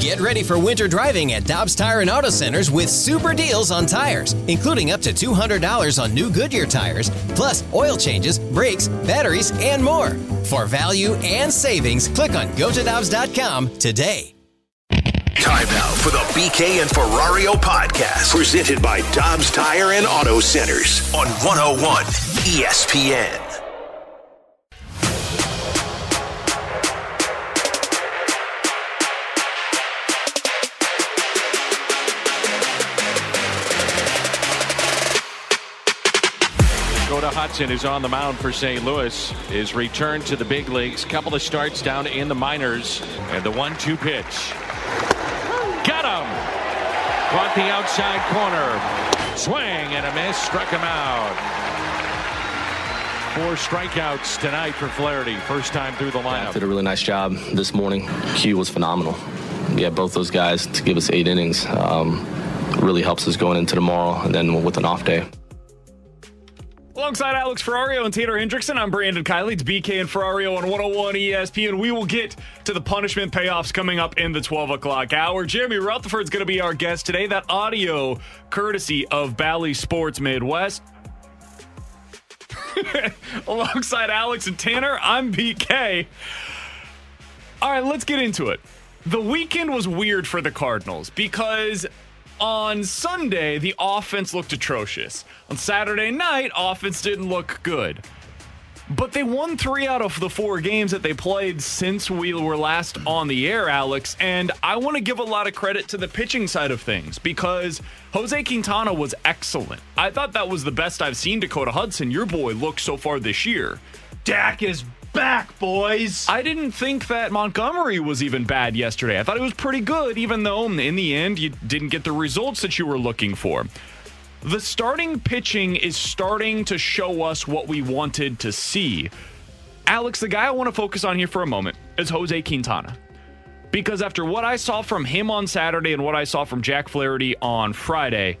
Get ready for winter driving at Dobbs Tire and Auto Centers with super deals on tires, including up to $200 on new Goodyear tires, plus oil changes, brakes, batteries, and more. For value and savings, click on gotodobbs.com today. Time now for the BK and Ferrario podcast, presented by Dobbs Tire and Auto Centers on 101 ESPN. Hudson is on the mound for St. Louis. His return to the big leagues. Couple of starts down in the minors. And the one-two pitch. Got him! Caught the outside corner. Swing and a miss. Struck him out. Four strikeouts tonight for Flaherty. First time through the lineup. Did a really nice job this morning. Q was phenomenal. Yeah, both those guys to give us eight innings um, really helps us going into tomorrow and then with an off day. Alongside Alex Ferrario and Taylor Hendrickson, I'm Brandon Kiley. It's BK and Ferrario on 101 ESPN. And we will get to the punishment payoffs coming up in the 12 o'clock hour. Jeremy Rutherford's going to be our guest today. That audio courtesy of Bally Sports Midwest. Alongside Alex and Tanner, I'm BK. All right, let's get into it. The weekend was weird for the Cardinals because on Sunday, the offense looked atrocious. On Saturday night, offense didn't look good. But they won three out of the four games that they played since we were last on the air, Alex. And I want to give a lot of credit to the pitching side of things because Jose Quintana was excellent. I thought that was the best I've seen Dakota Hudson, your boy, look so far this year. Dak is back, boys. I didn't think that Montgomery was even bad yesterday. I thought it was pretty good, even though in the end you didn't get the results that you were looking for. The starting pitching is starting to show us what we wanted to see. Alex, the guy I want to focus on here for a moment is Jose Quintana. Because after what I saw from him on Saturday and what I saw from Jack Flaherty on Friday,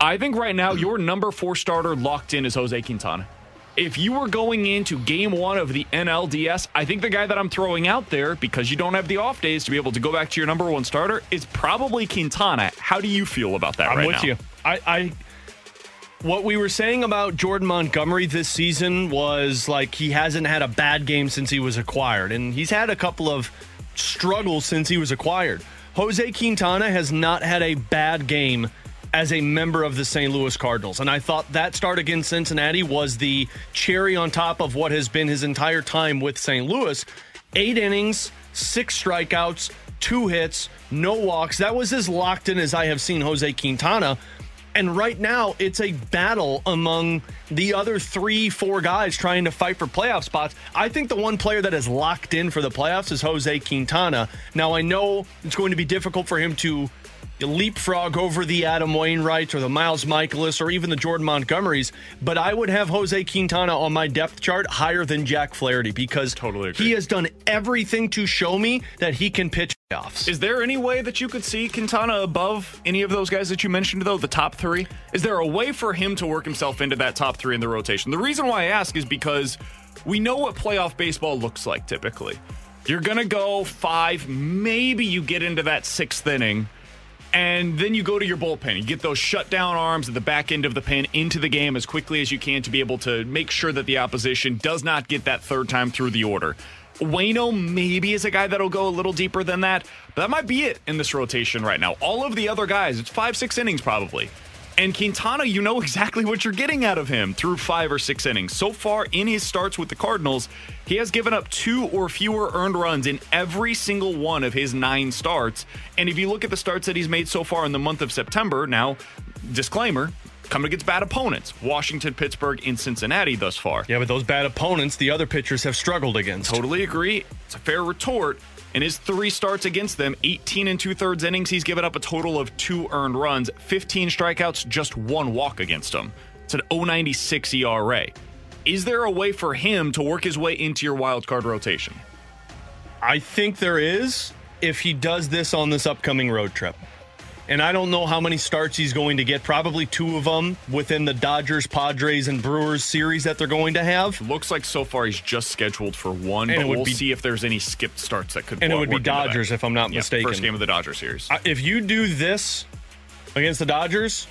I think right now your number four starter locked in is Jose Quintana if you were going into game one of the NLDS, I think the guy that I'm throwing out there, because you don't have the off days to be able to go back to your number one starter, is probably Quintana. How do you feel about that I'm right with now? you. I, I what we were saying about Jordan Montgomery this season was like he hasn't had a bad game since he was acquired, and he's had a couple of struggles since he was acquired. Jose Quintana has not had a bad game as a member of the St. Louis Cardinals. And I thought that start against Cincinnati was the cherry on top of what has been his entire time with St. Louis. Eight innings, six strikeouts, two hits, no walks. That was as locked in as I have seen Jose Quintana. And right now, it's a battle among the other three, four guys trying to fight for playoff spots. I think the one player that is locked in for the playoffs is Jose Quintana. Now, I know it's going to be difficult for him to leapfrog over the Adam Wainwrights or the Miles Mikolas or even the Jordan Montgomerys, but I would have Jose Quintana on my depth chart higher than Jack Flaherty because Totally agree. he has done everything to show me that he can pitch playoffs. Is there any way that you could see Quintana above any of those guys that you mentioned, though, the top three? Is there a way for him to work himself into that top three in the rotation? The reason why I ask is because we know what playoff baseball looks like typically. You're going to go five, maybe you get into that sixth inning, and then you go to your bullpen. You get those shutdown arms at the back end of the pen into the game as quickly as you can to be able to make sure that the opposition does not get that third time through the order. Wayno maybe is a guy that'll go a little deeper than that, but that might be it in this rotation right now. All of the other guys, it's five, six innings probably. And Quintana, you know exactly what you're getting out of him through five or six innings. So far in his starts with the Cardinals, he has given up two or fewer earned runs in every single one of his nine starts. And if you look at the starts that he's made so far in the month of September, now, disclaimer, coming against bad opponents Washington, Pittsburgh, and Cincinnati thus far. Yeah, but those bad opponents, the other pitchers have struggled against. Totally agree. It's a fair retort. In his three starts against them, 18 and two thirds innings, he's given up a total of two earned runs, 15 strikeouts, just one walk against them. It's an 096 ERA. Is there a way for him to work his way into your wild card rotation? I think there is if he does this on this upcoming road trip. And I don't know how many starts he's going to get. Probably two of them within the Dodgers, Padres, and Brewers series that they're going to have. Looks like so far he's just scheduled for one, And but we'll be- see if there's any skipped starts that could. And it would be. Dodgers, if I'm not Yeah, mistaken. First game of the Dodger series. If you do this against the Dodgers,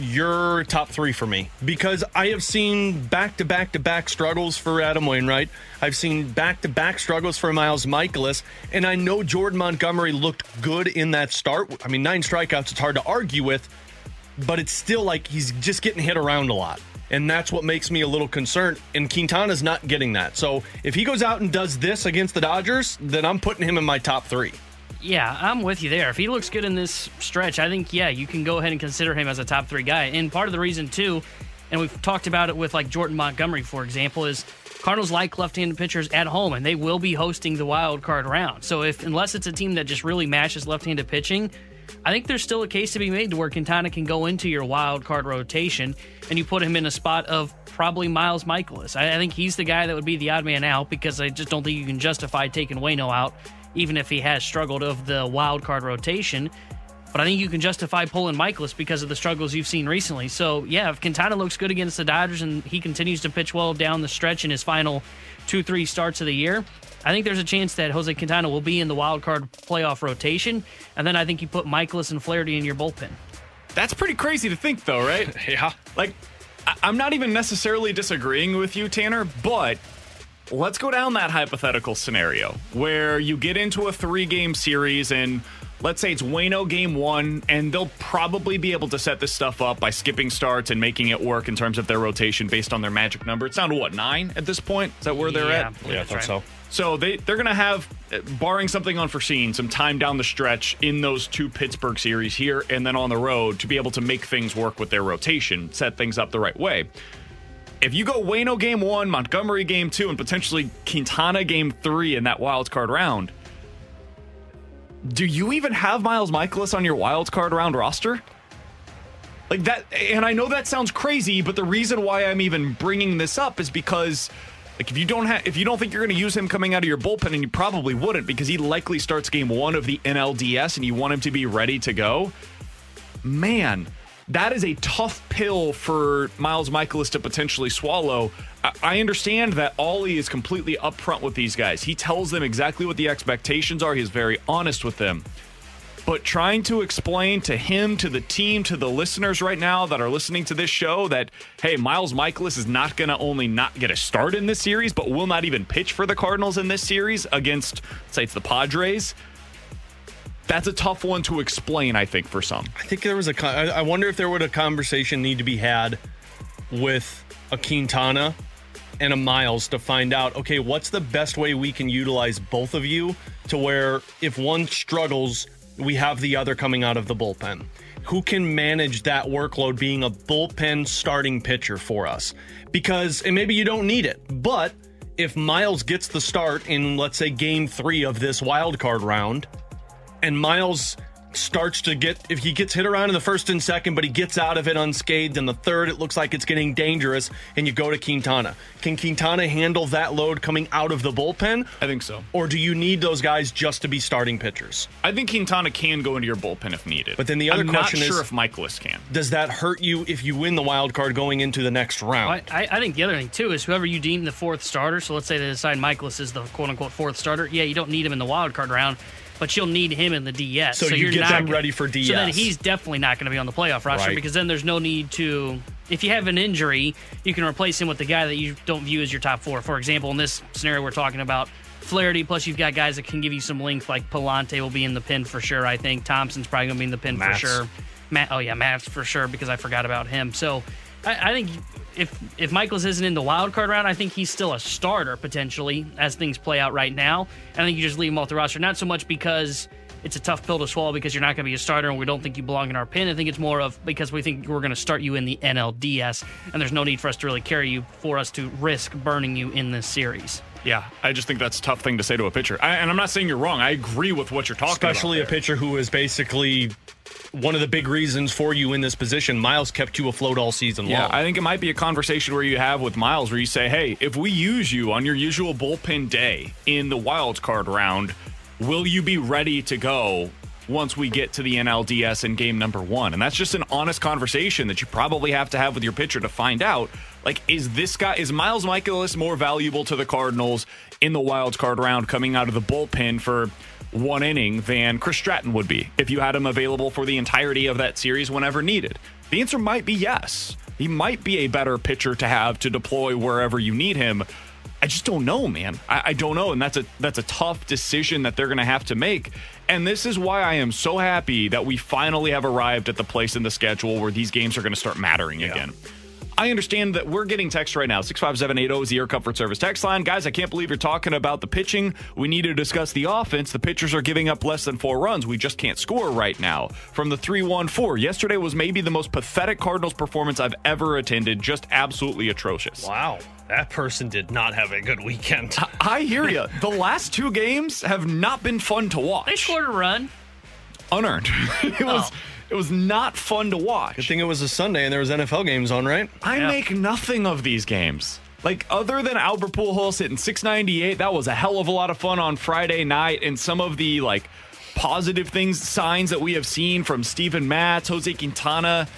you're top three for me because I have seen back to back to back struggles for Adam Wainwright. I've seen back to back struggles for Miles Mikolas, and I know Jordan Montgomery looked good in that start. I mean, nine strikeouts, it's hard to argue with, but it's still like he's just getting hit around a lot. And that's what makes me a little concerned. And Quintana's not getting that. So if he goes out and does this against the Dodgers, then I'm putting him in my top three. Yeah, I'm with you there. If he looks good in this stretch, I think yeah, you can go ahead and consider him as a top three guy. And part of the reason too, and we've talked about it with like Jordan Montgomery, for example, is Cardinals like left-handed pitchers at home, and they will be hosting the wild card round. So if unless it's a team that just really matches left-handed pitching, I think there's still a case to be made to where Quintana can go into your wild card rotation, and you put him in a spot of probably Miles Mikolas. I, I think he's the guy that would be the odd man out because I just don't think you can justify taking Wayno out, even if he has struggled of the wild card rotation. But I think you can justify pulling Mikolas because of the struggles you've seen recently. So yeah, if Quintana looks good against the Dodgers and he continues to pitch well down the stretch in his final two, three starts of the year, I think there's a chance that Jose Quintana will be in the wild card playoff rotation. And then I think you put Mikolas and Flaherty in your bullpen. That's pretty crazy to think, though, right? Yeah. Like, I- I'm not even necessarily disagreeing with you, Tanner, but let's go down that hypothetical scenario where you get into a three game series and let's say it's Wayno game one, and they'll probably be able to set this stuff up by skipping starts and making it work in terms of their rotation based on their magic number. It's down to what, nine at this point? Is that where they're Yeah, at? Yeah, I that's thought right. so. So they they're gonna have, uh, barring something unforeseen, some time down the stretch in those two Pittsburgh series here and then on the road to be able to make things work with their rotation, set things up the right way. If you go Wayno game one, Montgomery game two, and potentially Quintana game three in that wild card round, do you even have Miles Mikolas on your wild card round roster? Like that, and I know that sounds crazy, but the reason why I'm even bringing this up is because, like, if you don't have, if you don't think you're going to use him coming out of your bullpen, and you probably wouldn't, because he likely starts game one of the NLDS, and you want him to be ready to go. Man, that is a tough pill for Miles Mikolas to potentially swallow. I, understand that Ollie is completely upfront with these guys. He tells them exactly what the expectations are. He's very honest with them but trying to explain to him, to the team, to the listeners right now that are listening to this show that, hey, Miles Mikolas is not going to only not get a start in this series, but will not even pitch for the Cardinals in this series against, say, it's the Padres. That's a tough one to explain, I think, for some. I think there was a. I wonder if there would a conversation need to be had with a Quintana and a Miles to find out. Okay, what's the best way we can utilize both of you to where if one struggles, we have the other coming out of the bullpen. Who can manage that workload being a bullpen starting pitcher for us? Because and maybe you don't need it, but if Miles gets the start in let's say game three of this wild card round, and Miles starts to get if he gets hit around in the first and second, but he gets out of it unscathed. In the third, it looks like it's getting dangerous, and you go to Quintana. Can Quintana handle that load coming out of the bullpen? I think so. Or do you need those guys just to be starting pitchers? I think Quintana can go into your bullpen if needed. But then the other I'm question not is- sure if Mikolas can. Does that hurt you if you win the wild card going into the next round? I, I think the other thing too is whoever you deem the fourth starter. So let's say they decide Mikolas is the quote unquote fourth starter. Yeah, you don't need him in the wild card round, but you'll need him in the DS. So you you're get not them ready for DS. So then he's definitely not going to be on the playoff roster Right. because then there's no need to. If you have an injury, you can replace him with the guy that you don't view as your top four. For example, in this scenario we're talking about. Flaherty, plus you've got guys that can give you some length, like Pallante will be in the pin for sure. I think Thompson's probably going to be in the pin for sure. Matt. Oh yeah, Matz for sure because I forgot about him. So I, I think if if Mikolas isn't in the wild card round, I think he's still a starter potentially as things play out right now. I think you just leave him off the roster, not so much because it's a tough pill to swallow because you're not going to be a starter and we don't think you belong in our pin. I think it's more of because we think we're going to start you in the NLDS and there's no need for us to really carry you for us to risk burning you in this series. Yeah, I just think that's a tough thing to say to a pitcher. I, and I'm not saying you're wrong. I agree with what you're talking Especially about. Especially a pitcher who is basically one of the big reasons for you in this position. Miles kept you afloat all season Yeah, long. I think it might be a conversation where you have with Miles where you say, hey, if we use you on your usual bullpen day in the wild card round, will you be ready to go once we get to the NLDS in game number one? And that's just an honest conversation that you probably have to have with your pitcher to find out. Like, is this guy, is Miles Mikolas more valuable to the Cardinals in the wild card round coming out of the bullpen for one inning than Chris Stratton would be if you had him available for the entirety of that series whenever needed? The answer might be yes. He might be a better pitcher to have to deploy wherever you need him. I just don't know, man. I, I don't know, and that's a that's a tough decision that they're going to have to make. And this is why I am so happy that we finally have arrived at the place in the schedule where these games are going to start mattering again. I understand that we're getting text right now. 65780 is the Air Comfort Service text line. Guys, I can't believe you're talking about the pitching. We need to discuss the offense. The pitchers are giving up less than four runs. We just can't score right now. From the 314, yesterday was maybe the most pathetic Cardinals performance I've ever attended. Just absolutely atrocious. Wow. That person did not have a good weekend. I hear you. The last two games have not been fun to watch. They scored a run. Unearned. it was Oh. It was not fun to watch. Good thing it was a Sunday and there was NFL games on, right? I Yeah. make nothing of these games. Like other than Albert Pujols hitting 698, that was a hell of a lot of fun on Friday night, and some of the like positive things, signs that we have seen from Stephen Matz, Jose Quintana.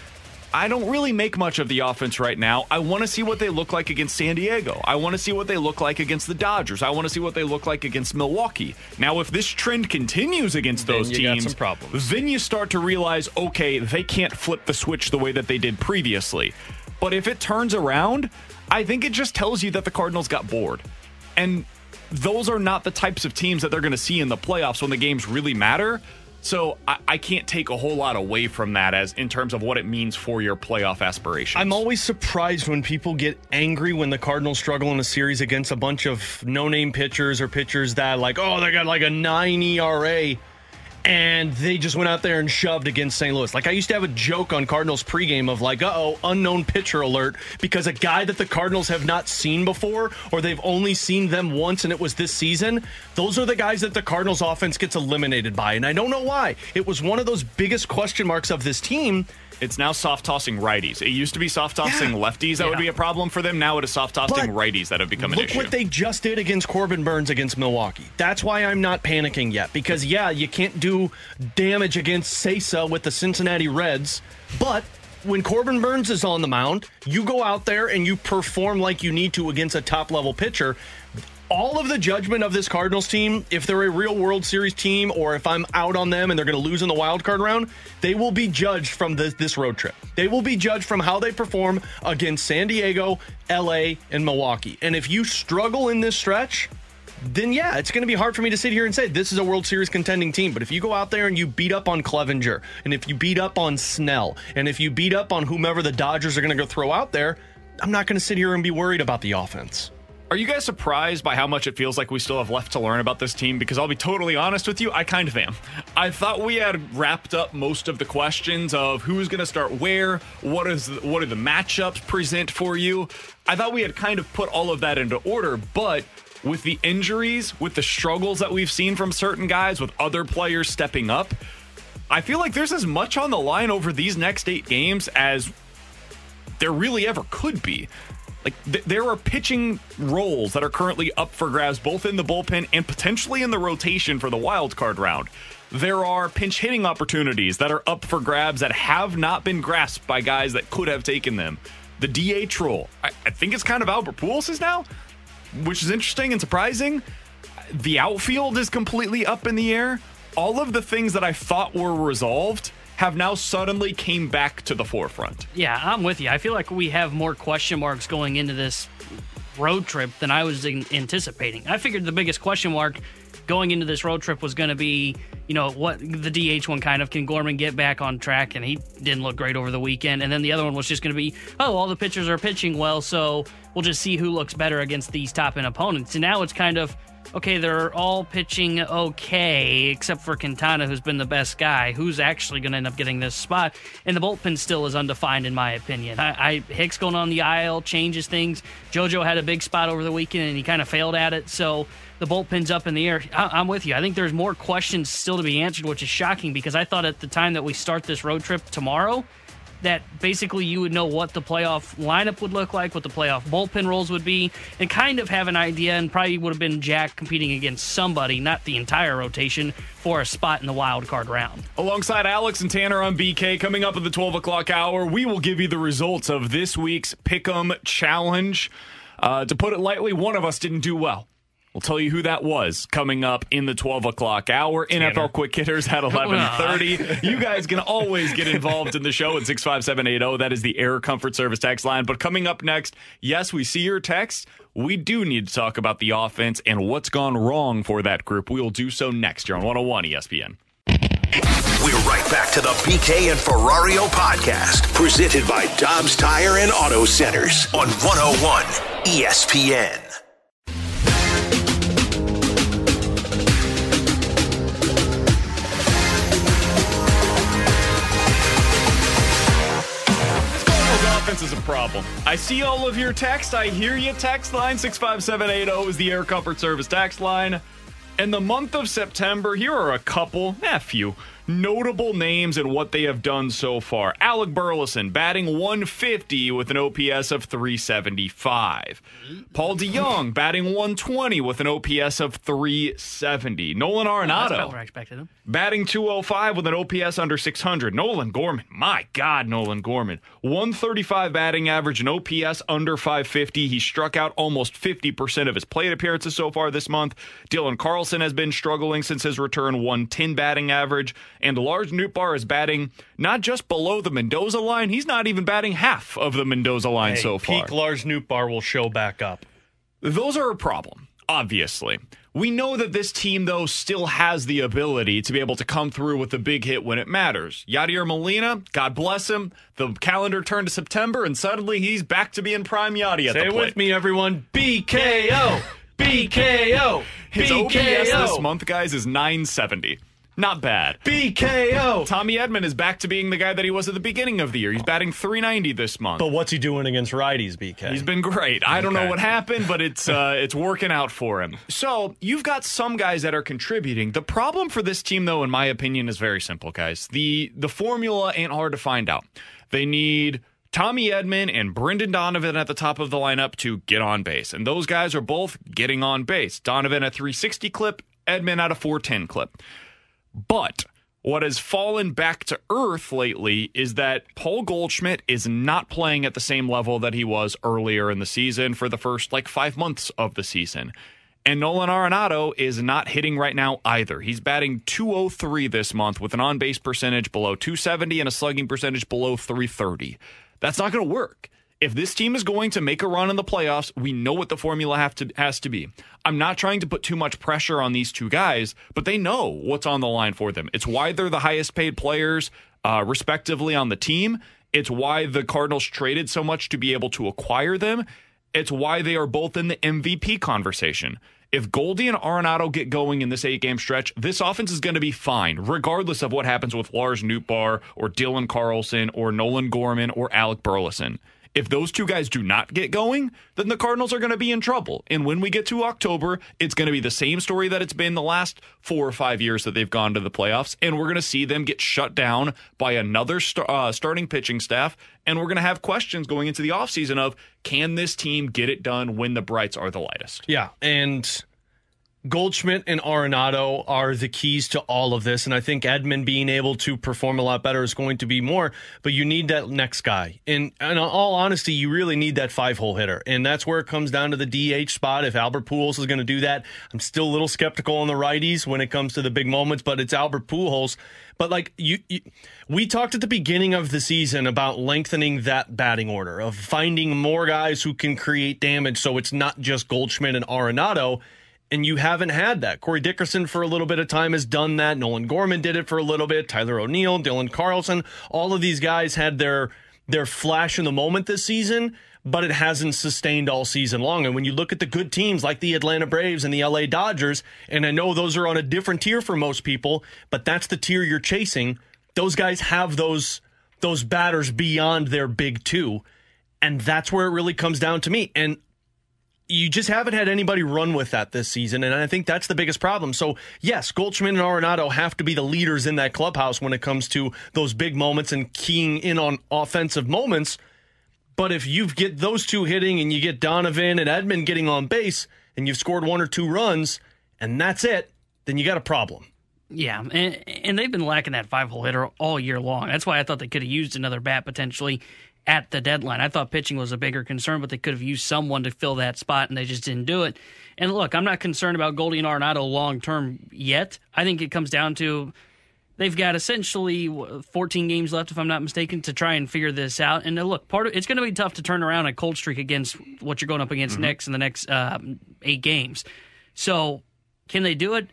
I don't really make much of the offense right now. I want to see what they look like against San Diego. I want to see what they look like against the Dodgers. I want to see what they look like against Milwaukee. Now, if this trend continues against those teams, then you start to realize, okay, they can't flip the switch the way that they did previously. But if it turns around, I think it just tells you that the Cardinals got bored. And those are not the types of teams that they're going to see in the playoffs when the games really matter. So I, I can't take a whole lot away from that as in terms of what it means for your playoff aspirations. I'm always surprised when people get angry when the Cardinals struggle in a series against a bunch of no-name pitchers or pitchers that like, oh, they got like a nine ERA, and they just went out there and shoved against St. Louis. Like I used to have a joke on Cardinals pregame of like, uh oh, unknown pitcher alert, because a guy that the Cardinals have not seen before, or they've only seen them once, and it was this season. Those are the guys that the Cardinals offense gets eliminated by, and I don't know why. It was one of those biggest question marks of this team. It's now soft tossing righties. It used to be soft tossing Yeah. lefties that would be a problem for them. Now it is soft tossing righties that have become an issue. Look what they just did against Corbin Burnes against Milwaukee. That's why I'm not panicking yet. Because yeah, you can't do damage against Cessa with the Cincinnati Reds, but when Corbin Burnes is on the mound, you go out there and you perform like you need to against a top level pitcher. All of the judgment of this Cardinals team, if they're a real World Series team or if I'm out on them and they're going to lose in the wild card round, they will be judged from this, this road trip. They will be judged from how they perform against San Diego, LA, and Milwaukee. And if you struggle in this stretch, then yeah, it's going to be hard for me to sit here and say this is a World Series contending team. But if you go out there and you beat up on Clevinger, and if you beat up on Snell, and if you beat up on whomever the Dodgers are going to go throw out there, I'm not going to sit here and be worried about the offense. Are you guys surprised by how much it feels like we still have left to learn about this team? Because I'll be totally honest with you, I kind of am. I thought we had wrapped up most of the questions of who's going to start where, what is what do the matchups present for you. I thought we had kind of put all of that into order, but with the injuries, with the struggles that we've seen from certain guys, with other players stepping up, I feel like there's as much on the line over these next eight games as there really ever could be. Like th- there are pitching roles that are currently up for grabs, both in the bullpen and potentially in the rotation for the wild card round. There are pinch hitting opportunities that are up for grabs that have not been grasped by guys that could have taken them. The DH role, I, I think it's kind of Albert Pujols now, which is interesting and surprising. The outfield is completely up in the air. All of the things that I thought were resolved have now suddenly came back to the forefront. Yeah, I'm with you. I feel like we have more question marks going into this road trip than I was in- anticipating. I figured the biggest question mark going into this road trip was going to be, you know, what the DH one kind of can Gorman get back on track, and he didn't look great over the weekend. And then the other one was just going to be, oh, all the pitchers are pitching well, so we'll just see who looks better against these top end opponents. And now it's kind of okay, they're all pitching okay, except for Quintana, who's been the best guy. Who's actually going to end up getting this spot? And the bullpen still is undefined, in my opinion. I, I, Hicks going on the aisle changes things. JoJo had a big spot over the weekend, and he kind of failed at it. So the bullpen's up in the air. I, am with you. I think there's more questions still to be answered, which is shocking because I thought at the time that we start this road trip tomorrow that basically you would know what the playoff lineup would look like, what the playoff bullpen roles would be, and kind of have an idea. And probably would have been Jack competing against somebody, not the entire rotation, for a spot in the wild card round. Alongside Alex and Tanner on BK, coming up at the 12 o'clock hour, we will give you the results of this week's Pick'em Challenge. Uh, to put it lightly, one of us didn't do well. We'll tell you who that was coming up in the 12 o'clock hour. Tanner. NFL Quick Hitters at 1130. you guys can always get involved in the show at 65780. That is the Air Comfort Service text line. But coming up next, yes, we see your text. We do need to talk about the offense and what's gone wrong for that group. We will do so next year on 101 ESPN. We're right back to the BK and Ferrario podcast, presented by Dobbs Tire and Auto Centers on 101 ESPN. Problem. I see all of your text. I hear you. Text line 65780 is the Air Comfort Service text line. In the month of September, here are a couple, a few, notable names and what they have done so far. Alec Burleson batting 150 with an OPS of 375. Paul DeJong batting 120 with an OPS of 370. Nolan Arenado oh, batting 205 with an OPS under 600. Nolan Gorman, my God, Nolan Gorman, 135 batting average and OPS under 550. He struck out almost 50% of his plate appearances so far this month. Dylan Carlson has been struggling since his return, 110 batting average and Lars Nootbaar is batting not just below the Mendoza line, he's not even batting half of the Mendoza line hey, so far. Peak Lars Nootbaar will show back up. Those are a problem, obviously. We know that this team, though, still has the ability to be able to come through with a big hit when it matters. Yadier Molina, God bless him. The calendar turned to September, and suddenly he's back to being prime Yadi at Say the plate. with me, everyone. BKO. BKO. His BKO. OPS this month, guys, is 970. Not bad. BKO. Tommy Edman is back to being the guy that he was at the beginning of the year. He's batting 390 this month. But what's he doing against righties, BK? He's been great. I don't know what happened, but it's uh, it's working out for him. So you've got some guys that are contributing. The problem for this team, though, in my opinion, is very simple, guys. The the formula ain't hard to find out. They need Tommy Edman and Brendan Donovan at the top of the lineup to get on base. And those guys are both getting on base. Donovan at 360 clip, Edman at a 410 clip. But what has fallen back to earth lately is that Paul Goldschmidt is not playing at the same level that he was earlier in the season for the first like five months of the season. And Nolan Arenado is not hitting right now either. He's batting 203 this month with an on base percentage below 270 and a slugging percentage below 330. That's not going to work if this team is going to make a run in the playoffs, we know what the formula have to, has to be. I'm not trying to put too much pressure on these two guys, but they know what's on the line for them. It's why they're the highest paid players, uh, respectively, on the team. It's why the Cardinals traded so much to be able to acquire them. It's why they are both in the MVP conversation. If Goldie and Arenado get going in this eight game stretch, this offense is going to be fine, regardless of what happens with Lars Nootbaar or Dylan Carlson or Nolan Gorman or Alec Burleson. If those two guys do not get going, then the Cardinals are going to be in trouble. And when we get to October, it's going to be the same story that it's been the last four or five years that they've gone to the playoffs. And we're going to see them get shut down by another st- uh, starting pitching staff. And we're going to have questions going into the offseason of can this team get it done when the brights are the lightest? Yeah. And Goldschmidt and Arenado are the keys to all of this. And I think Edman being able to perform a lot better is going to be more, but you need that next guy. And in all honesty, you really need that five hole hitter. And that's where it comes down to the DH spot. If Albert Pujols is going to do that, I'm still a little skeptical on the righties when it comes to the big moments, but it's Albert Pujols. But like you, you we talked at the beginning of the season about lengthening that batting order, of finding more guys who can create damage so it's not just Goldschmidt and Arenado And you haven't had that. Corey Dickerson for a little bit of time has done that. Nolan Gorman did it for a little bit. Tyler O'Neill, Dylan Carlson, all of these guys had their their flash in the moment this season, but it hasn't sustained all season long. And when you look at the good teams like the Atlanta Braves and the LA Dodgers, and I know those are on a different tier for most people, but that's the tier you're chasing. Those guys have those those batters beyond their big two. And that's where it really comes down to me. And you just haven't had anybody run with that this season, and I think that's the biggest problem. So, yes, Goldschmidt and Arenado have to be the leaders in that clubhouse when it comes to those big moments and keying in on offensive moments. But if you get those two hitting and you get Donovan and Edman getting on base and you've scored one or two runs and that's it, then you got a problem. Yeah, and, and they've been lacking that five hole hitter all year long. That's why I thought they could have used another bat potentially at the deadline. I thought pitching was a bigger concern, but they could have used someone to fill that spot, and they just didn't do it. And look, I'm not concerned about Goldie and Arenado long term yet. I think it comes down to they've got essentially 14 games left, if I'm not mistaken, to try and figure this out. And uh, look, part of it's going to be tough to turn around a cold streak against what you're going up against mm-hmm. next in the next uh, eight games. So, can they do it?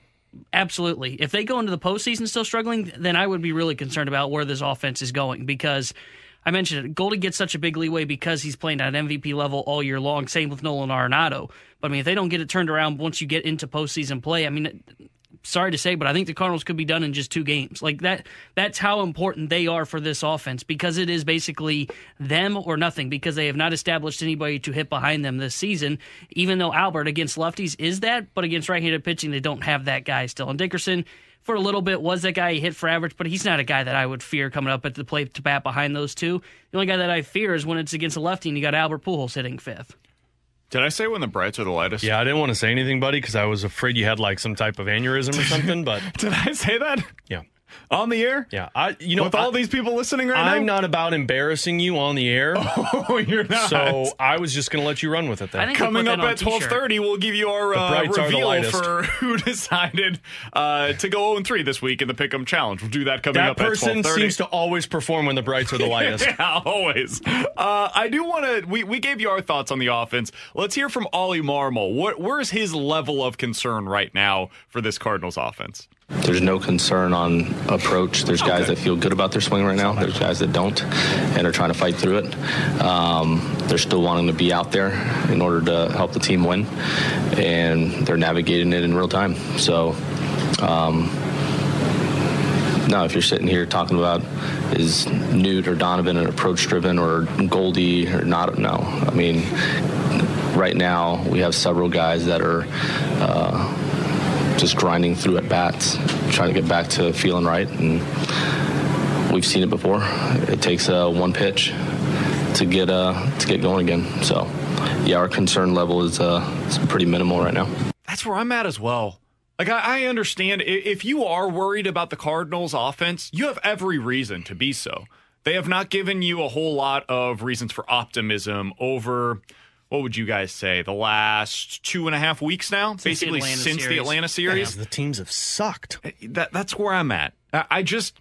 Absolutely. If they go into the postseason still struggling, then I would be really concerned about where this offense is going because I mentioned it. Goldie gets such a big leeway because he's playing at MVP level all year long. Same with Nolan Arenado. But I mean, if they don't get it turned around once you get into postseason play, I mean, sorry to say, but I think the Cardinals could be done in just two games. Like that. That's how important they are for this offense because it is basically them or nothing. Because they have not established anybody to hit behind them this season. Even though Albert against lefties is that, but against right-handed pitching, they don't have that guy still. And Dickerson for a little bit was that guy he hit for average, but he's not a guy that I would fear coming up at the plate to bat behind those two. The only guy that I fear is when it's against a lefty and you got Albert Pujols hitting fifth. Did I say when the brights are the lightest? Yeah, I didn't want to say anything, buddy, because I was afraid you had like some type of aneurysm or something. But did I say that? Yeah on the air. Yeah, I you know with all these people listening right I'm now, I'm not about embarrassing you on the air. Oh, you're not. So I was just going to let you run with it. Then coming up at twelve thirty, we'll give you our uh, reveal for who decided uh, to go 0 3 this week in the Pick'em Challenge. We'll do that coming that up. That person seems to always perform when the brights are the lightest. yeah, always. Uh, I do want to. We we gave you our thoughts on the offense. Let's hear from Ollie Marmol. What where's his level of concern right now for this Cardinals offense? There's no concern on approach. There's guys okay. that feel good about their swing right now. There's guys that don't and are trying to fight through it. Um, they're still wanting to be out there in order to help the team win, and they're navigating it in real time. So, um, no, if you're sitting here talking about is Noot or Donovan an approach driven or Goldie or not, no. I mean, right now we have several guys that are. Uh, just grinding through at bats, trying to get back to feeling right. And we've seen it before. It takes uh, one pitch to get uh, to get going again. So, yeah, our concern level is, uh, is pretty minimal right now. That's where I'm at as well. Like I, I understand if you are worried about the Cardinals' offense, you have every reason to be so. They have not given you a whole lot of reasons for optimism over what would you guys say the last two and a half weeks now since basically the since series. the atlanta series? Yeah, the teams have sucked. Uh, that, that's where i'm at. I just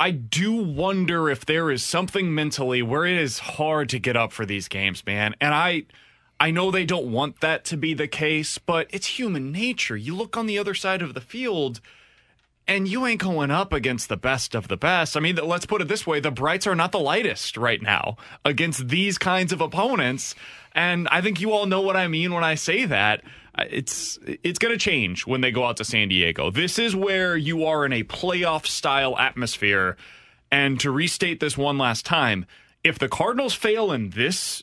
i do wonder if there is something mentally where it is hard to get up for these games man. And i i know they don't want that to be the case but it's human nature. You look on the other side of the field and you ain't going up against the best of the best. I mean, let's put it this way the Brights are not the lightest right now against these kinds of opponents. And I think you all know what I mean when I say that. Uh, it's it's going to change when they go out to San Diego. This is where you are in a playoff style atmosphere. And to restate this one last time, if the Cardinals fail in this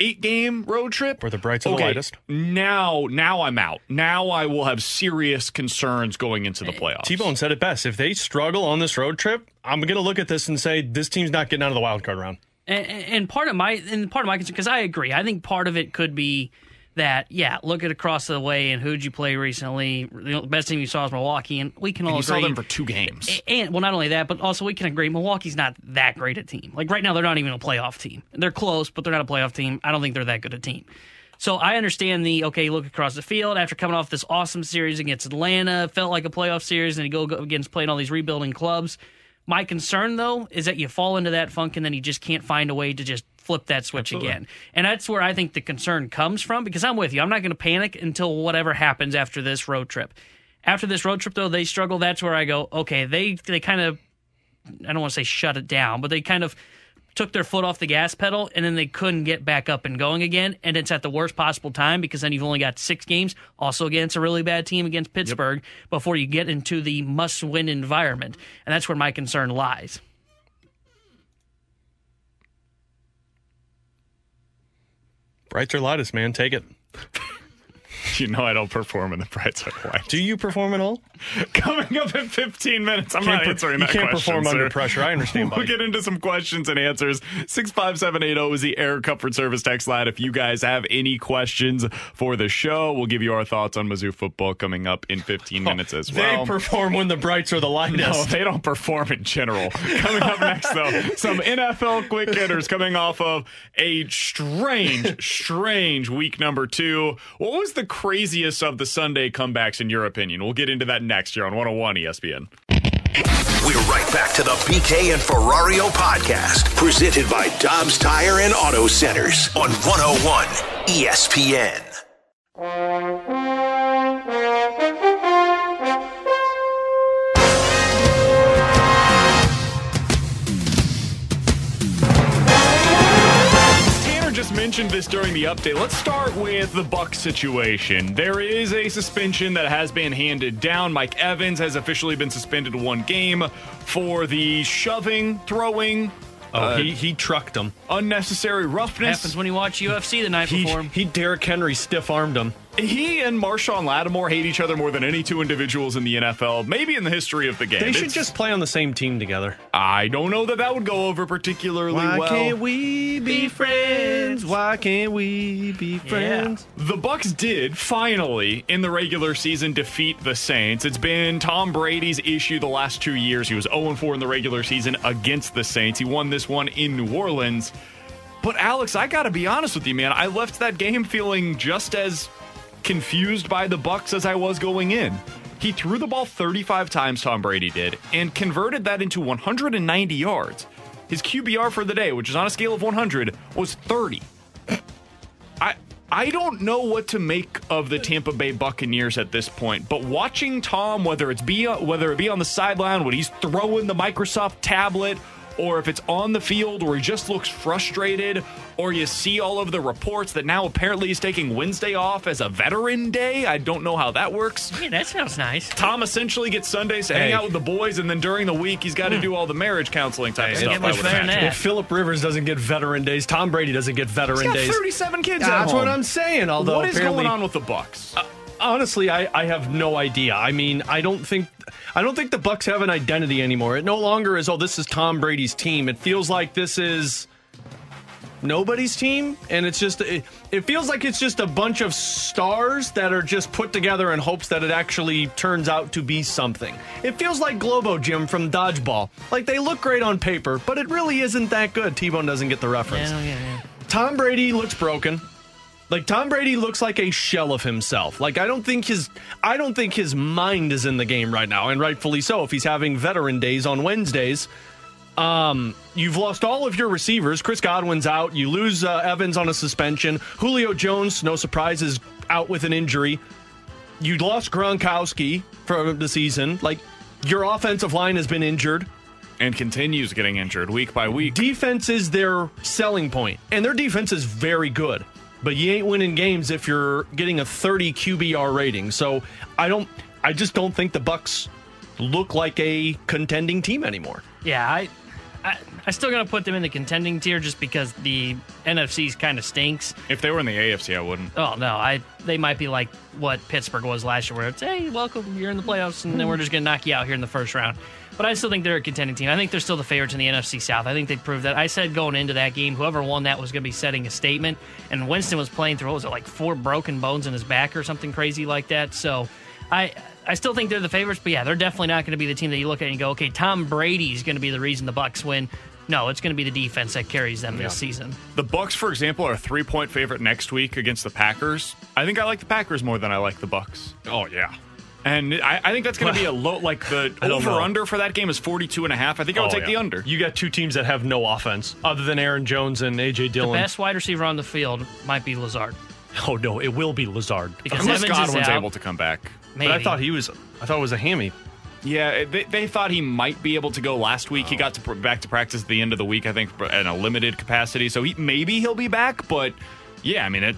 eight game road trip. Where the brights are okay, the lightest. Now, now I'm out. Now I will have serious concerns going into the playoffs. T Bone said it best. If they struggle on this road trip, I'm going to look at this and say this team's not getting out of the wild card round. And, and part of my and part of my concern because I agree. I think part of it could be that yeah, look at across the way and who'd you play recently? The best team you saw is Milwaukee, and we can all and you agree. saw them for two games. And, and well, not only that, but also we can agree Milwaukee's not that great a team. Like right now, they're not even a playoff team. They're close, but they're not a playoff team. I don't think they're that good a team. So I understand the okay. Look across the field after coming off this awesome series against Atlanta, felt like a playoff series, and you go against playing all these rebuilding clubs. My concern though is that you fall into that funk and then you just can't find a way to just flip that switch again. And that's where I think the concern comes from because I'm with you. I'm not going to panic until whatever happens after this road trip. After this road trip, though, they struggle. That's where I go, okay, they, they kind of, I don't want to say shut it down, but they kind of took their foot off the gas pedal and then they couldn't get back up and going again. And it's at the worst possible time because then you've only got six games, also against a really bad team against Pittsburgh, before you get into the must win environment. And that's where my concern lies. Brights or lightest, man. Take it. You know I don't perform in the bright side light. Do you perform at all? Coming up in 15 minutes. I'm not per- answering you can't question, perform under pressure. I understand, We'll buddy. get into some questions and answers. 65780 is the Air Comfort Service text line. If you guys have any questions for the show, we'll give you our thoughts on Mizzou football coming up in 15 minutes as well. They perform when the Brights are the lightest. No, they don't perform in general. Coming up next, though, some NFL quick hitters coming off of a strange, strange week number two. What was the craziest of the Sunday comebacks in your opinion? We'll get into that next year on 101 ESPN. We're right back to the BK and Ferrario podcast, presented by Dobbs Tire and Auto Centers on 101 ESPN. Just mentioned this during the update. Let's start with the Bucs situation. There is a suspension that has been handed down. Mike Evans has officially been suspended one game for the shoving, throwing, Oh, uh, he, he trucked him. unnecessary roughness. Happens when you watch UFC the night He, before. he Derrick Henry stiff armed him. He and Marshon Lattimore hate each other more than any two individuals in the NFL, maybe in the history of the game. They should It's- just play on the same team together. I don't know that that would go over particularly well. Why can't we be friends? Why can't we be friends? The Bucs did finally in the regular season defeat the Saints. It's been Tom Brady's issue the last 2 years. He was 0 4 in the regular season against the Saints. He won this one in New Orleans. But Alex, I got to be honest with you, man. I left that game feeling just as confused by the Bucs as I was going in. He threw the ball 35 times Tom Brady did and converted that into 190 yards. His QBR for the day, which is on a scale of 100, was 30. I I don't know what to make of the Tampa Bay Buccaneers at this point, but watching Tom, whether it's be whether it be on the sideline when he's throwing the Microsoft tablet, or if it's on the field where he just looks frustrated, or you see all of the reports that now apparently he's taking Wednesday off as a Veteran Day. I don't know how that works. yeah, that sounds nice. Tom essentially gets Sundays to hang out with the boys, and then during the week he's got to hmm. do all the marriage counseling type of Hey, stuff. get much better than that. If Philip Rivers doesn't get veteran days, Tom Brady doesn't get veteran He's got days. 37 kids. at That's what. I'm saying. Although what is going on with the Bucs? Uh, honestly, I, I have no idea. I mean, I don't think I don't think the Bucs have an identity anymore. It no longer is. Oh, this is Tom Brady's team. It feels like this is nobody's team, and it's just it, it feels like it's just a bunch of stars that are just put together in hopes that it actually turns out to be something. It feels like Globo Gym from Dodgeball. Like they look great on paper, but it really isn't that good. T-Bone doesn't get the reference. Yeah, yeah, yeah. Tom Brady looks broken. Like Tom Brady looks like a shell of himself. Like I don't think his I don't think his mind is in the game right now, and rightfully so. If he's having veteran days on Wednesdays, um, you've lost all of your receivers. Chris Godwin's out. You lose uh, Evans on a suspension. Julio Jones, no surprise, is out with an injury. You lost Gronkowski for the season. Like your offensive line has been injured. and continues getting injured week by week. Defense is their selling point, and their defense is very good. But you ain't winning games if you're getting a 30 QBR rating. So I don't, I just don't think the Bucs look like a contending team anymore. Yeah, I, I, I still gonna put them in the contending tier just because the NFC's kind of stinks. If they were in the AFC, I wouldn't. Oh no, I they might be like what Pittsburgh was last year, where it's hey, welcome, you're in the playoffs, and then we're just gonna knock you out here in the first round. But I still think they're a contending team. I think they're still the favorites in the NFC South. I think they proved that. I said going into that game, whoever won that was going to be setting a statement. And Winston was playing through what was it like four broken bones in his back or something crazy like that. So I I still think they're the favorites. But yeah, they're definitely not going to be the team that you look at and go, okay, Tom Brady's going to be the reason the Bucs win. No, it's going to be the defense that carries them this season. The Bucs, for example, are a three-point favorite next week against the Packers. I think I like the Packers more than I like the Bucs. Oh yeah. And I, I think that's going to be a low, like the over know. under for that game is 42 and a half. I think I would Oh, take yeah. the under. You got two teams that have no offense other than Aaron Jones and AJ Dillon. The best wide receiver on the field might be Lazard. Oh no, it will be Lazard. Because Unless Evans is Godwin's able to come back. Maybe. But I thought he was. I thought it was a hammy. Yeah, they, they thought he might be able to go last week. He oh. got to pr- back to practice at the end of the week, I think, in a limited capacity. So he maybe he'll be back, but yeah, I mean it.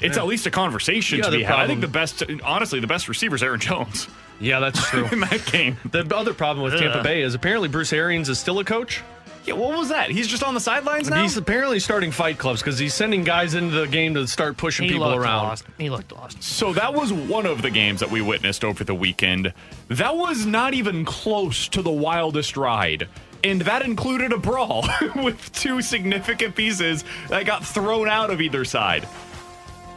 It's Yeah. at least a conversation The to be had. I think the best, honestly, the best receiver is Aaron Jones Yeah, that's true. in that game. the other problem with Tampa Ugh. Bay is apparently Bruce Arians is still a coach. Yeah, what was that? He's just on the sidelines now. He's apparently starting fight clubs because he's sending guys into the game to start pushing he people looked around. lost. He looked lost. So that was one of the games that we witnessed over the weekend. That was not even close to the wildest ride. And that included a brawl with two significant pieces that got thrown out of either side.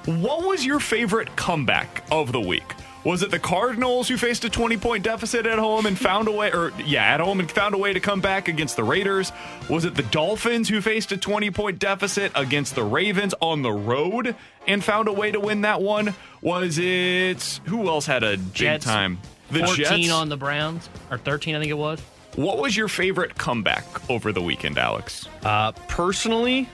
What was your favorite comeback of the week? Was it the Cardinals who faced a 20 point deficit at home and found a way, or yeah, at home and found a way to come back against the Raiders? Was it the Dolphins who faced a 20 point deficit against the Ravens on the road and found a way to win that one? Was it who else had a big Jets, time? The 14 Jets. on the Browns, or 13, I think it was. what was your favorite comeback over the weekend, Alex? Uh, personally,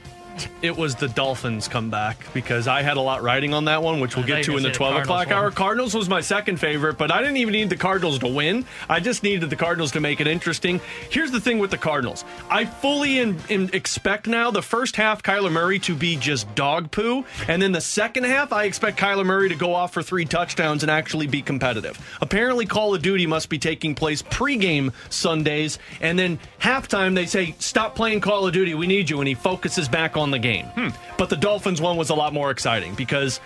it was the Dolphins comeback because I had a lot riding on that one, which we'll I get to in the 12 the o'clock Cardinals hour. Cardinals was my second favorite, but I didn't even need the Cardinals to win. I just needed the Cardinals to make it interesting. Here's the thing with the Cardinals I fully in, in expect now the first half, Kyler Murray to be just dog poo. And then the second half, I expect Kyler Murray to go off for three touchdowns and actually be competitive. Apparently, Call of Duty must be taking place pregame Sundays. And then halftime, they say, stop playing Call of Duty. We need you. And he focuses back on the game. Hmm. But the Dolphins one was a lot more exciting because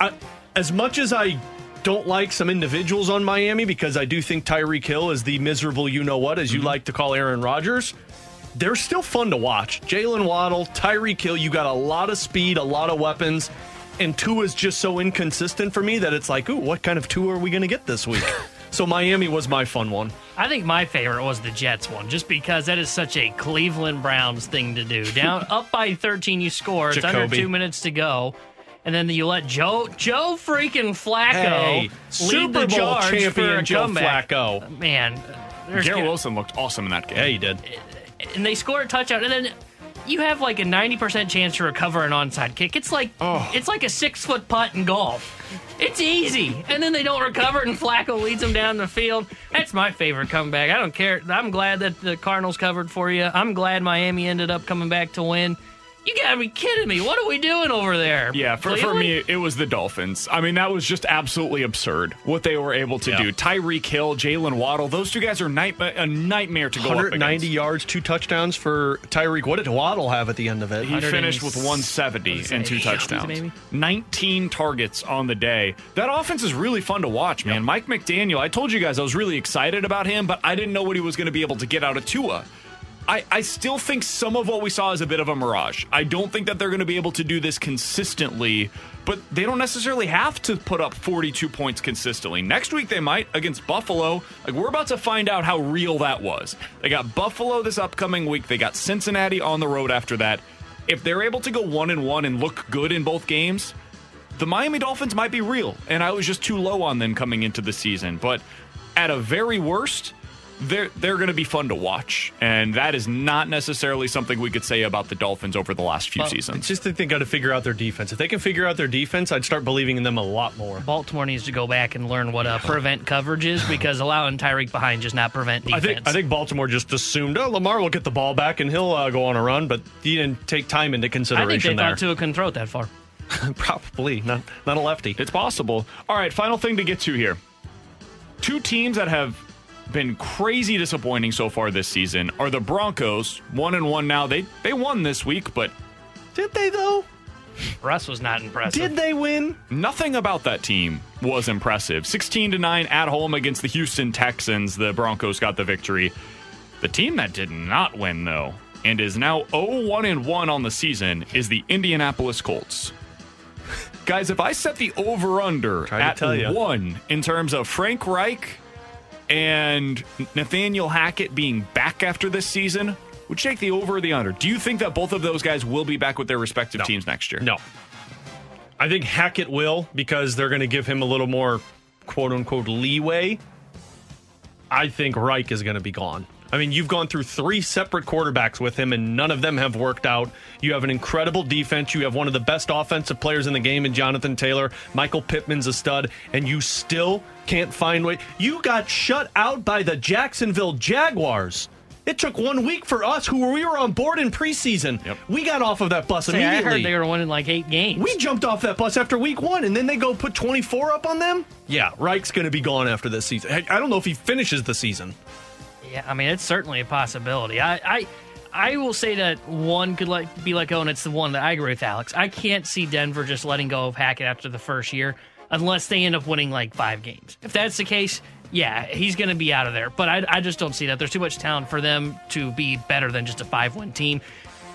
I, as much as I don't like some individuals on Miami because I do think Tyreek Hill is the miserable you know what, as you mm-hmm. like to call Aaron Rodgers, they're still fun to watch. Jalen Waddle, Tyreek Hill, you got a lot of speed, a lot of weapons, and Tua is just so inconsistent for me that it's like, ooh, what kind of Tua are we going to get this week? so Miami was my fun one. I think my favorite was the Jets one, just because that is such a Cleveland Browns thing to do. Down up by 13, you score. It's under two minutes to go, and then you let Joe Joe freaking Flacco Hey, lead Super the Bowl charge for champion a Joe comeback. Flacco. Man, there's Garrett gonna- Wilson looked awesome in that game. Yeah, he did. and they score a touchdown, and then you have like a ninety percent chance to recover an onside kick. It's like oh. it's like a six foot putt in golf. It's easy, and then they don't recover, and Flacco leads them down the field. That's my favorite comeback. I don't care. I'm glad that the Cardinals covered for you. I'm glad Miami ended up coming back to win. You gotta be kidding me! What are we doing over there? Yeah, for, for me, it was the Dolphins. I mean, that was just absolutely absurd what they were able to Yeah. do. Tyreek Hill, Jalen Waddle, those two guys are night- a nightmare to go up 190 yards, two touchdowns for Tyreek. What did Waddle have at the end of it? He finished with 170 and two touchdowns. maybe? 19 targets on the day. That offense is really fun to watch, man. Mike McDaniel, I told you guys I was really excited about him, but I didn't know what he was going to be able to get out of Tua. I, I still think some of what we saw is a bit of a mirage. I don't think that they're going to be able to do this consistently, but they don't necessarily have to put up 42 points consistently. Next week they might against Buffalo. Like we're about to find out how real that was. They got Buffalo this upcoming week. They got Cincinnati on the road after that. If they're able to go 1 and 1 and look good in both games, the Miami Dolphins might be real, and I was just too low on them coming into the season. But at a very worst, they're they're going to be fun to watch, and that is not necessarily something we could say about the Dolphins over the last few It's seasons. just that they got to figure out their defense. If they can figure out their defense, I'd start believing in them a lot more. Baltimore needs to go back and learn what uh, prevent coverage is because allowing Tyreek behind just not prevent I defense. think I think Baltimore just assumed, oh, Lamar will get the ball back and he'll uh, go on a run, but he didn't take time into consideration. I think consideration they there. thought Tua couldn't throw it that far. Probably not not a lefty. It's possible. All right, final thing to get to here. Two teams that have been crazy disappointing so far this season are the Broncos, one and one now. They they won this week, but Did they though? Russ was not impressive. Did they win? Nothing about that team was impressive. 16 to 9 at home against the Houston Texans. The Broncos got the victory. The team that did not win though and is now 0-1 and 1 on the season is the Indianapolis Colts. Guys, if I set the over under at 1 in terms of Frank Reich and Nathaniel Hackett being back after this season, would take the over or the under? Do you think that both of those guys will be back with their respective No. teams next year? No. I think Hackett will because they're going to give him a little more quote unquote leeway, I think Reich is going to be gone. I mean, you've gone through three separate quarterbacks with him, and none of them have worked out. You have an incredible defense. You have one of the best offensive players in the game in Jonathan Taylor. Michael Pittman's a stud, and you still can't find way. You got shut out by the Jacksonville Jaguars. It took one week for us, who we were on board in preseason. Yep. We got off of that bus See, immediately. I heard they were winning like eight games. We jumped off that bus after week one, and then they go put 24 up on them? Yeah, Reich's going to be gone after this season. I I don't know if he finishes the season. Yeah, I mean it's certainly a possibility. I I, I will say that one could let, be let go, oh, and it's the one that I agree with Alex. I can't see Denver just letting go of Hackett after the first year unless they end up winning like five games. If that's the case, yeah, he's going to be out of there. But I, I just don't see that. There's too much talent for them to be better than just a five win team.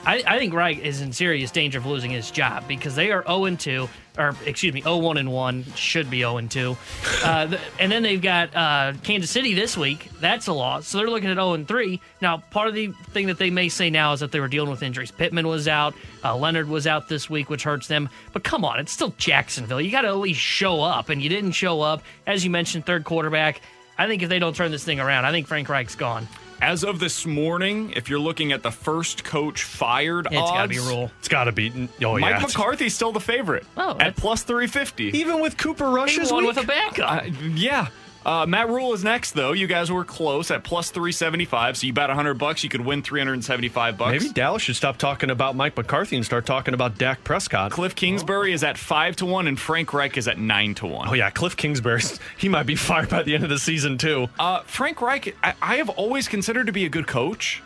I, I think Reich is in serious danger of losing his job because they are 0 2, or excuse me, 0 1 and 1, should be 0 2. Uh, th- and then they've got uh, Kansas City this week. That's a loss. So they're looking at 0 3. Now, part of the thing that they may say now is that they were dealing with injuries. Pittman was out, uh, Leonard was out this week, which hurts them. But come on, it's still Jacksonville. You got to at least show up, and you didn't show up. As you mentioned, third quarterback. I think if they don't turn this thing around, I think Frank Reich's gone. As of this morning, if you're looking at the first coach fired It's got to be odds, Rhule. It's got to be. Oh, Mike yeah. McCarthy's still the favorite Oh, at that's- plus 350. Even with Cooper Rush He this won with a backup. Uh, yeah. Uh, Matt Rhule is next, though. You guys were close at plus 375. So you bet 100 bucks, you could win 375 bucks. Maybe Dallas should stop talking about Mike McCarthy and start talking about Dak Prescott. Cliff Kingsbury is at 5 to 1, and Frank Reich is at 9 to 1. Oh, yeah, Cliff Kingsbury. He might be fired by the end of the season, too. Uh, Frank Reich, I, I have always considered to be a good coach.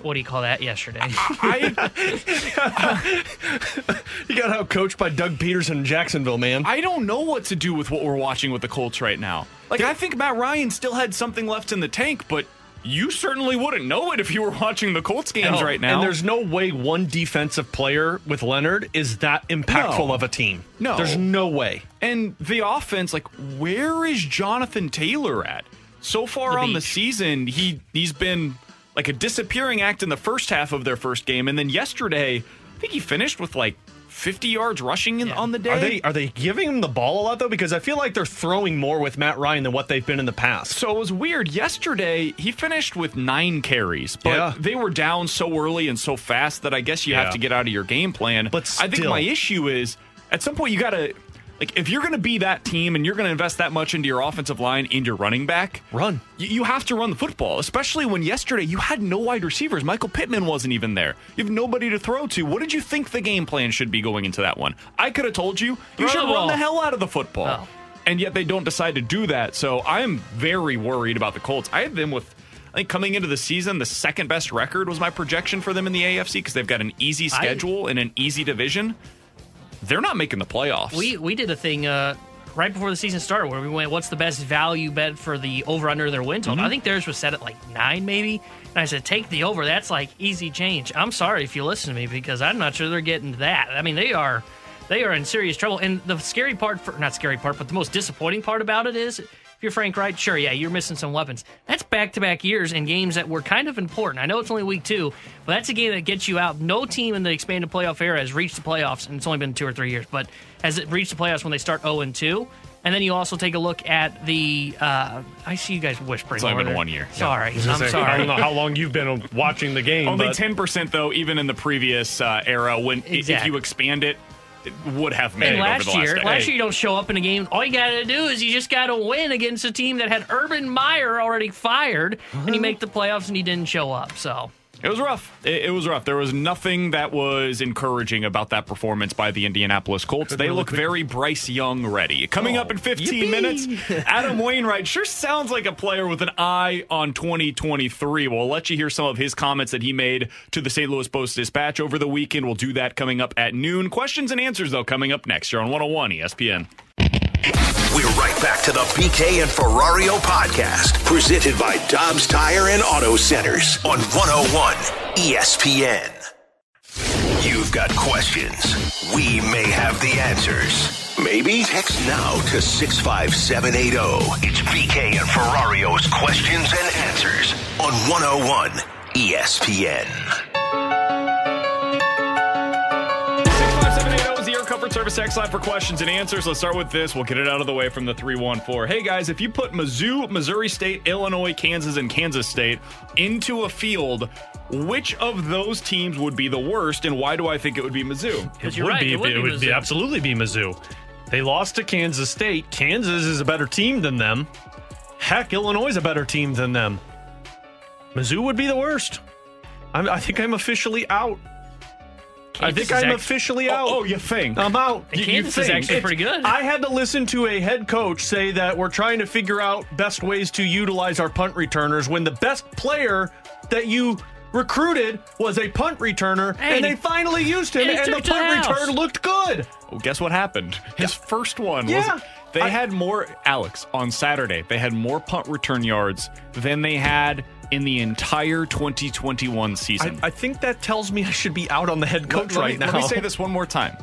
What do you call that yesterday? I, He got out coached by Doug Pederson in Jacksonville, man. I don't know what to do with what we're watching with the Colts right now. Like, I think Matt Ryan still had something left in the tank, but you certainly wouldn't know it if you were watching the Colts games No, right now. And there's no way one defensive player with Leonard is that impactful No. of a team. No. There's no way. And the offense, like, where is Jonathan Taylor at? So far The on the season, he he's been like a disappearing act in the first half of their first game, and then yesterday, I think he finished with like 50 yards rushing in, Yeah. on the day. Are they are they giving him the ball a lot though? Because I feel like they're throwing more with Matt Ryan than what they've been in the past. So it was weird. Yesterday, he finished with nine carries, but Yeah. they were down so early and so fast that I guess you Yeah. have to get out of your game plan. But I think my issue is at some point you got to. Like, if you're going to be that team and you're going to invest that much into your offensive line and your running back, Run. You, you have to run the football, especially when yesterday you had no wide receivers. Michael Pittman wasn't even there. You have nobody to throw to. What did you think the game plan should be going into that one? I could have told you you should the run the hell out of the football. Oh. And yet they don't decide to do that. So I am very worried about the Colts. I had them with. I think coming into the season, the second best record was my projection for them in the AFC because they've got an easy I- schedule and an easy division. They're not making the playoffs. we we did a thing uh, right before the season started where we went, "What's the best value bet for the over under their win total?" I think theirs was set at like nine, maybe. And I said, "Take the over. That's like easy change." I'm sorry if you listen to me because I'm not sure they're getting to that. I mean, they are they are in serious trouble. And the scary part, for not scary part, but the most disappointing part about it is. If you're Frank Reich, sure, yeah, you're missing some weapons. That's back to back years in games that were kind of important. I know it's only week two, but that's a game that gets you out. No team in the expanded playoff era has reached the playoffs, and it's only been two or three years, but has it reached the playoffs when they start 0 and 2? And then you also take a look at the. Uh, I see you guys whispering. It's only been one year. Sorry, I'm I sorry. don't know how long you've been watching the game. Only ten percent though, even in the previous uh, era, when i- if you expand it, it would have made And it last over the last year, last year you don't show up in a game. All you got to do is you just got to win against a team that had Urban Meyer already fired, and you make the playoffs, and he didn't show up. So It was rough. It, it was rough. There was nothing that was encouraging about that performance by the Indianapolis Colts. They look very Bryce Young ready. Coming up in 15 minutes, Adam Wainwright sure sounds like a player with an eye on 2023. We'll let you hear some of his comments that he made to the St. Louis Post Dispatch over the weekend. We'll do that coming up at noon. Questions and answers, though, coming up next. You're on 101 ESPN. We're right back to the BK and Ferrario podcast, presented by Dobbs Tire and Auto Centers on 101 ESPN. You've got questions. We may have the answers. Maybe text now to 65780. It's BK and Ferrario's questions and answers on 101 ESPN. 65780 is the Air Comfort Service X line for questions and answers. Let's start with this. We'll get it out of the way from the 314. Hey guys, if you put Mizzou, Missouri State, Illinois, Kansas, and Kansas State into a field, which of those teams would be the worst, and why do I think it would be Mizzou? Because It you're would right, be. it would be would be absolutely be Mizzou. They lost to Kansas State. Kansas is a better team than them. Heck, Illinois is a better team than them. Mizzou would be the worst. I'm, I think I'm officially out. I think I'm act- officially oh, out. Oh, you think? I'm out. And Kansas is actually pretty good. I had to listen to a head coach say that we're trying to figure out best ways to utilize our punt returners when the best player that you recruited was a punt returner Hey, and they finally used him and and, the it to the punt return looked good. Well, guess what happened? His first one Yeah. was they I- had more Alex on Saturday. They had more punt return yards than they had in the entire 2021 season. I, I think that tells me I should be out on the head coach let, let right me, now. Let me say this one more time.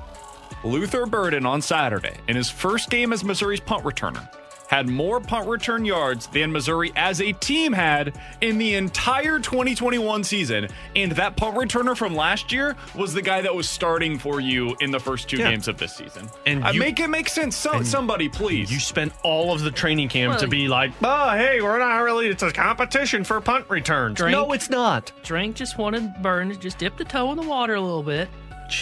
Luther Burden on Saturday, in his first game as Missouri's punt returner, had more punt return yards than Missouri as a team had in the entire 2021 season. And that punt returner from last year was the guy that was starting for you in the first two Yeah. games of this season. And Uh, you- make it make sense. So, somebody, please. You spent all of the training camp Well, to be like, oh, hey, we're not really, it's a competition for punt returns. Drink. No, it's not. Drake just wanted Burn to just dip the toe in the water a little bit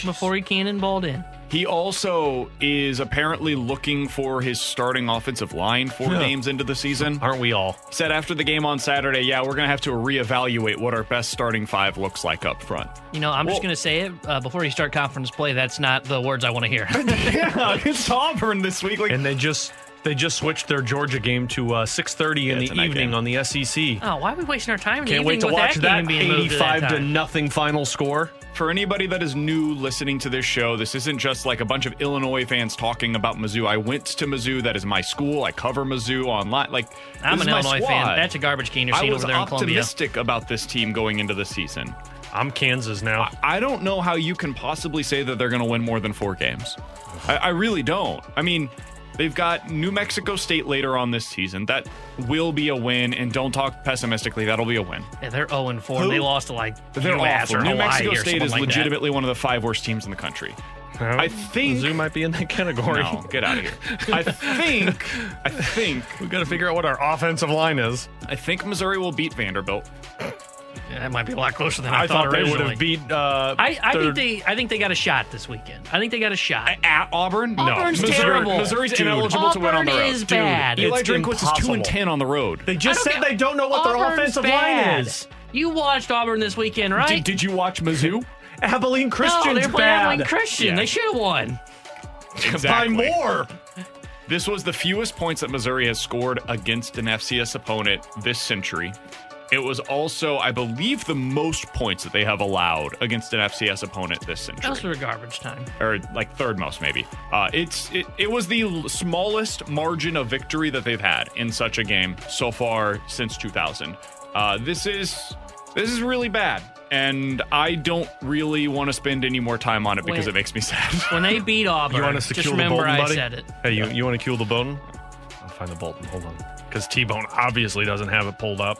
before he cannonballed in. He also is apparently looking for his starting offensive line four Yeah. games into the season. Aren't we all? Said after the game on Saturday, yeah, we're going to have to reevaluate what our best starting five looks like up front. You know, I'm just going to say it uh, before you start conference play. That's not the words I want to hear. yeah, it's Auburn this week. Like, And they just they just switched their Georgia game to uh, 6:30 in it's the evening game. on the SEC. oh, why are we wasting our time? In the Can't wait to with watch that, that, game being moved to that 85 to nothing final score. for anybody that is new listening to this show, this isn't just like a bunch of Illinois fans talking about Mizzou. I went to Mizzou. That is my school. I cover Mizzou online. Like, I'm an is my Illinois fan. That's a garbage can you're seeing was over there in Columbia. optimistic about this team going into the season. I'm Kansas now. I don't know how you can possibly say that they're going to win more than four games. I, I really don't. I mean, they've got New Mexico State later on this season. That will be a win, and don't talk pessimistically. That'll be a win. Yeah, they're 0 4. Who? They lost to like They're awful. New Hawaii Mexico State is like that. legitimately one of the five worst teams in the country. I think Mizzou might be in that category. No, get out of here. I think I think we got to figure out what our offensive line is. I think Missouri will beat Vanderbilt. Yeah, that might be a lot closer than I, I, thought, they would originally. have beat. Uh, I, I their- think they I think they got a shot this weekend. I think they got a shot. At Auburn? Auburn's no. Missouri, terrible. Missouri's Dude. ineligible to win on the Auburn road. is Dude, bad. Eli It's Drinkwitz is two and ten on the road. They just said don't they don't know what their offensive bad. line is. You watched Auburn this weekend, right? Did, did you watch Mizzou? Abilene no, Christian's they're playing bad. Abilene Christian. Yeah. They should have won. exactly. By more. This was the fewest points that Missouri has scored against an FCS opponent this century. It was also, I believe, the most points that they have allowed against an FCS opponent this century. That's for garbage time. or like third most maybe. Uh, it's it, it was the smallest margin of victory that they've had in such a game so far since 2000. Uh, this is this is really bad, and I don't really want to spend any more time on it because When- it makes me sad. When they beat Auburn, You want us to just kill the remember Bolton, I buddy? said it. Hey, you, you want to kill the Bolton? I'll find the Bolton. Hold on. Because T Bone obviously doesn't have it pulled up.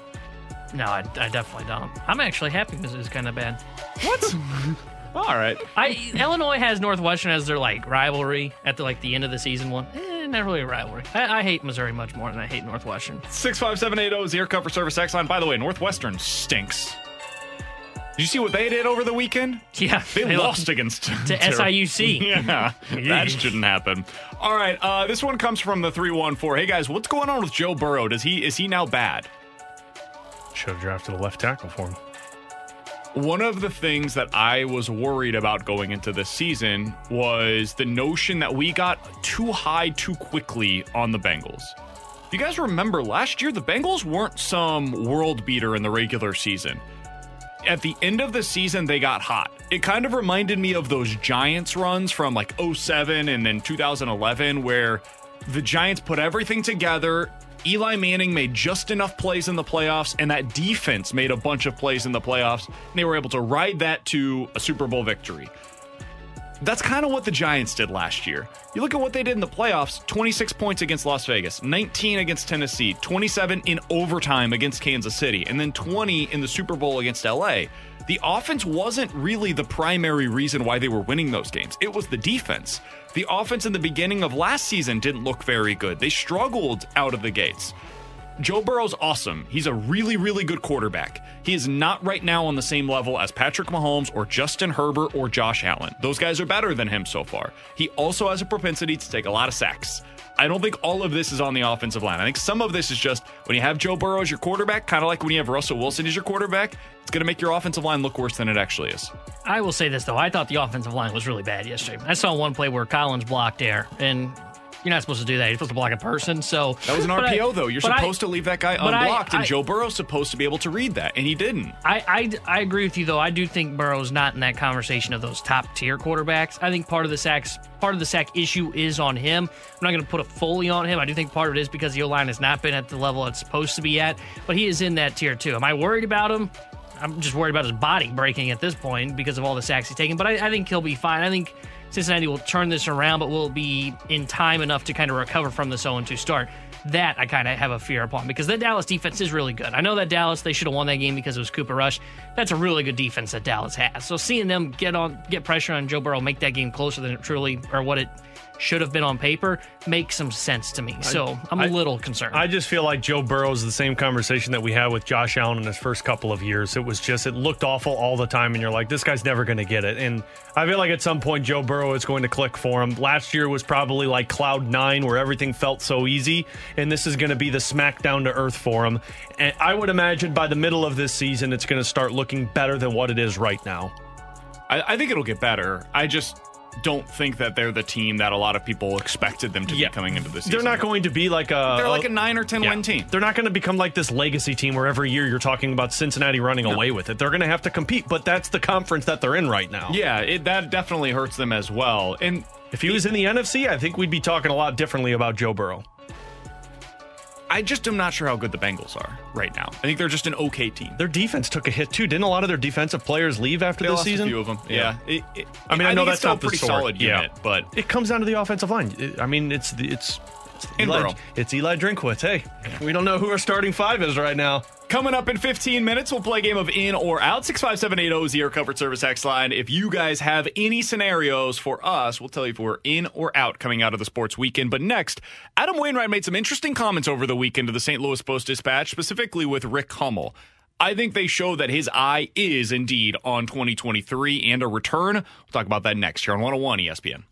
No, I, I definitely don't. I'm actually happy this is kind of bad. what? All right. I Illinois has Northwestern as their like rivalry at the like the end of the season one. Eh, not really a rivalry. I, I hate Missouri much more than I hate Northwestern. Six five seven eight zero is the air comfort service X line. By the way, Northwestern stinks. Did you see what they did over the weekend? Yeah, They, lost against to SIUC. Yeah, that shouldn't happen. All right, uh, this one comes from the three one four. Hey guys, what's going on with Joe Burrow? Does he is he now bad? Should have drafted a left tackle for him. One of the things that I was worried about going into this season was the notion that we got too high too quickly on the Bengals. You guys remember last year, the Bengals weren't some world beater in the regular season. At the end of the season, they got hot. It kind of reminded me of those Giants runs from like 07 and then 2011, where the Giants put everything together. Eli Manning made just enough plays in the playoffs, and that defense made a bunch of plays in the playoffs. And they were able to ride that to a Super Bowl victory. That's kind of what the Giants did last year. You look at what they did in the playoffs 26 points against Las Vegas, 19 against Tennessee, 27 in overtime against Kansas City, and then 20 in the Super Bowl against LA. The offense wasn't really the primary reason why they were winning those games, it was the defense. The offense in the beginning of last season didn't look very good, they struggled out of the gates. Joe Burrow's awesome. He's a really, really good quarterback. He is not right now on the same level as Patrick Mahomes or Justin Herbert or Josh Allen. Those guys are better than him so far. He also has a propensity to take a lot of sacks. I don't think all of this is on the offensive line. I think some of this is just when you have Joe Burrow as your quarterback, kind of like when you have Russell Wilson as your quarterback, it's going to make your offensive line look worse than it actually is. I will say this though, I thought the offensive line was really bad yesterday. I saw one play where Collins blocked air, and you're not supposed to do that. You're supposed to block a person. So that was an RPO I- though. You're but I- supposed to leave that guy unblocked, I- and Joe Burrow's supposed to be able to read that, and he didn't. I, I, I agree with you though. I do think Burrow's not in that conversation of those top tier quarterbacks. I think part of the sacks, part of the sack issue is on him. I'm not going to put it fully on him. I do think part of it is because the O line has not been at the level it's supposed to be at. But he is in that tier too. Am I worried about him? I'm just worried about his body breaking at this point because of all the sacks he's taking. But I, I think he'll be fine. I think Cincinnati will turn this around, but will be in time enough to kind of recover from the 0 2 start. That I kind of have a fear upon because the Dallas defense is really good. I know that Dallas they should have won that game because it was Cooper Rush. That's a really good defense that Dallas has. So seeing them get on get pressure on Joe Burrow, make that game closer than it truly or what it should have been on paper, makes some sense to me. So I'm a I- little concerned. I just feel like Joe Burrow is the same conversation that we had with Josh Allen in his first couple of years. It was just, it looked awful all the time, and you're like, this guy's never going to get it. And I feel like at some point, Joe Burrow is going to click for him. Last year was probably like cloud nine, where everything felt so easy, and this is going to be the smack down to earth for him. And I would imagine by the middle of this season, it's going to start looking better than what it is right now. I, I think it'll get better. I just don't think that they're the team that a lot of people expected them to Yeah. be coming into the season. They're not going to be like a. They're like a nine or ten Yeah. win team. They're not going to become like this legacy team where every year you're talking about Cincinnati running away with it. They're going to have to compete, but that's the conference that they're in right now. Yeah, it, that definitely hurts them as well. And If he was in the NFC, I think we'd be talking a lot differently about Joe Burrow. I just am not sure how good the Bengals are right now. I think they're just an okay team. Their defense took a hit too. Didn't a lot of their defensive players leave after They this lost season? a few of them. Yeah, It- it- I mean, I, know that's still not a pretty solid Yeah. but it comes down to the offensive line. It- I mean, it's the it's. Eli, Burrow. it's Eli Drinkwitz. Hey, we don't know who our starting five is right now. Coming up in 15 minutes, we'll play a game of in or out. 65780 is the Air Comfort Service X line. If you guys have any scenarios for us, we'll tell you if we're in or out coming out of the sports weekend. But next, Adam Wainwright made some interesting comments over the weekend to the St. Louis Post Dispatch, specifically with Rick Hummel. I think they show that his eye is indeed on 2023 and a return. We'll talk about that next here on 101 ESPN.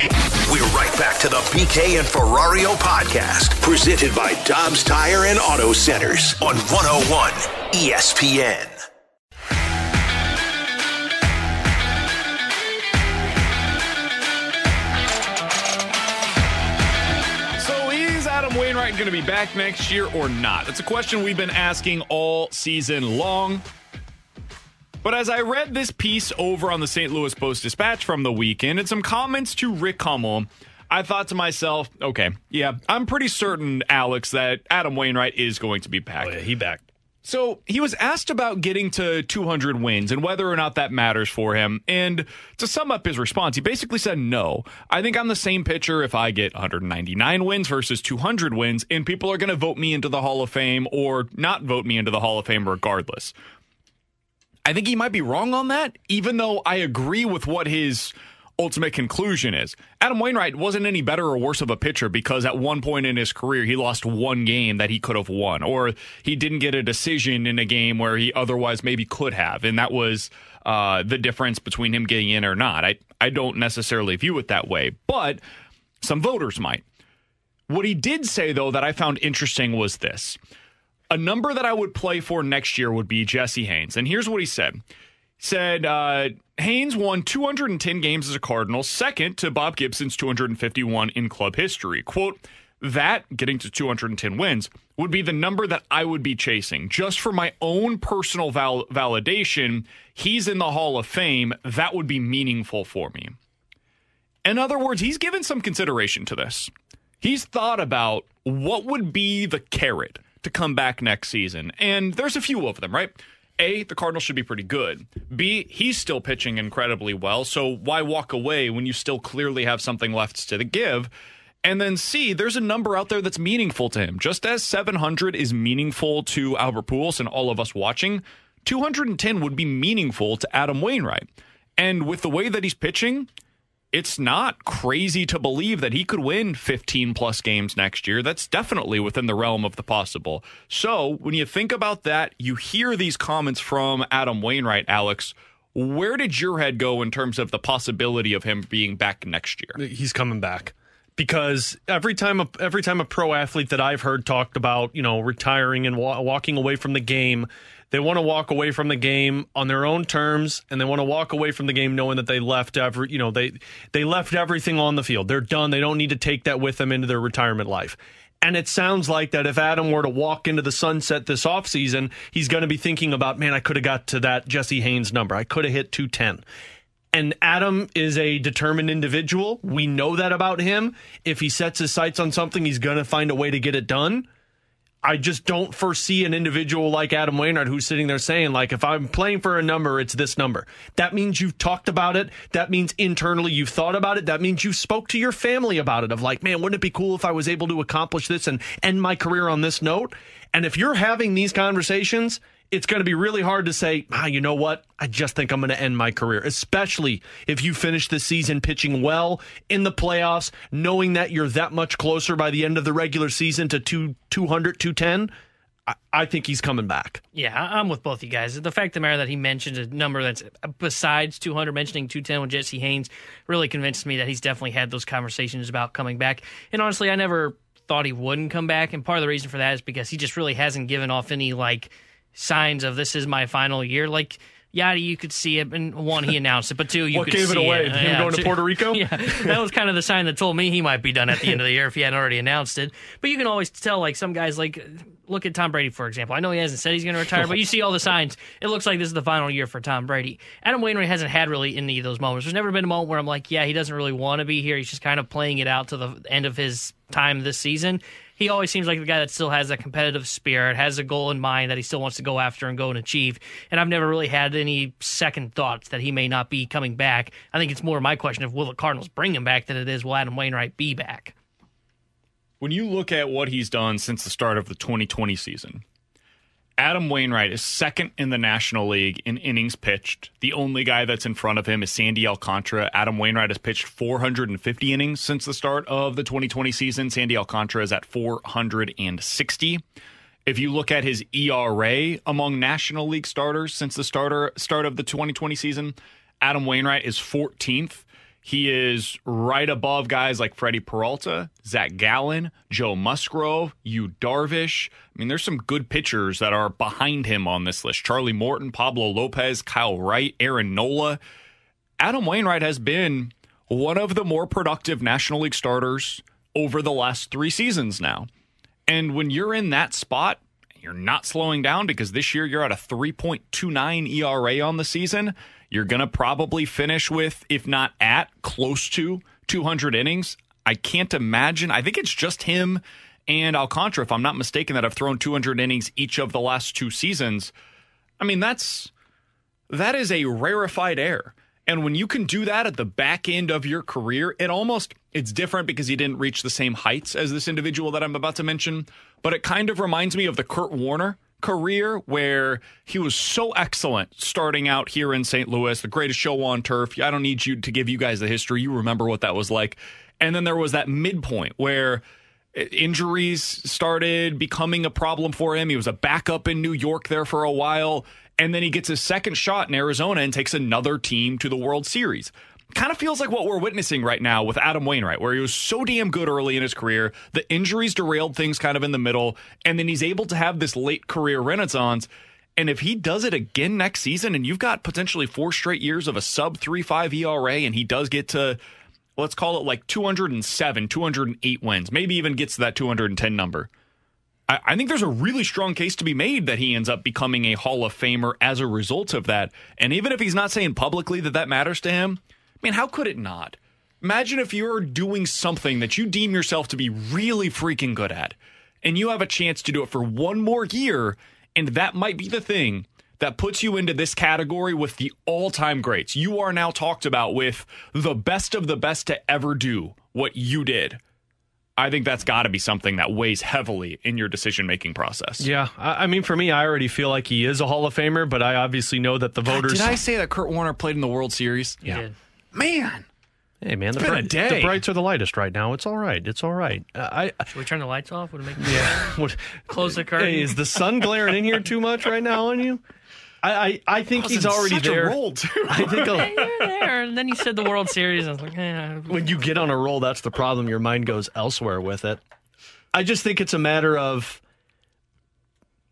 We're right back to the BK and Ferrario podcast, presented by Dobbs Tire and Auto Centers on 101 ESPN. So is Adam Wainwright going to be back next year or not? That's a question we've been asking all season long. But as I read this piece over on the St. Louis Post Dispatch from the weekend and some comments to Rick Hummel, I thought to myself, okay, yeah, I'm pretty certain, Alex, that Adam Wainwright is going to be back. Oh yeah, he back. So he was asked about getting to 200 wins and whether or not that matters for him. And to sum up his response, he basically said, No, I think I'm the same pitcher if I get 199 wins versus 200 wins, and people are going to vote me into the Hall of Fame or not vote me into the Hall of Fame regardless. I think he might be wrong on that, even though I agree with what his ultimate conclusion is. Adam Wainwright wasn't any better or worse of a pitcher because at one point in his career he lost one game that he could have won, or he didn't get a decision in a game where he otherwise maybe could have, and that was uh, the difference between him getting in or not. I I don't necessarily view it that way, but some voters might. What he did say though that I found interesting was this. A number that I would play for next year would be Jesse Haines. And here's what he said. Said uh, Haynes won 210 games as a Cardinal, second to Bob Gibson's 251 in club history. Quote, that, getting to 210 wins, would be the number that I would be chasing. Just for my own personal val- validation, he's in the Hall of Fame. That would be meaningful for me. In other words, he's given some consideration to this. He's thought about what would be the carrot to come back next season. And there's a few of them, right? A, the Cardinals should be pretty good. B, he's still pitching incredibly well. So why walk away when you still clearly have something left to give? And then C, there's a number out there that's meaningful to him. Just as 700 is meaningful to Albert Pujols and all of us watching, 210 would be meaningful to Adam Wainwright. And with the way that he's pitching, it's not crazy to believe that he could win 15 plus games next year. That's definitely within the realm of the possible. So when you think about that, you hear these comments from Adam Wainwright, Alex. Where did your head go in terms of the possibility of him being back next year? He's coming back because every time a, every time a pro athlete that I've heard talked about, you know, retiring and wa- walking away from the game, they want to walk away from the game on their own terms, and they want to walk away from the game knowing that they left every, you know, they they left everything on the field. They're done. They don't need to take that with them into their retirement life. And it sounds like that if Adam were to walk into the sunset this offseason, he's going to be thinking about, man, I could have got to that Jesse Haines number. I could have hit 210. And Adam is a determined individual. We know that about him. If he sets his sights on something, he's going to find a way to get it done. I just don't foresee an individual like Adam Wainwright who's sitting there saying, like, if I'm playing for a number, it's this number. That means you've talked about it. That means internally you've thought about it. That means you spoke to your family about it of like, man, wouldn't it be cool if I was able to accomplish this and end my career on this note? And if you're having these conversations it's going to be really hard to say, ah, you know what? I just think I'm going to end my career, especially if you finish the season pitching well in the playoffs, knowing that you're that much closer by the end of the regular season to two, 200, 210. I, I think he's coming back. Yeah, I'm with both of you guys. The fact of the matter that he mentioned a number that's besides 200, mentioning 210 with Jesse Haines, really convinced me that he's definitely had those conversations about coming back. And honestly, I never thought he wouldn't come back. And part of the reason for that is because he just really hasn't given off any like – signs of this is my final year. Like, yeah, you could see it, and one, he announced it, but two, you what could gave see it away? It. Him yeah, going to Puerto Rico? Yeah, that was kind of the sign that told me he might be done at the end of the year if he hadn't already announced it. But you can always tell, like some guys, like look at Tom Brady for example. I know he hasn't said he's going to retire, but you see all the signs. It looks like this is the final year for Tom Brady. Adam Wainwright hasn't had really any of those moments. There's never been a moment where I'm like, yeah, he doesn't really want to be here. He's just kind of playing it out to the end of his time this season he always seems like the guy that still has that competitive spirit, has a goal in mind that he still wants to go after and go and achieve. And I've never really had any second thoughts that he may not be coming back. I think it's more my question of will the Cardinals bring him back than it is will Adam Wainwright be back. When you look at what he's done since the start of the 2020 season, Adam Wainwright is second in the National League in innings pitched. The only guy that's in front of him is Sandy Alcantara. Adam Wainwright has pitched 450 innings since the start of the 2020 season. Sandy Alcantara is at 460. If you look at his ERA among National League starters since the starter start of the 2020 season, Adam Wainwright is 14th. He is right above guys like Freddie Peralta, Zach Gallen, Joe Musgrove, Yu Darvish. I mean, there's some good pitchers that are behind him on this list. Charlie Morton, Pablo Lopez, Kyle Wright, Aaron Nola. Adam Wainwright has been one of the more productive National League starters over the last three seasons now. And when you're in that spot, you're not slowing down because this year you're at a 3.29 ERA on the season. You're going to probably finish with, if not at, close to 200 innings. I can't imagine. I think it's just him and Alcantara, if I'm not mistaken, that have thrown 200 innings each of the last two seasons. I mean, that's that is a rarefied air. And when you can do that at the back end of your career, it almost it's different because he didn't reach the same heights as this individual that I'm about to mention, but it kind of reminds me of the Kurt Warner career where he was so excellent starting out here in St. Louis, the greatest show on turf. I don't need you to give you guys the history. You remember what that was like. And then there was that midpoint where injuries started becoming a problem for him. He was a backup in New York there for a while. And then he gets his second shot in Arizona and takes another team to the World Series kind of feels like what we're witnessing right now with Adam Wainwright, where he was so damn good early in his career. The injuries derailed things kind of in the middle, and then he's able to have this late career renaissance. And if he does it again next season, and you've got potentially four straight years of a sub 3.5 ERA, and he does get to, let's call it like 207, 208 wins, maybe even gets to that 210 number. I, I think there's a really strong case to be made that he ends up becoming a Hall of Famer as a result of that. And even if he's not saying publicly that that matters to him, I mean, how could it not? Imagine if you're doing something that you deem yourself to be really freaking good at, and you have a chance to do it for one more year, and that might be the thing that puts you into this category with the all time greats. You are now talked about with the best of the best to ever do what you did. I think that's got to be something that weighs heavily in your decision making process. Yeah, I, I mean, for me, I already feel like he is a Hall of Famer, but I obviously know that the voters. Did I say that Kurt Warner played in the World Series? You did. Man. Hey man, the, been a bright- day. the brights are the lightest right now. It's all right. It's all right. Uh, I, I Should we turn the lights off? Would it make yeah. What, close the curtain? hey, is the sun glaring in here too much right now on you? I I, I think he's in already such a there. role, too. I think a, Hey, you're there. And then you said the World Series. I was like, eh. when you get on a roll, that's the problem. Your mind goes elsewhere with it. I just think it's a matter of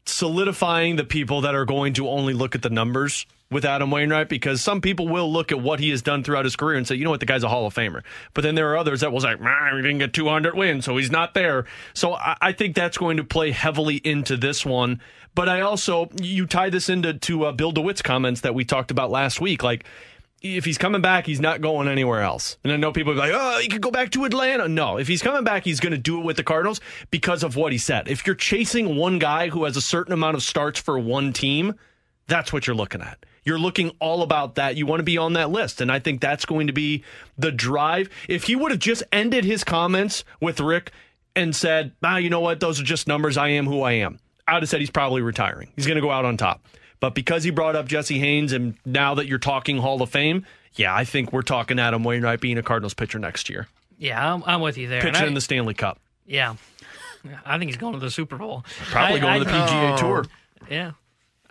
solidifying the people that are going to only look at the numbers with Adam Wainwright because some people will look at what he has done throughout his career and say, you know what, the guy's a Hall of Famer. But then there are others that say, "Ah, he didn't get 200 wins, so he's not there. So I, I think that's going to play heavily into this one. But I also, you tie this into to uh, Bill DeWitt's comments that we talked about last week. Like, if he's coming back, he's not going anywhere else. And I know people are like, oh, he could go back to Atlanta. No, if he's coming back, he's going to do it with the Cardinals because of what he said. If you're chasing one guy who has a certain amount of starts for one team, that's what you're looking at. You're looking all about that. You want to be on that list. And I think that's going to be the drive. If he would have just ended his comments with Rick and said, ah, you know what? Those are just numbers. I am who I am. I would have said he's probably retiring. He's going to go out on top. But because he brought up Jesse Haines, and now that you're talking Hall of Fame, yeah, I think we're talking Adam Wainwright being a Cardinals pitcher next year, yeah, I'm, I'm with you there. Pitching I- in the Stanley Cup, yeah. I think he's going to the Super Bowl. probably I- going I- to the PGA Tour, Yeah.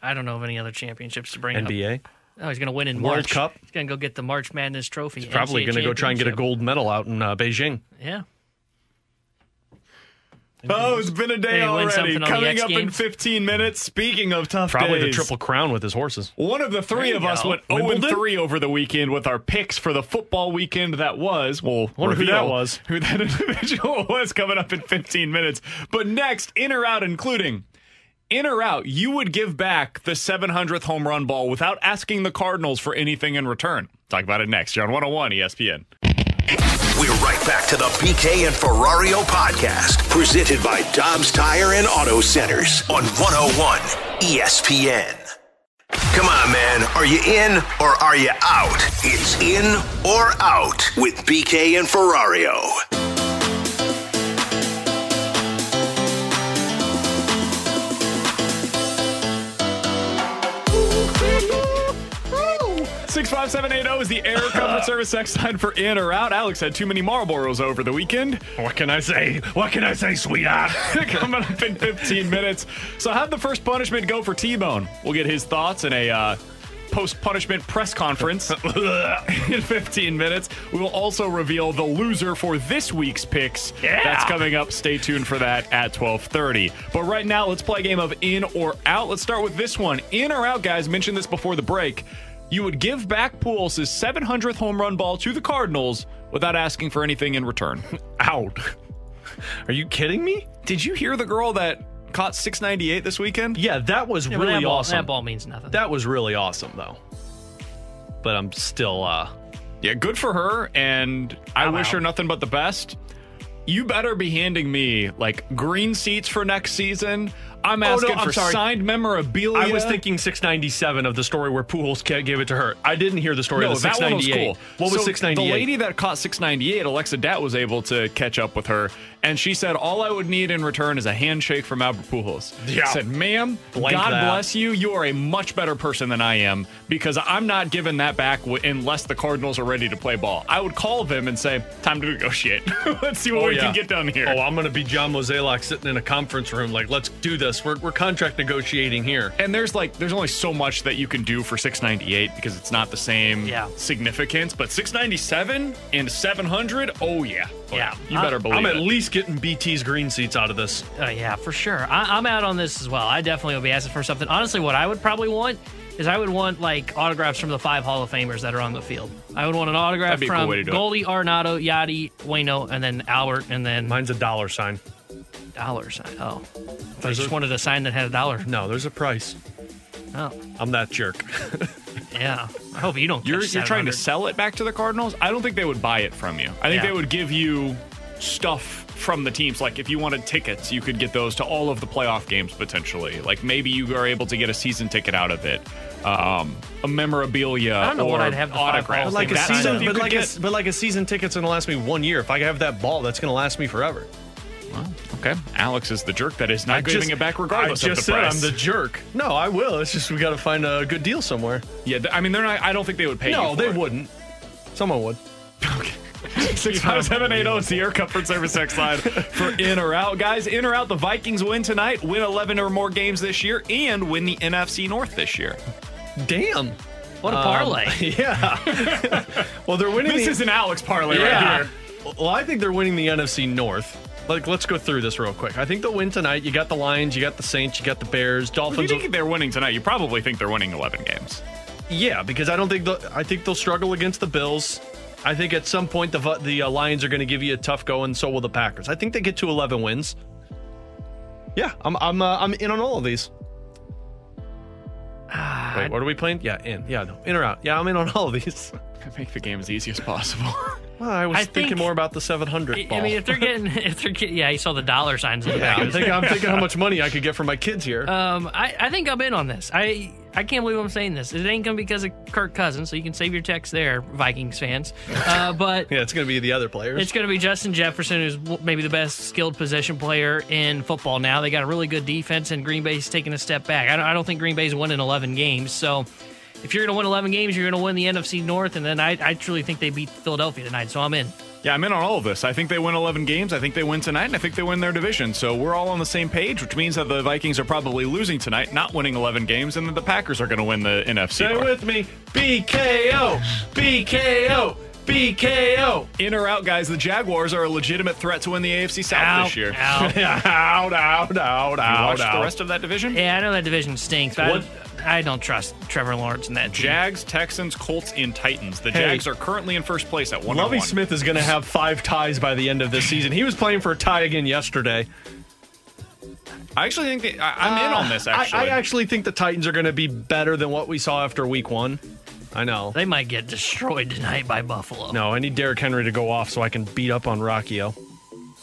I don't know of any other championships to bring up. NBA. Oh, he's going to win in World March. Cup. He's going to go get the March Madness trophy. He's probably going to go try and get a gold medal out in uh, Beijing. Yeah. Oh, it's been a day win already. something on the Coming X up in Games. 15 minutes. Speaking of tough Probably the days, triple crown with his horses. One of the three There of you us go. went 0 Wimbledon? 3 over the weekend with our picks for the football weekend that was. Well, Wonder who reveal that was. Who that individual was coming up in 15 minutes. But next, in or out, including in or out, you would give back the 700th home run ball without asking the Cardinals for anything in return. Talk about it next. You're on 101 ESPN. We're right back to the BK and Ferrario podcast, presented by Dobbs Tire and Auto Centers on 101 ESPN. Come on, man. Are you in or are you out? It's in or out with BK and Ferrario. Five seven eight zero is the air comfort service sex line for in or out. Alex had too many Marlboros over the weekend. What can I say? What can I say, sweetheart? Coming up in 15 minutes. So, how'd the first punishment go for T Bone? We'll get his thoughts in a uh, post punishment press conference in 15 minutes. We will also reveal the loser for this week's picks. Yeah. That's coming up. Stay tuned for that at 12:30. But right now, let's play a game of in or out. Let's start with this one. In or out, guys. Mentioned this before the break. You would give back Pujols' 700th home run ball to the Cardinals without asking for anything in return. Out. Are you kidding me? Did you hear the girl that caught 698 this weekend? Yeah, that was Yeah, really that ball, awesome. That ball means nothing. That was really awesome, though. But I'm still, uh, Yeah, good for her, and I I'm wish out. her nothing but the best. You better be handing me like green seats for next season. I'm Oh, no, asking I'm for sorry. signed memorabilia. I was thinking 697 of the story where Pujols gave it to her. I didn't hear the story no, of the that one was 698. cool. What was So 698? The lady that caught 698, Alexa Dat was able to catch up with her, and she said, "All I would need in return is a handshake from Albert Pujols." Yeah. I said, "Ma'am, Blank God that. bless you. You are a much better person than I am because I'm not giving that back w- unless the Cardinals are ready to play ball. I would call them and say, "Time to negotiate. Let's see what Oh, we yeah. can get done here." Oh, I'm going to be John Mozeliak sitting in a conference room like, let's do this. We're, we're contract negotiating here. and there's like there's only so much that you can do for 698 because it's not the same Yeah. significance but 697 and 700 oh yeah Oh, Yeah. you better believe I'm it at least getting BT's green seats out of this. Uh, yeah, for sure. I, I'm out on this as well. I definitely will be asking for something. Honestly, what I would probably want is I would want like autographs from the five Hall of Famers that are on the field. I would want an autograph That'd be a cool from way to do it. Goldie, Arenado, Yachty, Wayno, and then Albert, and then Mine's a dollar sign. Dollar sign. Oh, I There's just a- wanted a sign that had a dollar. No, there's a price. Oh, I'm that jerk. yeah. I hope you don't. you're, catch you're trying to 700. sell it back to the cardinals i don't think they would buy it from you i think Yeah. they would give you stuff from the teams. Like if you wanted tickets, you could get those to all of the playoff games potentially. Like maybe you are able to get a season ticket out of it. Um, a memorabilia I don't know or what I'd have the five autograph. balls But like a That season, stuff you but could like, get. a, but like a season ticket's gonna last me one year. If I have that ball, that's gonna last me forever. Okay, Alex is the jerk that is not I giving just- it back regardless I of just the said price. I'm the jerk. No, I will. It's just we got to find a good deal somewhere. yeah, th- I mean they're not. I don't think they would pay. you No, they it. wouldn't. Someone would. Okay. Six five seven eight zero is the Air Comfort Service text line for in or out, guys. In or out, the Vikings win tonight, win eleven or more games this year, and win the NFC North this year. Damn. What a Um, parlay. yeah. well, they're winning. This the, is an Alex parlay yeah. right here. Well, I think they're winning the NFC North. Like, let's go through this real quick. I think they'll win tonight. You got the Lions, you got the Saints, you got the Bears, If you think they're winning tonight, you probably think they're winning eleven games. Yeah, because I don't think the I think they'll struggle against the Bills. I think at some point the the uh, Lions are going to give you a tough go, and so will the Packers. I think they get to 11 wins. Yeah, I'm I'm uh, I'm in on all of these. Wait, what are we playing? Yeah, in. Yeah, no, in or out. Yeah, I'm in on all of these. Make the game as easy as possible. Well, I was I thinking think- more about the 700 I ball. mean, if they're getting, if they're getting, yeah, you saw the dollar signs in the yeah, back. I'm thinking, I'm thinking how much money I could get for my kids here. Um, I, I think I'm in on this. I I can't believe I'm saying this. It ain't gonna be because of Kirk Cousins, so you can save your text there, Vikings fans. Uh, but yeah, it's going to be the other players. it's gonna be Justin Jefferson, who's maybe the best skilled position player in football now. They got a really good defense, and Green Bay's taking a step back. I don't, I don't think Green Bay's winning 11 games, so. If you're going to win 11 games, you're going to win the NFC North, and then I, I truly think they beat Philadelphia tonight, so I'm in. yeah, I'm in on all of this. I think they win 11 games. I think they win tonight, and I think they win their division. So we're all on the same page, which means that the Vikings are probably losing tonight, not winning 11 games, and that the Packers are going to win the NFC. Say North. with me, BKO, BKO, BKO. In or out, guys, the Jaguars are a legitimate threat to win the AFC South Out, this year. out. out, out, out, You out, watch out. the rest of that division? Yeah, I know that division stinks, but What- I, I don't trust Trevor Lawrence in that team. Jags, Texans, Colts, and Titans. The Hey. Jags are currently in first place at one. Lovie. Smith is going to have five ties by the end of this season. He was playing for a tie again yesterday. I actually think that, I, I'm in on this. Actually, Uh, I, I actually think the Titans are going to be better than what we saw after week one. I know. They might get destroyed tonight by Buffalo. No, I need Derrick Henry to go off so I can beat up on Rockio.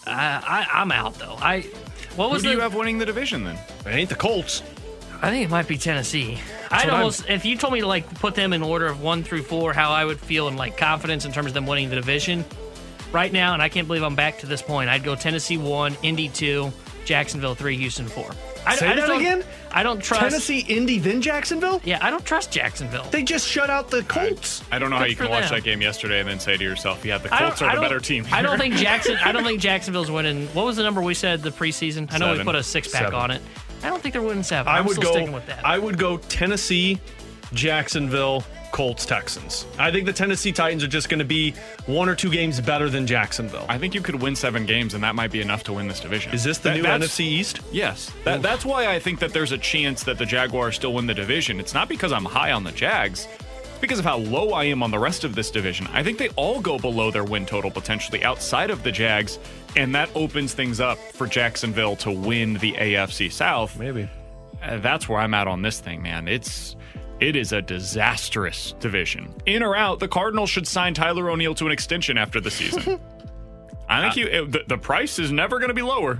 I, I, I'm out though. I what was Who was do the? you have winning the division then? It ain't the Colts. I think it might be Tennessee. I'd what I'm- almost if you told me to like put them in order of one through four, how I would feel in like confidence in terms of them winning the division. Right now, and I can't believe I'm back to this point. I'd go Tennessee one, Indy two, Jacksonville three, Houston four. I, Say I just that don't- again? I don't trust Tennessee, Indy, then Jacksonville? Yeah, I don't trust Jacksonville. They just shut out the Colts. I don't know how Good you can for watch them. that game yesterday and then say to yourself, "Yeah, the I Colts don't- are I the don't- better team." I don't here. think Jackson. I don't think Jacksonville's winning. What was the number we said the preseason? I know we Seven. put a six pack Seven. on it. I don't think they're winning seven. I I'm would still go. sticking with that. I would go Tennessee, Jacksonville, Colts, Texans. I think the Tennessee Titans are just going to be one or two games better than Jacksonville. I think you could win seven games, and that might be enough to win this division. Is this the That- new NFC East? Yes, that, that's why I think that there's a chance that the Jaguars still win the division. It's not because I'm high on the Jags. It's because of how low I am on the rest of this division. I think they all go below their win total potentially outside of the Jags, and that opens things up for Jacksonville to win the AFC South. Maybe. Uh, that's where I'm at on this thing, man. It's it is a disastrous division. In or out, the Cardinals should sign Tyler O'Neill to an extension after the season. I think you, it- the, the price is never going to be lower.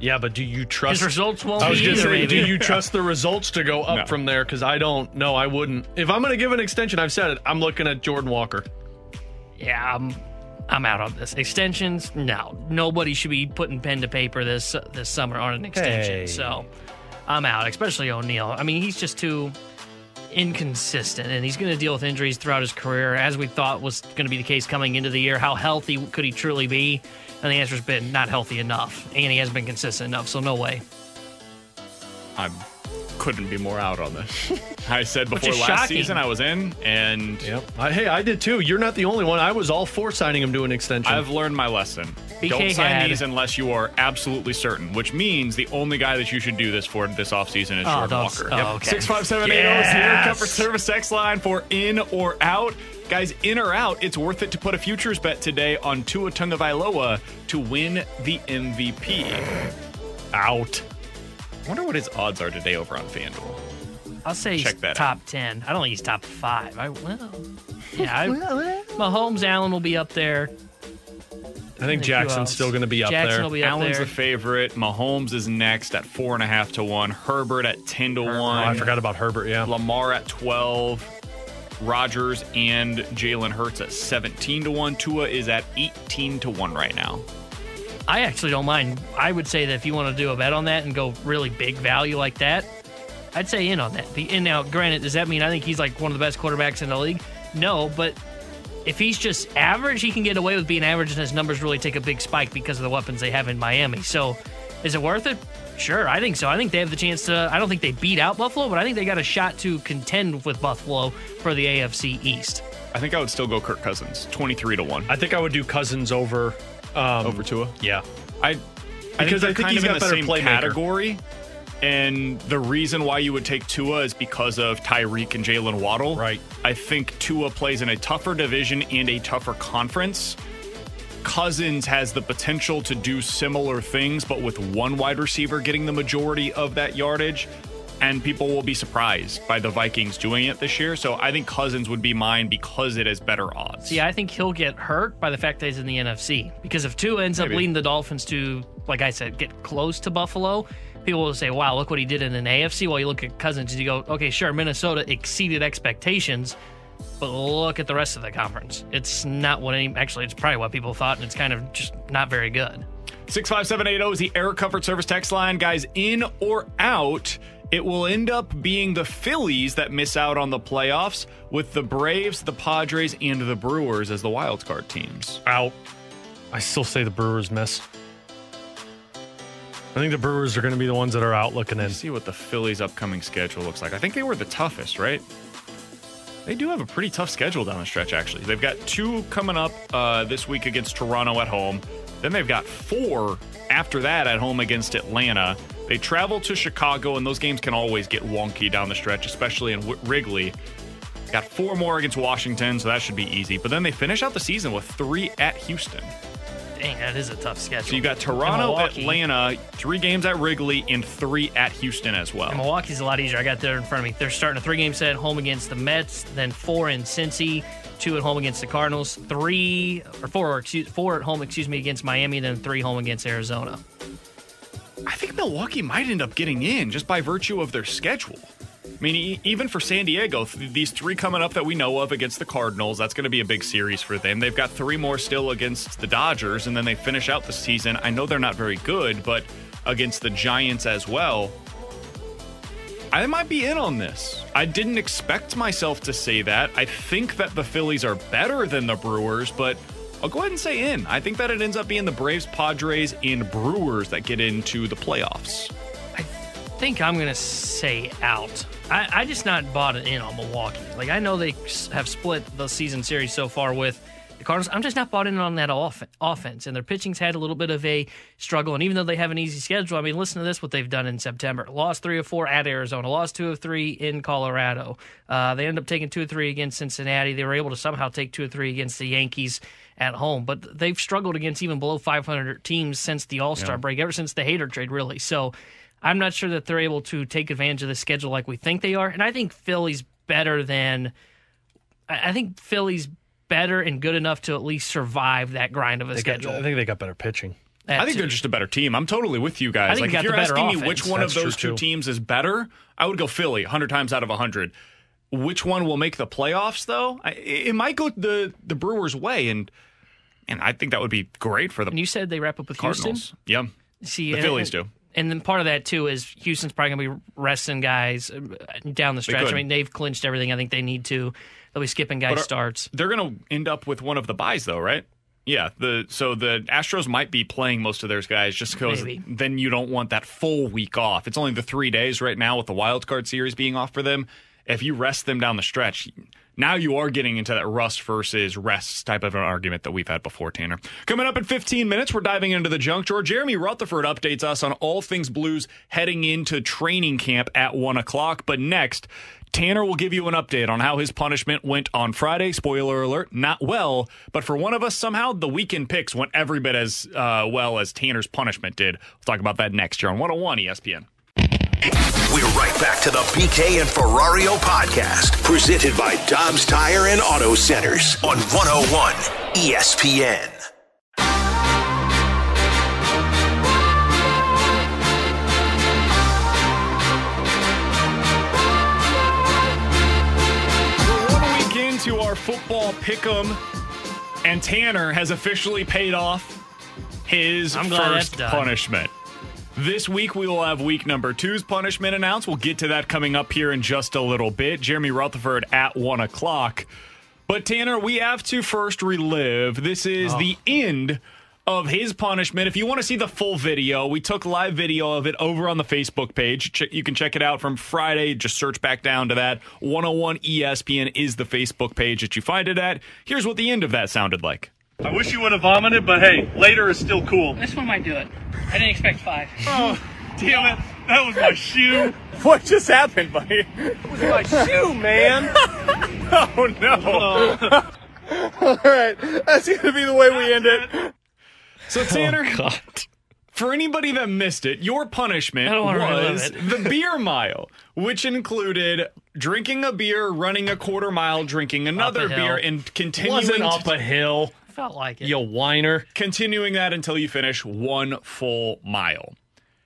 Yeah, but do you trust His results won't I was be gonna either. say, do maybe. you trust the results to go up No. from there? Because I don't. No, I wouldn't. If I'm going to give an extension, I've said it. I'm looking at Jordan Walker. Yeah, I'm, I'm out on this. Extensions? No, nobody should be putting pen to paper this this summer on an extension. Hey. So I'm out, especially O'Neill. I mean, he's just too inconsistent, and he's going to deal with injuries throughout his career, as we thought was going to be the case coming into the year. How healthy could he truly be? And the answer's been not healthy enough, and he hasn't been consistent enough. So no way. I couldn't be more out on this. I said before last shocking. season I was in, and Yep. I, hey, I did too. You're not the only one. I was all for signing him to an extension. I've learned my lesson. BK Don't sign had- these unless you are absolutely certain, which means the only guy that you should do this for this offseason is Oh, Jordan don't- Walker. oh, okay. 65780 is here. Comfort Service X line for in or out. Guys, in or out, it's worth it to put a futures bet today on Tua Tagovailoa to win the MVP. out. I wonder what his odds are today over on FanDuel. I'll say Check that top ten. I don't think he's top five. I well, yeah. I, eh. Mahomes, Allen will be up there. I think Jackson's still going to be up Jackson there. will be up Allen's there. the favorite. Mahomes is next at four and a half to one. Herbert at ten to Oh, one. I forgot about Herbert. Yeah. Lamar at twelve. Rodgers and Jalen Hurts at seventeen to one. Tua is at eighteen to one right now. I actually don't mind. I would say that if you want to do a bet on that and go really big value like that, I'd say in on that. The and now, granted, does that mean I think he's like one of the best quarterbacks in the league? No, but if he's just average, he can get away with being average, and his numbers really take a big spike because of the weapons they have in Miami. So, is it worth it? Sure, I think so. I think they have the chance to. I don't think they beat out Buffalo, but I think they got a shot to contend with Buffalo for the AFC East. I think I would still go Kirk Cousins, twenty-three to one I think I would do Cousins over. Um, over Tua. Yeah. I Because I they're think kind he's of in got the better same playmaker. category. And the reason why you would take Tua is because of Tyreek and Jaylen Waddle. Right. I think Tua plays in a tougher division and a tougher conference. Cousins has the potential to do similar things, but with one wide receiver getting the majority of that yardage. And people will be surprised by the Vikings doing it this year. So I think Cousins would be mine because it has better odds. See, I think he'll get hurt by the fact that he's in the NFC. Because if Tua ends up leading the Dolphins to, like I said, get close to Buffalo, people will say, wow, look what he did in an AFC. While you look at Cousins and you go, okay, sure, Minnesota exceeded expectations, but look at the rest of the conference. It's not what any, actually, it's probably what people thought, and it's kind of just not very good. 65780 is the Air Comfort Service text line. Guys, in or out, it will end up being the Phillies that miss out on the playoffs with the Braves, the Padres, and the Brewers as the wild card teams. Out. I still say the Brewers miss. I think the Brewers are going to be the ones that are out looking in. Let's see what the Phillies' upcoming schedule looks like. I think they were the toughest, right? They do have a pretty tough schedule down the stretch, actually. They've got two coming up uh, this week against Toronto at home. Then they've got four after that at home against Atlanta. They travel to Chicago, and those games can always get wonky down the stretch, especially in w- Wrigley. Got four more against Washington, so that should be easy. But then they finish out the season with three at Houston. Dang, that is a tough schedule. So you got Toronto, Atlanta, three games at Wrigley, and three at Houston as well. And Milwaukee's a lot easier. I got there in front of me. They're starting a three game set home against the Mets, then four in Cincy, two at home against the Cardinals, three or four, or excuse, four at home, excuse me, against Miami, then three home against Arizona. I think Milwaukee might end up getting in just by virtue of their schedule. I mean, even for San Diego, these three coming up that we know of against the Cardinals, that's going to be a big series for them. They've got three more still against the Dodgers, and then they finish out the season. I know they're not very good, but against the Giants as well. I might be in on this. I didn't expect myself to say that. I think that the Phillies are better than the Brewers, but I'll go ahead and say in. I think that it ends up being the Braves, Padres, and Brewers that get into the playoffs. I think I'm going to say out. I, I just not bought it in on Milwaukee. Like, I know they have split the season series so far with the Cardinals. I'm just not bought in on that off- offense. And their pitching's had a little bit of a struggle. And even though they have an easy schedule, I mean, listen to this what they've done in September. Lost three of four at Arizona, lost two of three in Colorado. Uh, they ended up taking two of three against Cincinnati. They were able to somehow take two of three against the Yankees at home. But they've struggled against even below 500 teams since the All Star break, ever since the Hader trade, really. So I'm not sure that they're able to take advantage of the schedule like we think they are. And I think Philly's better than. I I think Philly's better and good enough to at least survive that grind of a They got- schedule. I think they got better pitching. That I think too. they're just a better team. I'm totally with you I guys. think Like you got if you're the better asking me which one That's of those two too. teams is better, I would go Philly 100 times out of 100. Which one will make the playoffs though? I, it might go the the Brewers way and and I think that would be great for them. And you said they wrap up with Houston. Cardinals. Yeah. See, The and- Phillies do. And then part of that too is Houston's probably going to be resting guys uh, down the stretch. I mean, they've clinched everything. I think they need to. They'll be skipping guys are- starts. They're going to end up with one of the buys though, right? Yeah, the so the Astros might be playing most of their guys just because then you don't want that full week off. It's only the three days right now with the wild card series being off for them. If you rest them down the stretch, now you are getting into that rust versus rest type of an argument that we've had before, Tanner. Coming up in 15 minutes, we're diving into the junk drawer. Jeremy Rutherford updates us on all things Blues heading into training camp at 1 o'clock. But next, Tanner will give you an update on how his punishment went on Friday. Spoiler alert, not well. But for one of us, somehow the weekend picks went every bit as uh, well as Tanner's punishment did. We'll talk about that next year on 101 ESPN. We're right back to the BK and Ferrario podcast, presented by Dobbs Tire and Auto Centers on 101 ESPN. to our football pick'em, and Tanner has officially paid off his first punishment. This week we will have week number two's punishment announced. We'll get to that coming up here in just a little bit. Jeremy Rutherford at one o'clock. But Tanner, we have to first relive. This is Oh. the end of his punishment. If you want to see the full video, we took live video of it over on the Facebook page. You can check it out from Friday. Just search back down to that. 101 ESPN is the Facebook page that you find it at. Here's what the end of that sounded like. I wish you would have vomited, but hey, later is still cool. This one might do it. I didn't expect five. Oh, damn it. That was my shoe. What just happened, buddy? It was my shoe, man. Oh no! All right, that's gonna be the way we end it. So Tanner, oh, for anybody that missed it, your punishment I don't wanna relive was the beer mile, which included drinking a beer, running a quarter mile, drinking another beer, and continuing up a hill, Felt like it. you whiner. continuing that until you finish one full mile.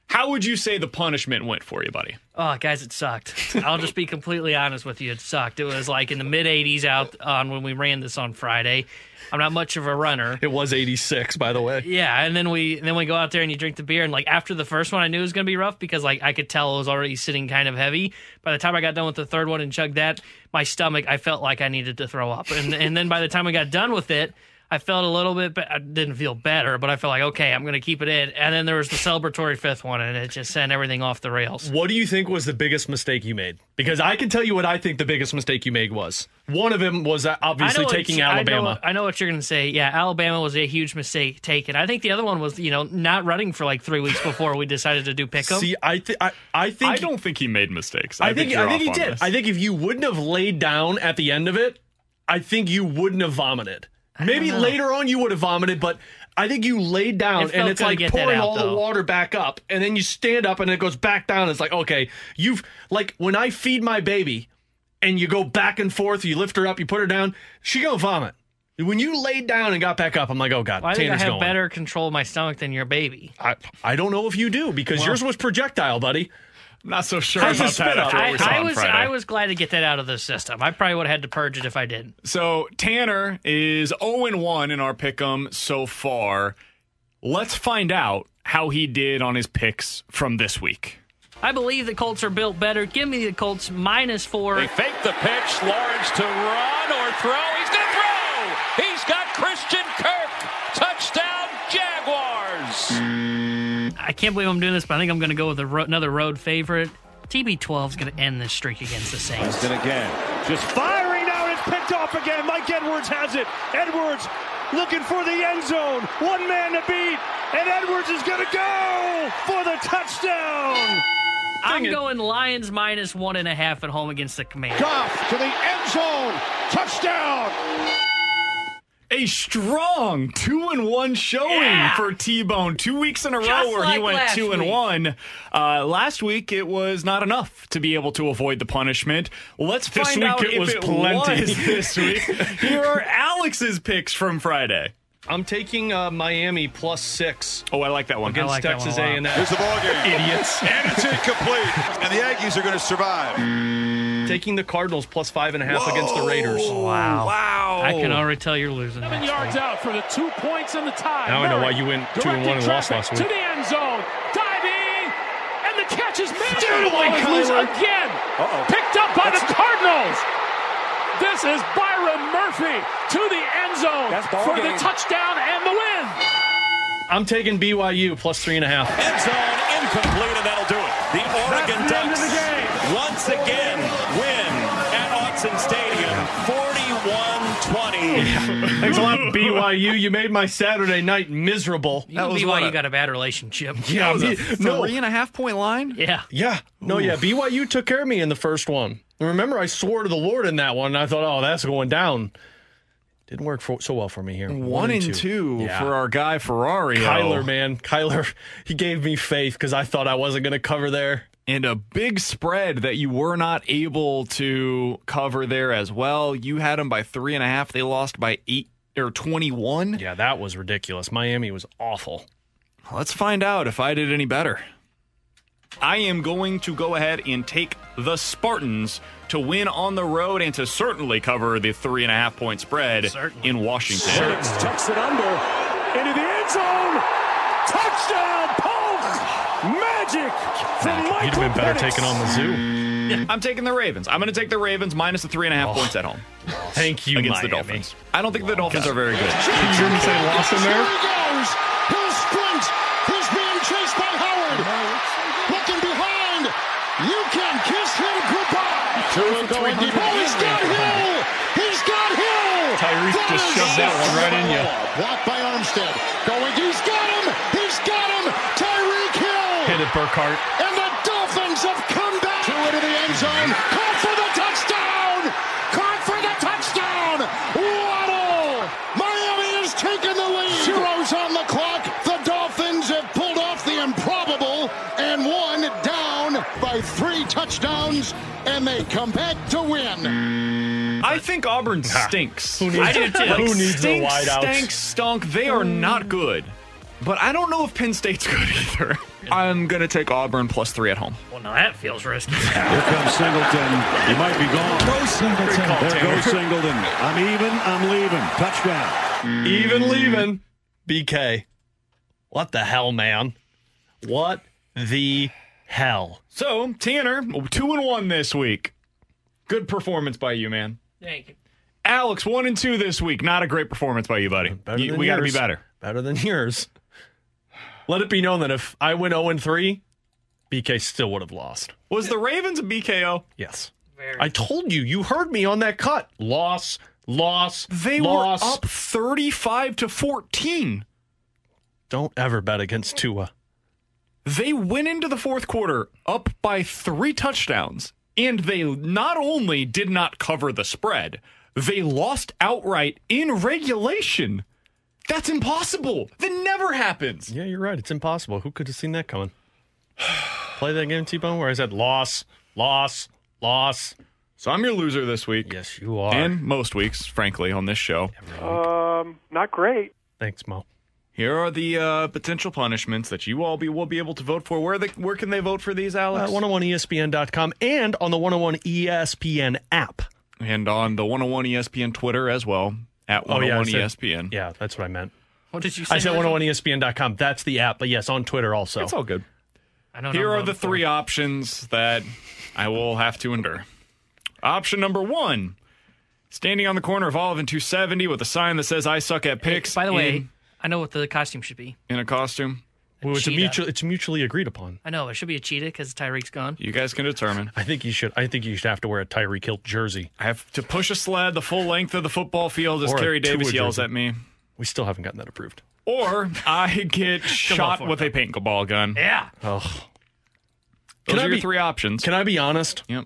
How would you say the punishment went for you, buddy? Oh, guys, it sucked. I'll just be completely honest with you. It sucked. It was like in the mid 80s out on when we ran this on Friday. I'm not much of a runner. It was 86, by the way. Yeah, and then we then we go out there and you drink the beer and like after the first one I knew it was gonna be rough because like I could tell it was already sitting kind of heavy. By the time I got done with the third one and chugged that, my stomach I felt like I needed to throw up. And and then by the time we got done with it, I felt a little bit, but I didn't feel better. But I felt like okay, I'm gonna keep it in. And then there was the celebratory fifth one, and it just sent everything off the rails. What do you think was the biggest mistake you made? Because I can tell you what I think the biggest mistake you made was. One of them was uh, obviously what taking you- I know- Alabama. I know, what you're going to say. Yeah, Alabama was a huge mistake taken. I think the other one was, you know, not running for like three weeks before we decided to do pickup. See, I, th- I, I think I don't think he made mistakes. I think, you're I think he did. this. I think if you wouldn't have laid down at the end of it, I think you wouldn't have vomited. Maybe know. later on you would have vomited, but I think you laid down It and it's like pouring out, all the water back up, and then you stand up and it goes back down. It's like okay, you've like when I feed my baby, and you go back and forth, you lift her up, you put her down, she gonna vomit. When you laid down and got back up, I'm like, oh god, I think I have going. better control of my stomach than your baby. I, I don't know if you do because yours was projectile, buddy. Not so sure How's about that up? after what I, we saw I on was Friday. I was glad to get that out of the system. I probably would have had to purge it if I didn't. So Tanner is 0 1 in our pick'em so far. Let's find out how he did on his picks from this week. I believe the Colts are built better. Give me the Colts minus four. They fake the pitch. Lawrence to run or throw. He's going to throw. Can't believe I'm doing this, but I think I'm going to go with a ro- another road favorite. TB12 is going to end this streak against the Saints. Winston again. Just firing now. It's picked off again. Mike Edwards has it. Edwards looking for the end zone. One man to beat. And Edwards is going to go for the touchdown. I'm going Lions minus one and a half at home against the Commanders. Goff to the end zone. Touchdown. A strong two and one showing Yeah. for T Bone. Two weeks in a row Just where he went last two and week. one. Uh, last week it was not enough to be able to avoid the punishment. Let's This find week out it if was it plenty. was this week. Here are Alex's picks from Friday. I'm taking uh, Miami plus six Oh, I like that one. against like that one a Texas. A&M. Here's the ball game. Idiots. And it's incomplete. And the Aggies are going to survive. Taking the Cardinals plus five and a half against the Raiders. Wow. Wow. I can already tell you're losing. Seven yards week. out for the two points and the tie. Now I know why you went two and one and lost last week. To the end zone. Diving. And the catch is made. Dude, The ball is loose again. Picked up by the Cardinals. This is Byron Murphy to the end zone for the touchdown and the win. I'm taking BYU plus three and a half. End zone incomplete, and that'll do it. The Oregon the end of Ducks the game. once again Thanks a lot, BYU. You made my Saturday night miserable. You and was BYU what, a- got a bad relationship. Yeah, me- no, Three and a half point line? Yeah. yeah, no, yeah. BYU took care of me in the first one. And remember, I swore to the Lord in that one. And I thought, oh, that's going down. Didn't work for, so well for me here. One and two Yeah. for our guy Ferrari. Kyler, man, Kyler, he gave me faith because I thought I wasn't going to cover there. And a big spread that you were not able to cover there as well. You had them by three and a half. They lost by eight or twenty-one. Yeah, that was ridiculous. Miami was awful. Let's find out if I did any better. I am going to go ahead and take the Spartans to win on the road and to certainly cover the three and a half point spread Certainly. in Washington. Diggs tucks it under into the end zone. Touchdown, Polk! Magic from Michael You'd have been better Penix. taking on the zoo. I'm taking the Ravens. I'm going to take the Ravens minus the three and a half Oh. points at home Thank you, against the Dolphins. I don't think the Dolphins are very good. Did you say loss in there? Here he goes. He'll sprint. He's being chased by Howard. Looking behind. You can kiss him goodbye. Tua going deep. Oh, he's got Hill. He's got Hill. Tyreek That just shoved that one right in you. Blocked by Armstead. Going. He's got him. He's got him. Tyreek Hill. Hit it, Burkhardt. And the Dolphins have come back. Two into the end zone. Caught for the touchdown. Caught for the touchdown. Waddle. Miami has taken the lead. Zeros on the clock. The Dolphins have pulled off the improbable and won down by three touchdowns, and they come back to win. I think Auburn stinks. Who needs, I do too. Like, who needs the wideouts? Stank, stunk. They are not good. But I don't know if Penn State's good either. I'm going to take Auburn plus three at home. Well, now that feels risky. Here comes Singleton. He might be gone. Go Singleton. call, There Tanner. goes Singleton. I'm even. I'm leaving. Touchdown. Mm. Even leaving. BK. What the hell, man? What the hell? So, Tanner, two and one this week. Good performance by you, man. Thank you. Alex, one and two this week. Not a great performance by you, buddy. You- we got to be better. Better than yours. Let it be known that if I went 0 3, BK still would have lost. Was the Ravens a BKO? Yes. Very. I told you. You heard me on that cut. Loss, loss, They loss. were up 35 to 14. Don't ever bet against Tua. They went into the fourth quarter up by three touchdowns, and they not only did not cover the spread, they lost outright in regulation. That's impossible. That never happens. Yeah, you're right. It's impossible. Who could have seen that coming? Play that game, T Bone, where I said loss, loss, loss. So I'm your loser this week. Yes, you are. And most weeks, frankly, on this show. Um, not great. Thanks, Mo. Here are the uh, potential punishments that you all be will be able to vote for. Where they, where can they vote for these, Uh, Alex? 101ESPN.com and on the 101 ESPN app. and on the 101 ESPN Twitter as well at Oh, yeah, I 101 said- ESPN. Oh yeah, that's what I meant. What did you say? I said Nigel? 101ESPN.com. That's the app, but yes, on Twitter also. It's all good. I know. Here what are the voting for. three options that I will have to endure. Option number one standing on the corner of Olive and 270 with a sign that says I suck at Hey, picks. by the way, in, I know what the costume should be. in a costume. Well, it's, a mutual, it's mutually agreed upon. I know it should be a cheetah because Tyreek's gone. You guys can determine. I think you should. I think you should have to wear a Tyreek Hill jersey. I have to push a sled the full length of the football field as Or Kerry Davis yells jersey. at me. We still haven't gotten that approved. Or I get shot for it, with a paintball gun. Yeah. Oh, Those Can I are your be- three options. can I be honest? yep.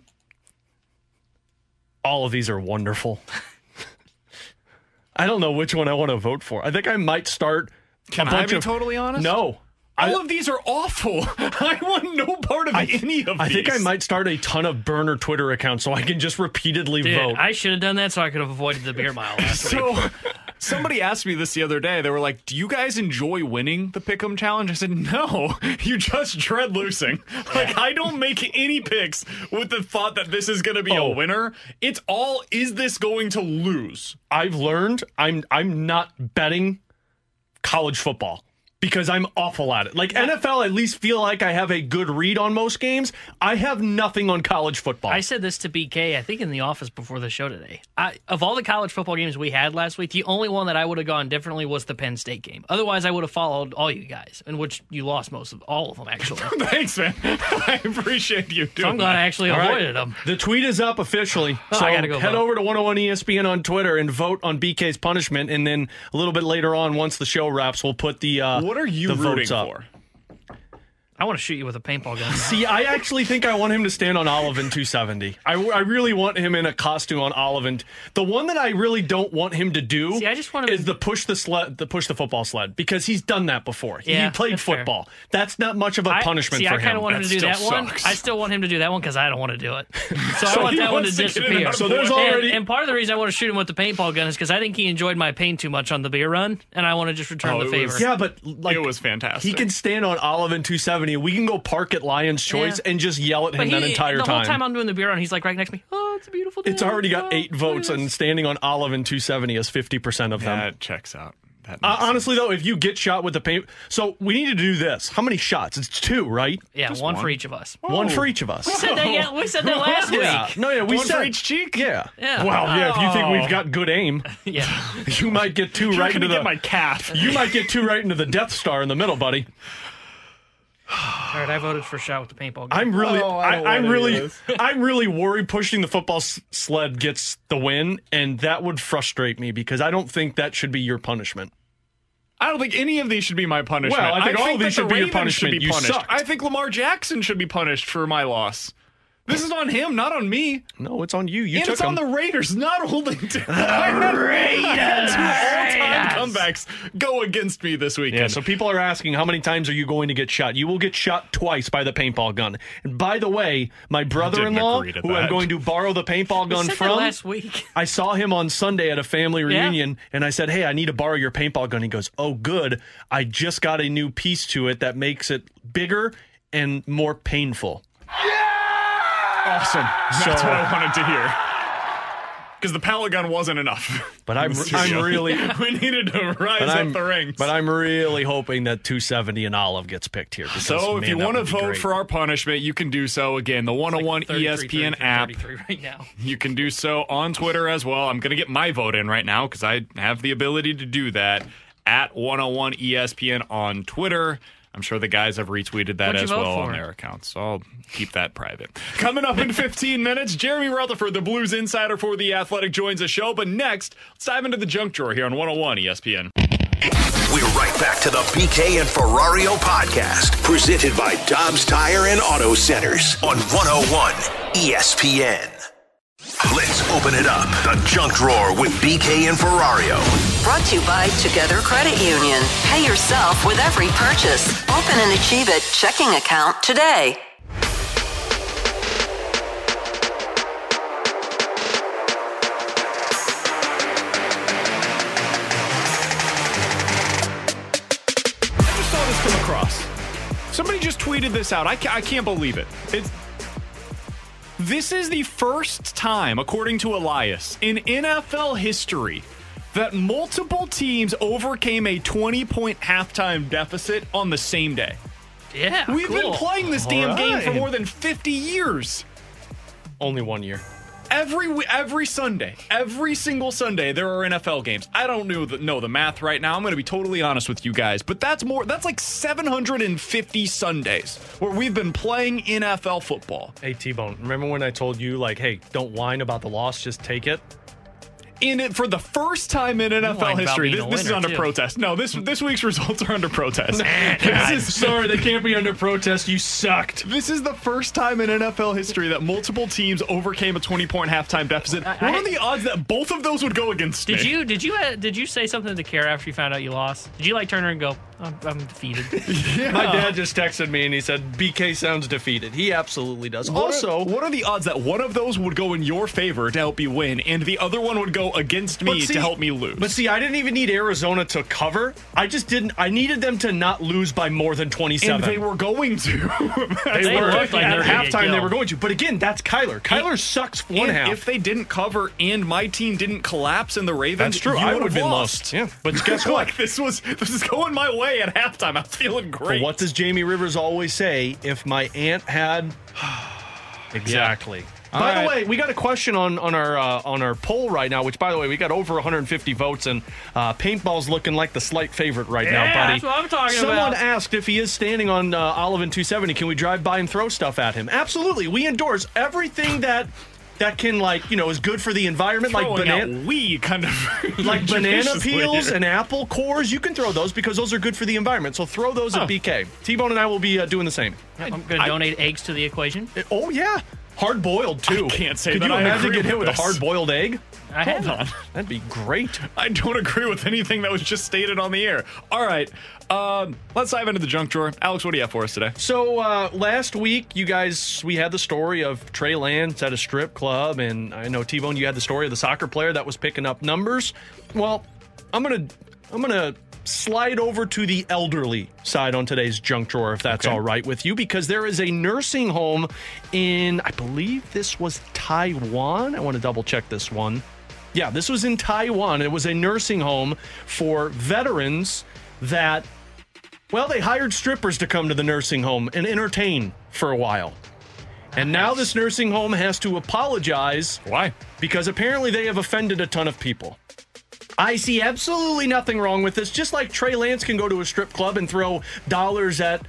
All of these are wonderful. I don't know which one I want to vote for. I think I might start. Can a I bunch be of, totally honest? No. All I, of these are awful. I want no part of I, any of I these. I think I might start a ton of burner Twitter accounts so I can just repeatedly Dude, vote. I should have done that so I could have avoided the beer mile last week. So, somebody asked me this the other day. They were like, "Do you guys enjoy winning the Pick'em challenge?" I said, "No, you just dread losing. Like, I don't make any picks with the thought that this is going to be Oh. a winner. It's all, is this going to lose? I've learned I'm I'm not betting college football because I'm awful at it. Like NFL, at least feel like I have a good read on most games. I have nothing on college football. I said this to BK, I think in the office before the show today. I, of all the college football games we had last week, the only one that I would have gone differently was the Penn State game. Otherwise, I would have followed all you guys, in which you lost most of all of them, actually. Thanks, man. I appreciate you doing so I'm glad I actually All right. avoided them. The tweet is up officially. Oh, so I gotta go head vote. over to 101 ESPN on Twitter and vote on BK's punishment. And then a little bit later on, once the show wraps, we'll put the uh, What are you the rooting votes up. For? I want to shoot you with a paintball gun. See, I actually think I want him to stand on Olive in 270. I, I really want him in a costume on Olive. And the one that I really don't want him to do See, I just want him is to- the push the sled, the push the football sled, because he's done that before. He- Yeah, he played that's fair. football. That's not much of a punishment for him. see, for I kind of want him to do that still one. I still want him to do that one because I don't want to do it. So, I want that one to to disappear. So there's And- already- and, part of the reason I want to shoot him with the paintball gun is because I think he enjoyed my pain too much on the beer run, and I want to just return Oh, the favor. was- yeah, but like It was fantastic. He can stand on Olive in 270 270. We can go park at Lion's Choice Yeah. and just yell at him But that he- entire the time. whole time I'm doing the beer run, he's like right next to me. Oh, it's a beautiful day. it's already got Oh, eight votes, and standing on Olive and 270 is 50% of them. That checks out. That Uh, honestly, though, if you get shot with the paint, so we need to do this. How many shots? It's two, right? yeah, one, one. for each of us. One for each of us. We said that. Yeah, we said that last Yeah. week. No, yeah, we One said for each cheek? Yeah. Yeah. Well, yeah. If you think Oh. we've got good aim, Yeah. you might get two You're right gonna into get the. my calf. you might get two right into the Death Star in the middle, buddy. All right, I voted for shot with the paintball. gun. I'm really, Oh, I don't I, am really. I'm really worried pushing the football s- sled gets the win, and that would frustrate me because I don't think that should be your punishment. I don't think any of these should be my punishment. Well, I think all of that these the should be your punishment. Should be You punished. sucked. I think Lamar Jackson should be punished for my loss. This is on him, not on me. No, it's on you. You and took it's on them. the Raiders, not holding to the Raiders. Two all-time comebacks go against me this weekend. Yeah, so people are asking how many times are you going to get shot? You will get shot twice by the paintball gun. And by the way, my brother-in-law, agree to who I'm going to borrow the paintball gun said from, last week. I saw him on Sunday at a family Yeah. reunion, and I said, "Hey, I need to borrow your paintball gun." He goes, "Oh, good. I just got a new piece to it that makes it bigger and more painful." Awesome. That's So- what I wanted to hear. Because the pellet gun wasn't enough. But I'm, In I'm really, we needed to rise but up I'm, the ranks. but I'm really hoping that 270 and Olive gets picked here. Because, so if you want to vote great. for our punishment, you can do so. Again, the 101 33, ESPN 33, app. right now. You can do so on Twitter as well. I'm going to get my vote in right now because I have the ability to do that at 101 ESPN on Twitter. I'm sure the guys have retweeted that What'd as well for? on their accounts. So I'll keep that private. Coming up in 15 minutes, Jeremy Rutherford, the Blues insider for The Athletic, joins the show. But next, let's dive into the junk drawer here on 101 ESPN. We're right back to the BK and Ferrario podcast, presented by Dobbs Tire and Auto Centers on 101 ESPN. Let's open it up. The junk drawer with BK and Ferrario. Brought to you by Together Credit Union. Pay yourself with every purchase. Open an Achieve It checking account today. I just saw this come across. Somebody just tweeted this out. I, ca- I can't believe it. It's this is the first time, according to Elias, in NFL history that multiple teams overcame a 20 point halftime deficit on the same day. Yeah, We've been playing this damn All game for more than 50 years. only one year. Every every Sunday, every single Sunday, there are NFL games. I don't know the, know the math right now. I'm going to be totally honest with you guys, but that's more. That's like 750 Sundays where we've been playing NFL football. Hey T Bone, remember when I told you like, hey, don't whine about the loss, just take it? In it for the first time in NFL history, this, this is under too. protest. No, this this week's results are under protest. This is, sorry, they can't be under protest. You sucked. this is the first time in NFL history that multiple teams overcame a 20 point halftime deficit. I- what are the odds that both of those would go against Did me? you did you uh, did you say something to Kara after you found out you lost? Did you like turn her and go, I'm, I'm defeated? My dad just texted me and he said, BK sounds defeated. He absolutely does. What also, are, what are the odds that one of those would go in your favor to help you win, and the other one would go against me see- to help me lose? But see, I didn't even need Arizona to cover. I just didn't. I needed them to not lose by more than 27. and they were going to. They They were looked like at they were gonna halftime. They were going to. But again, that's Kyler. Kyler sucks one And half. If they didn't cover and my team didn't collapse in the Ravens, That's true. You I would would've have been lost. lost. Yeah. But guess what? like this was this is going my way at halftime. I'm feeling But great. what does Jamie Rivers always say? If my aunt had. exactly. All by right. the way, we got a question on on our uh, on our poll right now. Which, by the way, we got over 150 votes, and uh, paintball's looking like the slight favorite right now, buddy. that's what I'm talking Someone about. Someone asked if he is standing on uh, Olive and 270. Can we drive by and throw stuff at him? Absolutely. We endorse everything that that can like you know is good for the environment, like banana. out we kind of like banana peels and apple cores, you can throw those because those are good for the environment. So throw those Huh. at BK. T Bone and I will be uh, doing the same. I'm going to donate eggs to the equation. Uh, Oh yeah, hard boiled too. I can't say Could that you I imagine agree get hit with with a hard boiled egg? I Hold have on. That'd be great. I don't agree with anything that was just stated on the air. All right, um, let's dive into the junk drawer. Alex, what do you have for us today? So uh, last week, you guys, we had the story of Trey Lance at a strip club, and I know T Bone, you had the story of the soccer player that was picking up numbers. Well, I'm gonna, I'm gonna slide over to the elderly side on today's junk drawer, if that's Okay. all right with you, because there is a nursing home in, I believe this was Taiwan. I want to double check this one. Yeah, this was in Taiwan. It was a nursing home for veterans that, well, they hired strippers to come to the nursing home and entertain for a while. And now this nursing home has to apologize. Why? Because apparently they have offended a ton of people. I see absolutely nothing wrong with this. Just like Trey Lance can go to a strip club and throw dollars at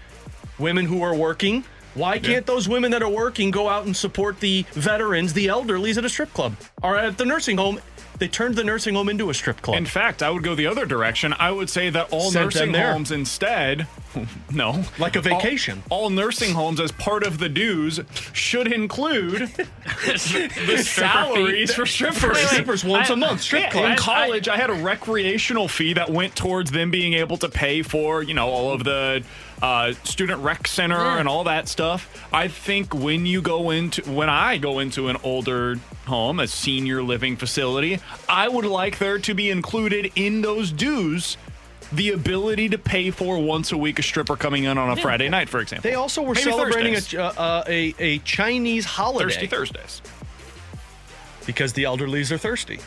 women who are working. Why can't those women that are working go out and support the veterans, the elderlies at a strip club or at the nursing home? They turned the nursing home into a strip club. In fact, I would go the other direction. I would say that all Sent nursing homes instead, no, Like a vacation. All, all nursing homes, as part of the dues, should include the salaries for strippers. Strippers once a month, strip Yeah, club. In college, I had a recreational fee that went towards them being able to pay for, you know, all of the uh, student rec center and all that stuff. I think when you go into, when I go into an older home, a senior living facility, I would like there to be included in those dues the ability to pay for once a week a stripper coming in on a Friday night, for example. They also were Maybe celebrating Thursdays. a, uh, a a Chinese holiday Thirsty Thursdays. because the elderlies are thirsty.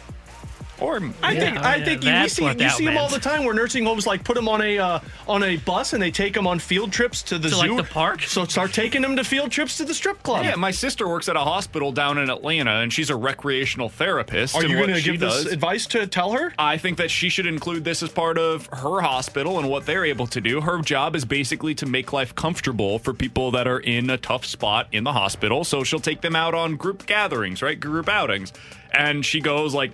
Or I Yeah, think I yeah, think you, see you see them all the time where nursing homes like put them on a uh, on a bus and they take them on field trips to the To, zoo like, the park? So start taking them to field trips to the strip club. Yeah, my sister works at a hospital down in Atlanta, and she's a recreational therapist. Are you what going to she give this advice to tell her? I think that she should include this as part of her hospital and what they're able to do. Her job is basically to make life comfortable for people that are in a tough spot in the hospital. So she'll take them out on group gatherings, right? Group outings. And she goes like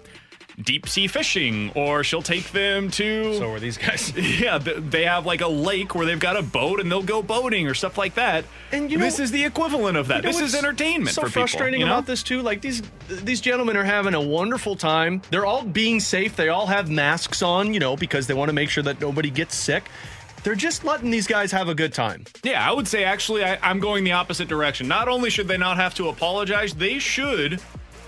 deep sea fishing, or she'll take them to. So are these guys. Yeah, they have like a lake where they've got a boat and they'll go boating or stuff like that. And you know- this is the equivalent of that. You know this is entertainment So for people, frustrating you know? about this too. Like these these gentlemen are having a wonderful time. They're all being safe. They all have masks on, you know, because they want to make sure that nobody gets sick. They're just letting these guys have a good time. Yeah, I would say actually I, I'm going the opposite direction. Not only should they not have to apologize, they should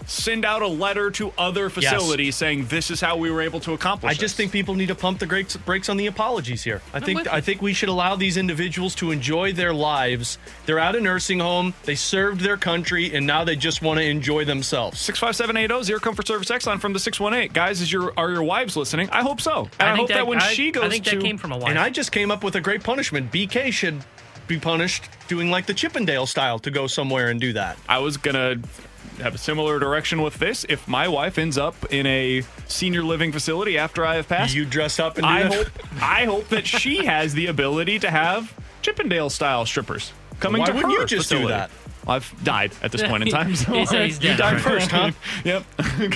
send out a letter to other facilities saying this is how we were able to accomplish. I just think people need to pump the brakes, brakes on the apologies here. I think with you. I think we should allow these individuals to enjoy their lives. They're out of nursing home. They served their country, and now they just want to enjoy themselves. Six five seven eight zero zero comfort service X line from the six one eight guys. Is your are your wives listening? I hope so. And I, think hope that, when I, she goes I think to that came from a wife. And I just came up with a great punishment. BK should be punished doing like the Chippendale style to go somewhere and do that. I was gonna have a similar direction with this. If my wife ends up in a senior living facility after I have passed, You dress up and do I that? hope I hope that she has the ability to have Chippendale style strippers coming Why to wouldn't her you just do that? I've died at this point in time. So He said he's You died first, huh? yep.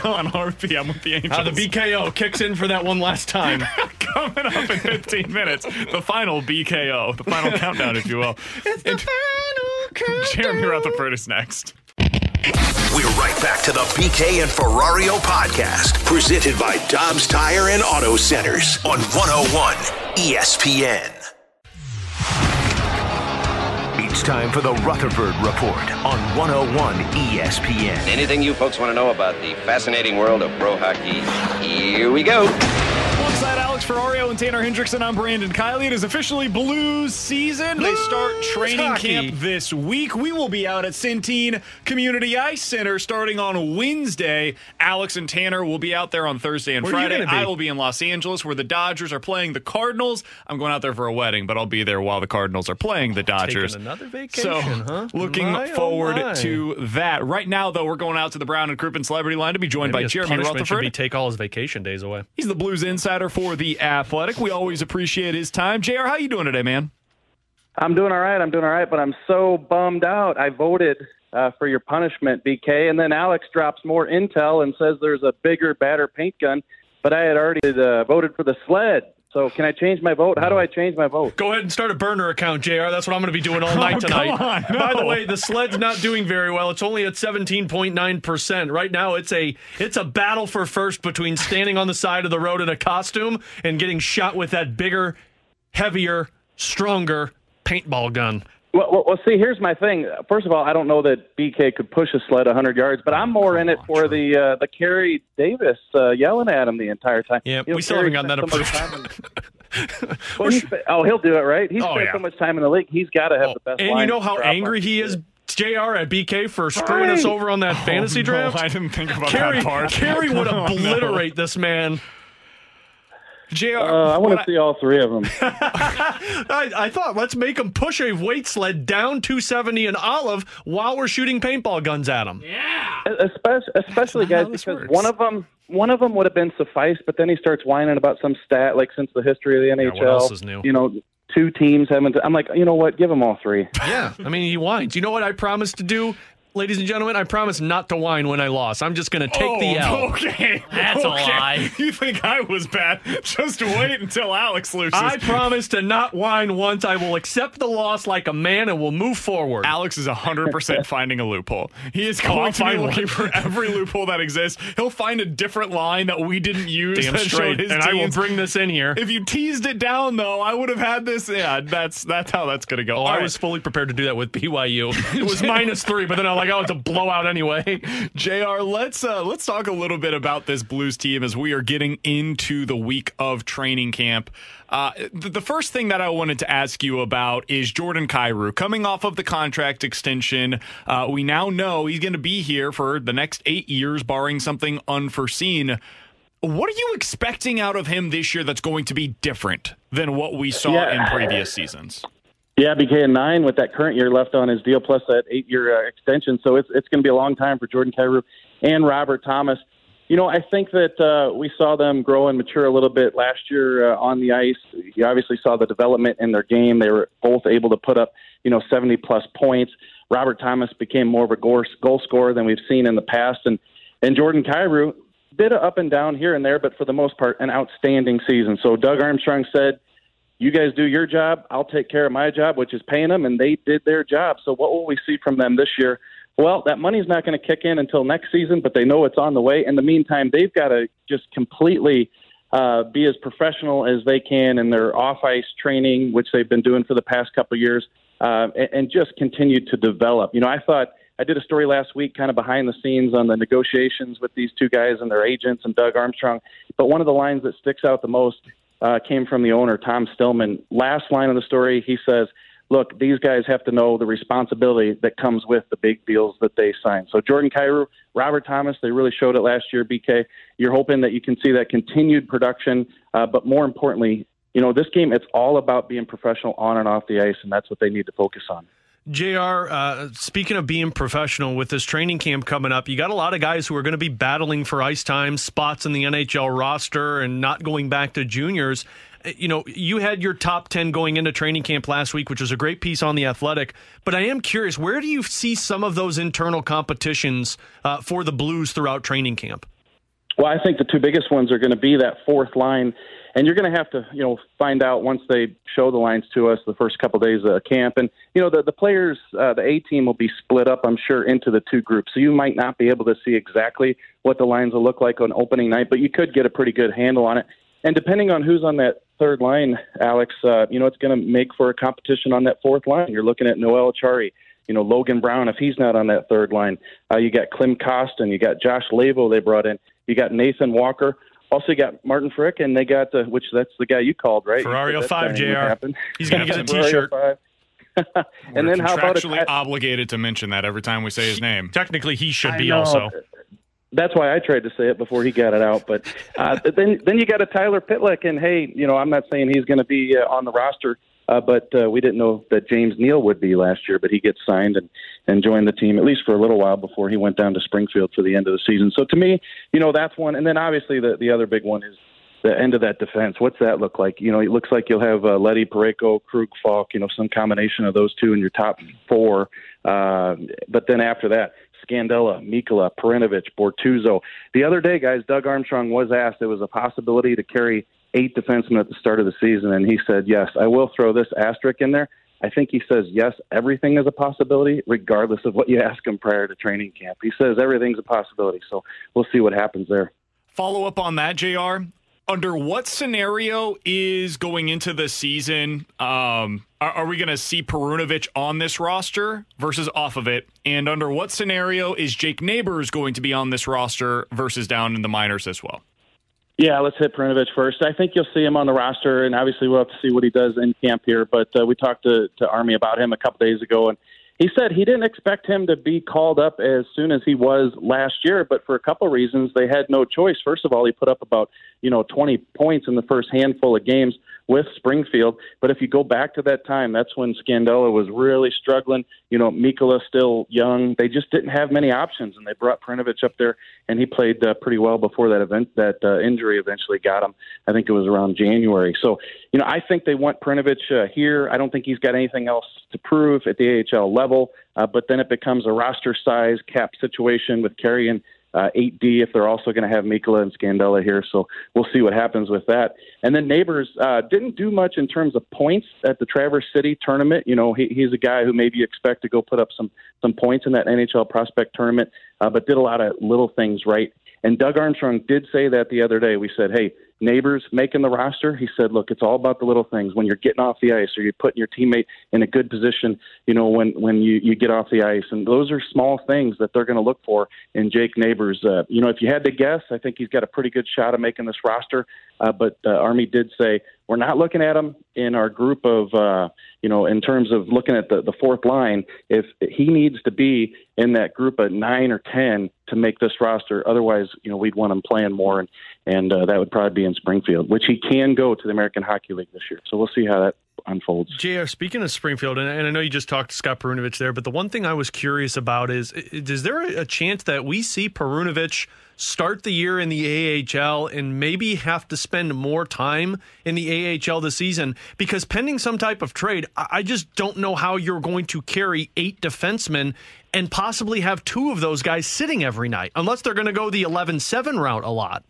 Go on, RP. I'm with the Angels. How the BKO kicks in for that one last time. coming up in 15 minutes. The final BKO, the final countdown, if you will. it's the final countdown. Jeremy Rutherford is next. We're right back to the BK and Ferrario podcast, presented by Dobbs Tire and Auto Centers on 101 ESPN. It's time for the Rutherford Report on 101 ESPN. Anything you folks want to know about the fascinating world of pro hockey? Here we go. Ferrario and Tanner Hendrickson, I'm Brandon Kiley. It is officially Blues season. They start training hockey. camp this week. We will be out at Centene Community Ice Center starting on Wednesday. Alex and Tanner will be out there on Thursday and Where Friday. I will be in Los Angeles where the Dodgers are playing the Cardinals. I'm going out there for a wedding, but I'll be there while the Cardinals are playing the Dodgers. Taking another vacation, so, huh? looking My, oh forward my. to that. Right now, though, we're going out to the Brown and Crouppen Celebrity Line to be joined Maybe by Jeremy punishment should be take all his vacation days away. He's the Blues insider for the Athletic. We always appreciate his time. Jr., how you doing today, man? I'm doing all right. I'm doing all right, but I'm so bummed out. I voted uh, for your punishment, BK, and then Alex drops more intel and says there's a bigger, badder paint gun, but I had already uh, voted for the sled. So can I change my vote? How do I change my vote? Go ahead and start a burner account, JR. That's what I'm going to be doing all oh, night Oh, tonight. come on, By the way, the sled's not doing very well. It's only at 17.9%. Right now, it's a it's a battle for first between standing on the side of the road in a costume and getting shot with that bigger, heavier, stronger paintball gun. Well, well, well, see, here's my thing. First of all, I don't know that BK could push a sled 100 yards, but I'm more in it for the uh, the Kerry Davis uh, yelling at him the entire time. Yeah, You know, we still haven't gotten that spent so much approved. time Well, he oh, he'll do it, right? He's Oh, spent yeah. so much time in the league. He's got to have the best. And you know how angry he is, JR, at BK for screwing us over on that fantasy Oh, no, draft? I didn't think about Kerry, that part. Kerry would Oh, no. obliterate this man. JR, Uh, I want to see all three of them. I, I thought let's make him push a weight sled down 270 and olive while we're shooting paintball guns at him. especially, especially guys because works. one of them one of them would have been suffice, but then he starts whining about some stat like since the history of the Yeah, NHL. what else is new? You know, two teams haven't. I'm like, you know what? Give them all three. Yeah, I mean, he whines. You know what I promised to do? Ladies and gentlemen, I promise not to whine when I lost. I'm just going to take the oh, L. Oh, Okay, That's a lie. You think I was bad? Just wait until Alex loses. I promise to not whine once. I will accept the loss like a man and will move forward. Alex is 100% finding a loophole. He is Oh, going to be looking for every loophole that exists. He'll find a different line that we didn't use Damn straight. showed his And I will bring this in here. If you teased it down, though, I would have had this. Yeah, that's that's how that's going to go. Oh, I right. was fully prepared to do that with BYU. It was minus three, but then I'm like, oh, it's a blowout anyway. Jr. Let's uh, let's talk a little bit about this Blues team as we are getting into the week of training camp. Uh, the, the first thing that I wanted to ask you about is Jordan Kyrou coming off of the contract extension. Uh, we now know he's going to be here for the next eight years, barring something unforeseen. What are you expecting out of him this year that's going to be different than what we saw Yeah. in previous seasons? Yeah, BK nine with that current year left on his deal, plus that eight year uh, extension. So it's it's going to be a long time for Jordan Kyrou and Robert Thomas. You know, I think that uh, we saw them grow and mature a little bit last year uh, on the ice. You obviously saw the development in their game. They were both able to put up, you know, 70 plus points. Robert Thomas became more of a goal goal scorer than we've seen in the past, and and Jordan Kyrou bit of up and down here and there, but for the most part, an outstanding season. So Doug Armstrong said, "You guys do your job. I'll take care of my job, which is paying them," and they did their job. So what will we see from them this year? Well, that money's not going to kick in until next season, but they know it's on the way. In the meantime, they've got to just completely uh, be as professional as they can in their off ice training, which they've been doing for the past couple of years, uh, and, and just continue to develop. You know, I thought I did a story last week, kind of behind the scenes on the negotiations with these two guys and their agents and Doug Armstrong. But one of the lines that sticks out the most uh, came from the owner, Tom Stillman. Last line of the story, he says, look, these guys have to know the responsibility that comes with the big deals that they sign. So Jordan Kyrou, Robert Thomas, they really showed it last year. BK, you're hoping that you can see that continued production, uh, but more importantly, you know, this game it's all about being professional on and off the ice, and that's what they need to focus on. JR, uh, speaking of being professional with this training camp coming up, you got a lot of guys who are going to be battling for ice time, spots in the NHL roster, and not going back to juniors. Uh, You know, you had your top 10 going into training camp last week, which was a great piece on The Athletic. But I am curious, where do you see some of those internal competitions uh, for the Blues throughout training camp? Well, I think the two biggest ones are going to be that fourth line, and you're going to have to, you know, find out once they show the lines to us the first couple of days of camp. And you know, the the players, uh, the A team will be split up, I'm sure, into the two groups. So you might not be able to see exactly what the lines will look like on opening night, but you could get a pretty good handle on it. And depending on who's on that third line, Alex, uh, you know, it's going to make for a competition on that fourth line. You're looking at Noel Acciari, you know, Logan Brown, if he's not on that third line. Uh, you got Klim Kostin, you got Josh Leivo they brought in, you got Nathan Walker. Also, you got Martin Frk, and they got, uh, which that's the guy you called, right? You Ferrario 5, thing JR. He's going to get a Ferrario T-shirt. 5. and then how about a contractually obligated to mention that every time we say his name? Technically, he should I be know. also. That's why I tried to say it before he got it out. But uh, then, then you got a Tyler Pitlick, and hey, you know, I'm not saying he's going to be uh, on the roster, uh, but uh, we didn't know that James Neal would be last year. But he gets signed and and joined the team at least for a little while before he went down to Springfield for the end of the season. So to me, you know, that's one. And then obviously the the other big one is the end of that defense. What's that look like? You know, it looks like you'll have uh, Leddy Parayko, Krug, Faulk, you know, some combination of those two in your top four. Uh, but then after that, Scandella, Mikkola, Perunovich, Bortuzzo. The other day, guys, Doug Armstrong was asked there was a possibility to carry eight defensemen at the start of the season, and he said, yes, I will throw this asterisk in there. I think he says, yes, everything is a possibility, regardless of what you ask him prior to training camp. He says everything's a possibility, so we'll see what happens there. Follow up on that, JR. Under what scenario is going into the season? Um, are, are we going to see Perunovich on this roster versus off of it? And under what scenario is Jake Neighbors going to be on this roster versus down in the minors as well? Yeah, let's hit Perunovich first. I think you'll see him on the roster, and obviously we'll have to see what he does in camp here. But uh, we talked to, to Army about him a couple days ago, and he said he didn't expect him to be called up as soon as he was last year, but for a couple reasons, they had no choice. First of all, he put up about you know 20 points in the first handful of games with Springfield. But if you go back to that time, that's when Scandella was really struggling. You know, Mikkola still young. They just didn't have many options, and they brought Perunovich up there, and he played uh, pretty well before that event. That uh, injury eventually got him. I think it was around January. So, you know, I think they want Perunovich uh, here. I don't think he's got anything else to prove at the AHL level. Uh, but then it becomes a roster size cap situation with Carey and uh, 8D if they're also going to have Mikkola and Scandella here. So we'll see what happens with that. And then Neighbors uh, didn't do much in terms of points at the Traverse City tournament. You know, he, he's a guy who maybe you expect to go put up some some points in that NHL prospect tournament, uh, but did a lot of little things right. And Doug Armstrong did say that the other day. We said, hey, neighbors making the roster. He said, look, it's all about the little things. When you're getting off the ice or you're putting your teammate in a good position, you know, when, when you, you get off the ice. And those are small things that they're going to look for in Jake Neighbors. Uh, you know, if you had to guess, I think he's got a pretty good shot of making this roster. Uh, but uh, Army did say, we're not looking at him in our group of, uh, you know, in terms of looking at the, the fourth line. If he needs to be in that group of nine or 10 to make this roster, otherwise, you know, we'd want him playing more. And, and uh, that would probably be in Springfield, which he can go to the American Hockey League this year. So we'll see how that unfolds. JR, speaking of Springfield, and, I know you just talked to Scott Perunovich there, but the one thing I was curious about is is there a chance that we see Perunovich start the year in the AHL and maybe have to spend more time in the AHL this season? Because pending some type of trade, I just don't know how you're going to carry eight defensemen and possibly have two of those guys sitting every night, unless they're going to go the 11 7 route a lot.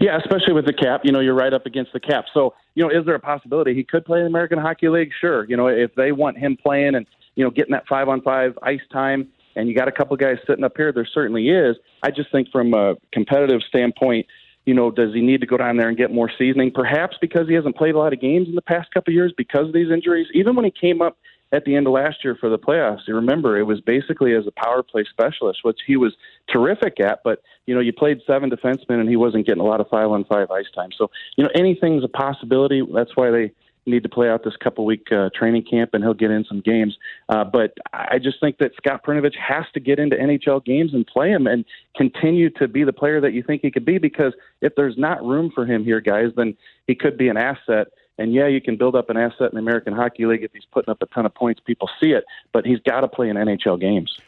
Yeah, especially with the cap. You know, you're right up against the cap. So, you know, is there a possibility he could play in the American Hockey League? Sure. You know, if they want him playing and, you know, getting that five on five ice time and you got a couple guys sitting up here, there certainly is. I just think from a competitive standpoint, you know, does he need to go down there and get more seasoning? Perhaps because he hasn't played a lot of games in the past couple of years because of these injuries. Even when he came up at the end of last year for the playoffs. You remember it was basically as a power play specialist, which he was terrific at. But you know, you played seven defensemen, and he wasn't getting a lot of five on five ice time. So you know, anything's a possibility. That's why they need to play out this couple week uh, training camp, and he'll get in some games. Uh, but I just think that Scott Perunovich has to get into NHL games and play him and continue to be the player that you think he could be. Because if there's not room for him here, guys, then he could be an asset and yeah, you can build up an asset in the American Hockey League if he's putting up a ton of points. People see it, but he's got to play in NHL games.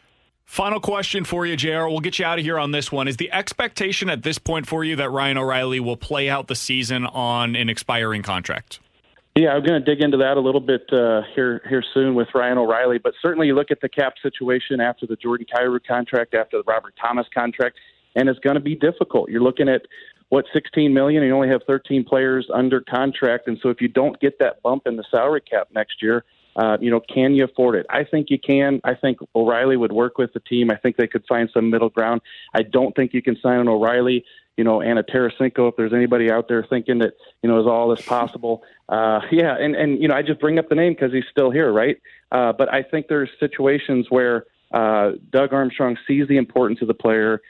Final question for you, JR. We'll get you out of here on this one. Is the expectation at this point for you that Ryan O'Reilly will play out the season on an expiring contract? Yeah, I'm going to dig into that a little bit uh, here here soon with Ryan O'Reilly. But certainly, you look at the cap situation after the Jordan Kyrou contract, after the Robert Thomas contract, and it's going to be difficult. You're looking at what 16 million? And you only have 13 players under contract. And so if you don't get that bump in the salary cap next year uh, you know can you afford it? I think you can. I think o'reilly would work with the team. I think they could find some middle ground. I don't think you can sign an o'reilly you know anna tarasenko if there's anybody out there thinking that you know is all this possible. Uh, yeah. And and you know i just bring up the name because he's still here right? Uh, but i think there's situations where uh, doug armstrong sees the importance of the player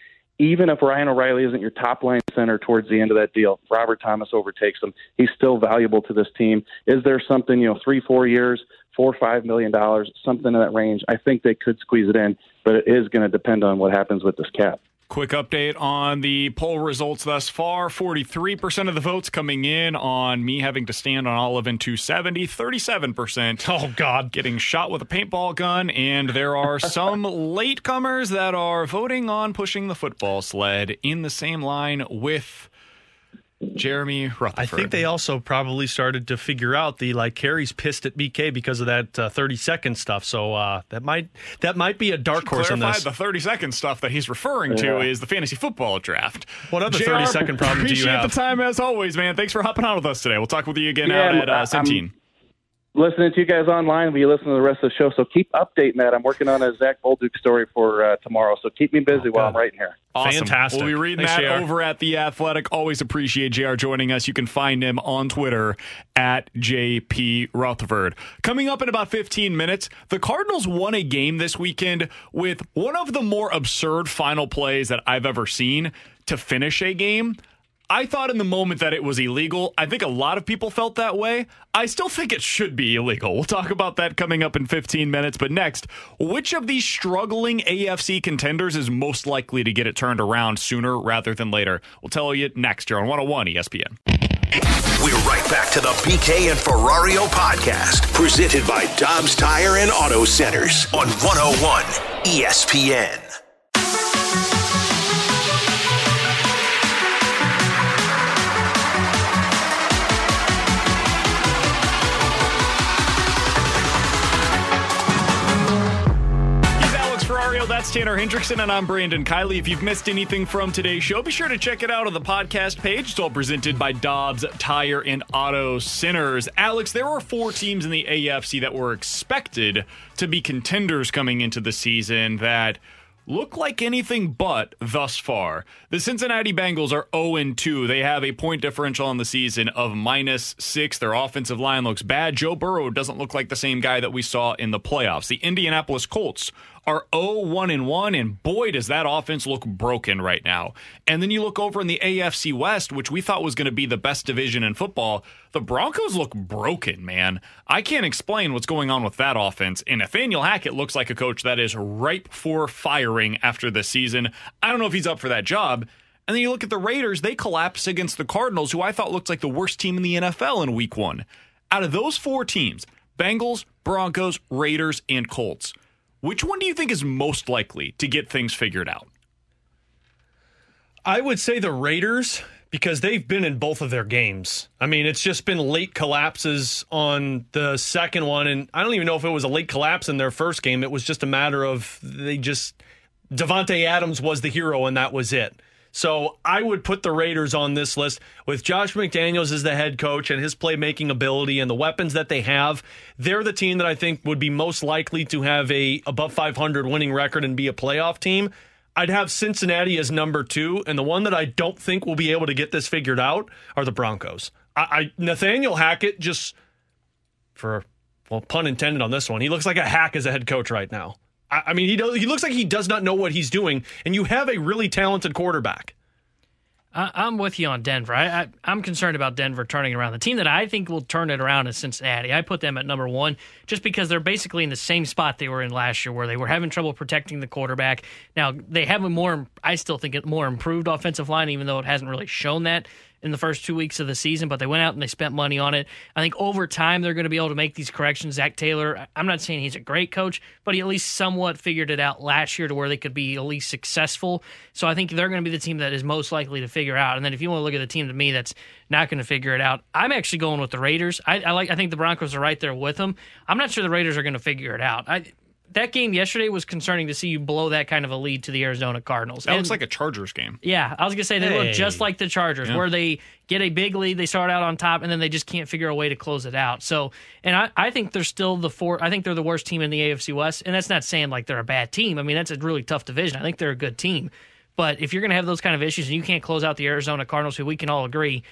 even if Ryan O'Reilly isn't your top line center towards the end of that deal, Robert Thomas overtakes him. He's still valuable to this team. Is there something, you know, three, four years, four, five million dollars, something in that range? I think they could squeeze it in, but it is going to depend on what happens with this cap. Quick update on the poll results thus far 43% of the votes coming in on me having to stand on Olive and 270, 37%. Oh, God. Getting shot with a paintball gun. And there are some latecomers that are voting on pushing the football sled in the same line with Jeremy Rutherford. I think they also probably started to figure out the like Carey's pissed at BK because of that uh, 30 second stuff. So uh, that might that might be a dark horse on this. The 30 second stuff that he's referring yeah. to is the fantasy football draft. What other 30 second problem do you have? Appreciate the time as always, man. Thanks for hopping on with us today. We'll talk with you again yeah, out at uh, Centene listening to you guys online, but you listen to the rest of the show. So keep updating that. I'm working on a Zach Bolduc story for uh, tomorrow. So keep me busy oh, while I'm writing here. Awesome. Fantastic. We'll be reading Thanks, that JR. over at The Athletic. Always appreciate JR joining us. You can find him on Twitter at JP Rutherford. Coming up in about 15 minutes, the Cardinals won a game this weekend with one of the more absurd final plays that I've ever seen to finish a game. I thought in the moment that it was illegal. I think a lot of people felt that way. I still think it should be illegal. We'll talk about that coming up in 15 minutes. But next, which of these struggling AFC contenders is most likely to get it turned around sooner rather than later? We'll tell you next year on 101 ESPN. We're right back to the BK and Ferrario podcast, presented by Dobbs Tire and Auto Centers on 101 ESPN. Alex that's Tanner Hendrickson, and I'm Brandon Kiley. If you've missed anything from today's show, be sure to check it out on the podcast page. It's all presented by Dobbs Tire and Auto Centers. Alex, there are four teams in the AFC that were expected to be contenders coming into the season that look like anything but thus far. The Cincinnati Bengals are 0 2. They have a point differential on the season of minus six. Their offensive line looks bad. Joe Burrow doesn't look like the same guy that we saw in the playoffs. The Indianapolis Colts are 0 1 and 1, and boy, does that offense look broken right now. And then you look over in the AFC West, which we thought was going to be the best division in football. The Broncos look broken, man. I can't explain what's going on with that offense. And Nathaniel Hackett looks like a coach that is ripe for firing after this season. I don't know if he's up for that job. And then you look at the Raiders, they collapse against the Cardinals, who I thought looked like the worst team in the NFL in week one. Out of those four teams, Bengals, Broncos, Raiders, and Colts, which one do you think is most likely to get things figured out? I would say the Raiders because they've been in both of their games. I mean, it's just been late collapses on the second one, and I don't even know if it was a late collapse in their first game. It was just a matter of they just Davante Adams was the hero, and that was it. So I would put the Raiders on this list with Josh McDaniels as the head coach and his playmaking ability and the weapons that they have. They're the team that I think would be most likely to have a above 500 winning record and be a playoff team. I'd have Cincinnati as number two, and the one that I don't think will be able to get this figured out are the Broncos. I, I Nathaniel Hackett just for well pun intended on this one. He looks like a hack as a head coach right now. I, mean, he does, he looks like he does not know what he's doing, and you have a really talented quarterback. I, I'm with you on Denver. I, I'm concerned about Denver turning around. The team that I think will turn it around is Cincinnati. I put them at number one just because they're basically in the same spot they were in last year, where they were having trouble protecting the quarterback. Now they have a more, I still think, a more improved offensive line, even though it hasn't really shown that in the first two weeks of the season, but they went out and they spent money on it. I think over time they're going to be able to make these corrections. Zac Taylor, I'm not saying he's a great coach, but he at least somewhat figured it out last year to where they could be at least successful. So I think they're going to be the team that is most likely to figure out. And then if you want to look at the team to me that's not going to figure it out, I'm actually going with the Raiders. I, I like. I think the Broncos are right there with them. I'm not sure the Raiders are going to figure it out. I, that game yesterday was concerning to see you blow that kind of a lead to the Arizona Cardinals. That And- looks like a Chargers game. yeah, I was gonna say they look just like the Chargers, Yeah. where they get a big lead, they start out on top, and then they just can't figure a way to close it out. So, and I, I think they're still the four. I think they're the worst team in the AFC West, and that's not saying like they're a bad team. I mean, that's a really tough division. I think they're a good team, but if you're gonna have those kind of issues and you can't close out the Arizona Cardinals, who we can all agree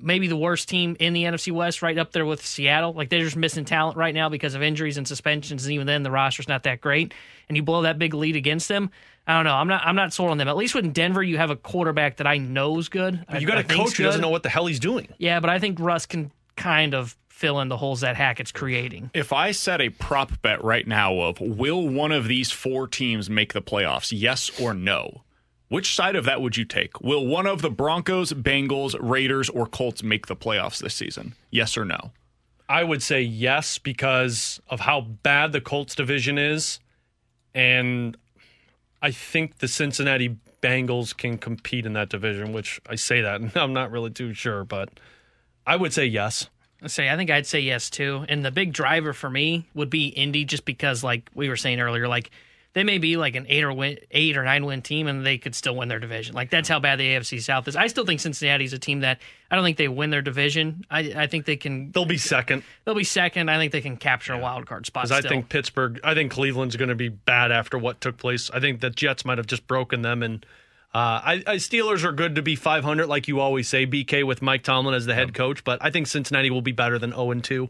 maybe the worst team in the NFC West, right up there with Seattle. Like they're just missing talent right now because of injuries and suspensions, and even then the roster's not that great. And you blow that big lead against them. I don't know. I'm not. I'm not sold on them. At least with Denver, you have a quarterback that I know's good. You got a a coach who doesn't know what the hell he's doing. Yeah, but I think Russ can kind of fill in the holes that Hackett's creating. If I set a prop bet right now of will one of these four teams make the playoffs, yes or no, which side of that would you take? Will one of the Broncos, Bengals, Raiders, or Colts make the playoffs this season? Yes or no? I would say yes because of how bad the Colts division is. And I think the Cincinnati Bengals can compete in that division, which I say that and I'm not really too sure, but I would say yes. I say I think I'd say yes too. And the big driver for me would be Indy, just because like we were saying earlier, like they may be like an eight or win, eight or nine win team, and they could still win their division. Like that's how bad the AFC South is. I still think Cincinnati's a team that I don't think they win their division. I I think they can. They'll be second. They'll be second. I think they can capture a wild card spot. Because I think Pittsburgh, I think Cleveland's going to be bad after what took place. I think the Jets might have just broken them. And uh, I, I Steelers are good to be 500, like you always say, BK with Mike Tomlin as the head coach. But I think Cincinnati will be better than 0 and 2.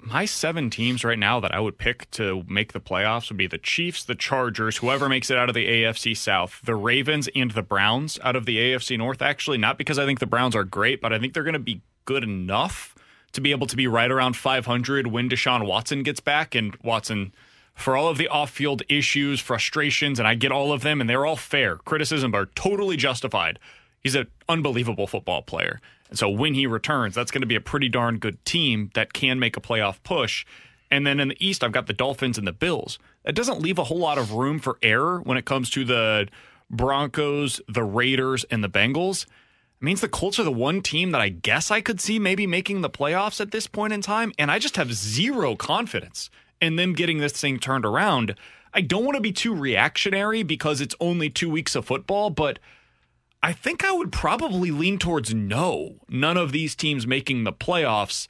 My seven teams right now that I would pick to make the playoffs would be the Chiefs, the Chargers, whoever makes it out of the AFC South, the Ravens, and the Browns out of the AFC North. Actually, not because I think the Browns are great, but I think they're going to be good enough to be able to be right around 500 when Deshaun Watson gets back. And Watson, for all of the off field issues, frustrations, and I get all of them, and they're all fair. Criticism are totally justified. He's an unbelievable football player. And so when he returns, that's going to be a pretty darn good team that can make a playoff push. And then in the East, I've got the Dolphins and the Bills. That doesn't leave a whole lot of room for error when it comes to the Broncos, the Raiders, and the Bengals. It means the Colts are the one team that I guess I could see maybe making the playoffs at this point in time. And I just have zero confidence in them getting this thing turned around. I don't want to be too reactionary because it's only two weeks of football, but I think I would probably lean towards no. None of these teams making the playoffs.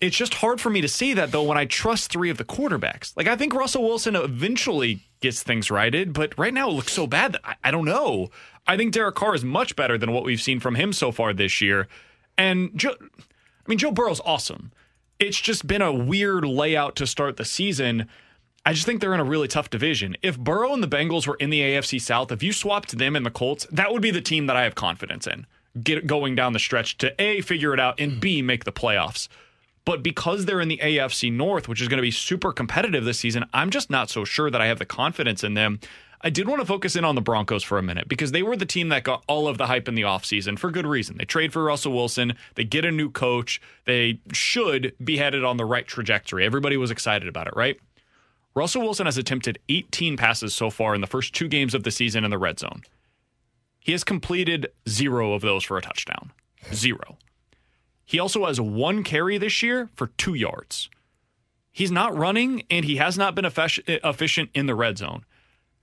It's just hard for me to see that though when I trust three of the quarterbacks. Like I think Russell Wilson eventually gets things righted, but right now it looks so bad that I, I don't know. I think Derek Carr is much better than what we've seen from him so far this year. And Joe, I mean Joe Burrow's awesome. It's just been a weird layout to start the season. I just think they're in a really tough division. If Burrow and the Bengals were in the AFC South, if you swapped them and the Colts, that would be the team that I have confidence in get going down the stretch to A, figure it out, and B, make the playoffs. But because they're in the AFC North, which is going to be super competitive this season, I'm just not so sure that I have the confidence in them. I did want to focus in on the Broncos for a minute because they were the team that got all of the hype in the offseason for good reason. They trade for Russell Wilson, they get a new coach, they should be headed on the right trajectory. Everybody was excited about it, right? Russell Wilson has attempted 18 passes so far in the first two games of the season in the red zone. He has completed zero of those for a touchdown. Zero. He also has one carry this year for two yards. He's not running and he has not been efficient in the red zone.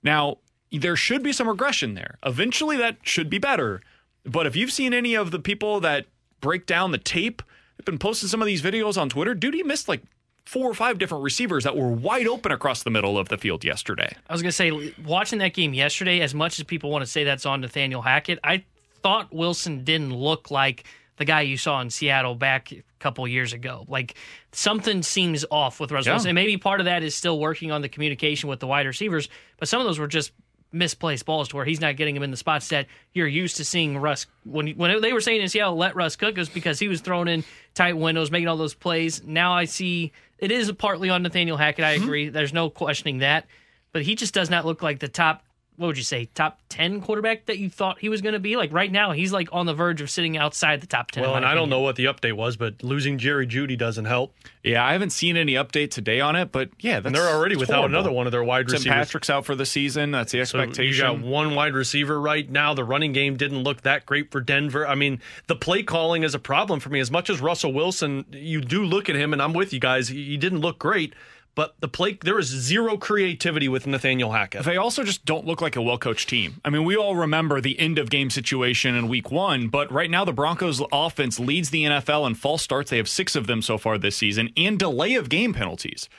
Now, there should be some regression there. Eventually, that should be better. But if you've seen any of the people that break down the tape, they've been posting some of these videos on Twitter, dude, he missed like four or five different receivers that were wide open across the middle of the field yesterday. I was going to say, watching that game yesterday, as much as people want to say that's on Nathaniel Hackett, I thought Wilson didn't look like the guy you saw in Seattle back a couple years ago. Like something seems off with Russell yeah. Wilson. And maybe part of that is still working on the communication with the wide receivers, but some of those were just misplaced balls to where he's not getting them in the spots that you're used to seeing Russ. When when they were saying in Seattle, let Russ cook, us because he was throwing in tight windows, making all those plays. Now I see it is partly on Nathaniel Hackett. I mm-hmm. agree. Mm-hmm. There's no questioning that, but he just does not look like the top what would you say top 10 quarterback that you thought he was going to be? Like right now he's like on the verge of sitting outside the top 10 well and opinion. i don't know what the update was but losing Jerry Jeudy doesn't help. Yeah i haven't seen any update today on it but yeah and they're already without horrible. another one of their wide receivers. Tim patrick's out for the season. That's the expectation so you got one wide receiver right now. The running game didn't look that great for denver. I mean the play calling is a problem for me. As much as russell wilson you do look at him and i'm with you guys he didn't look great but the play there is zero creativity with Nathaniel Hackett. They also just don't look like a well coached team. I mean, we all remember the end of game situation in week one, but right now the Broncos offense leads the NFL in false starts. They have six of them so far this season, and delay of game penalties.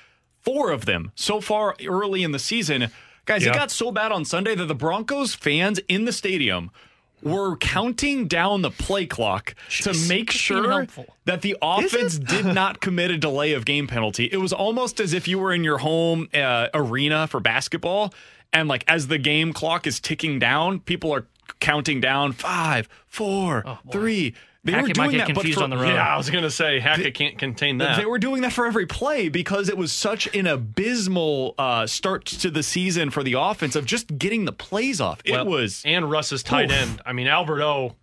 Four of them so far early in the season. Guys, yeah. it got so bad on Sunday that the Broncos fans in the stadium were counting down the play clock Jeez, to make sure that the offense did not commit a delay of game penalty. It was almost as if you were in your home uh, arena for basketball, and like as the game clock is ticking down, people are counting down five, four, oh, three they Hackett were doing might get that, confused for, on the road. Yeah, I was going to say Hackett they, can't contain that. They were doing that for every play because it was such an abysmal uh, start to the season for the offense of just getting the plays off. It was and Russ's tight oof. end. I mean, Alberto.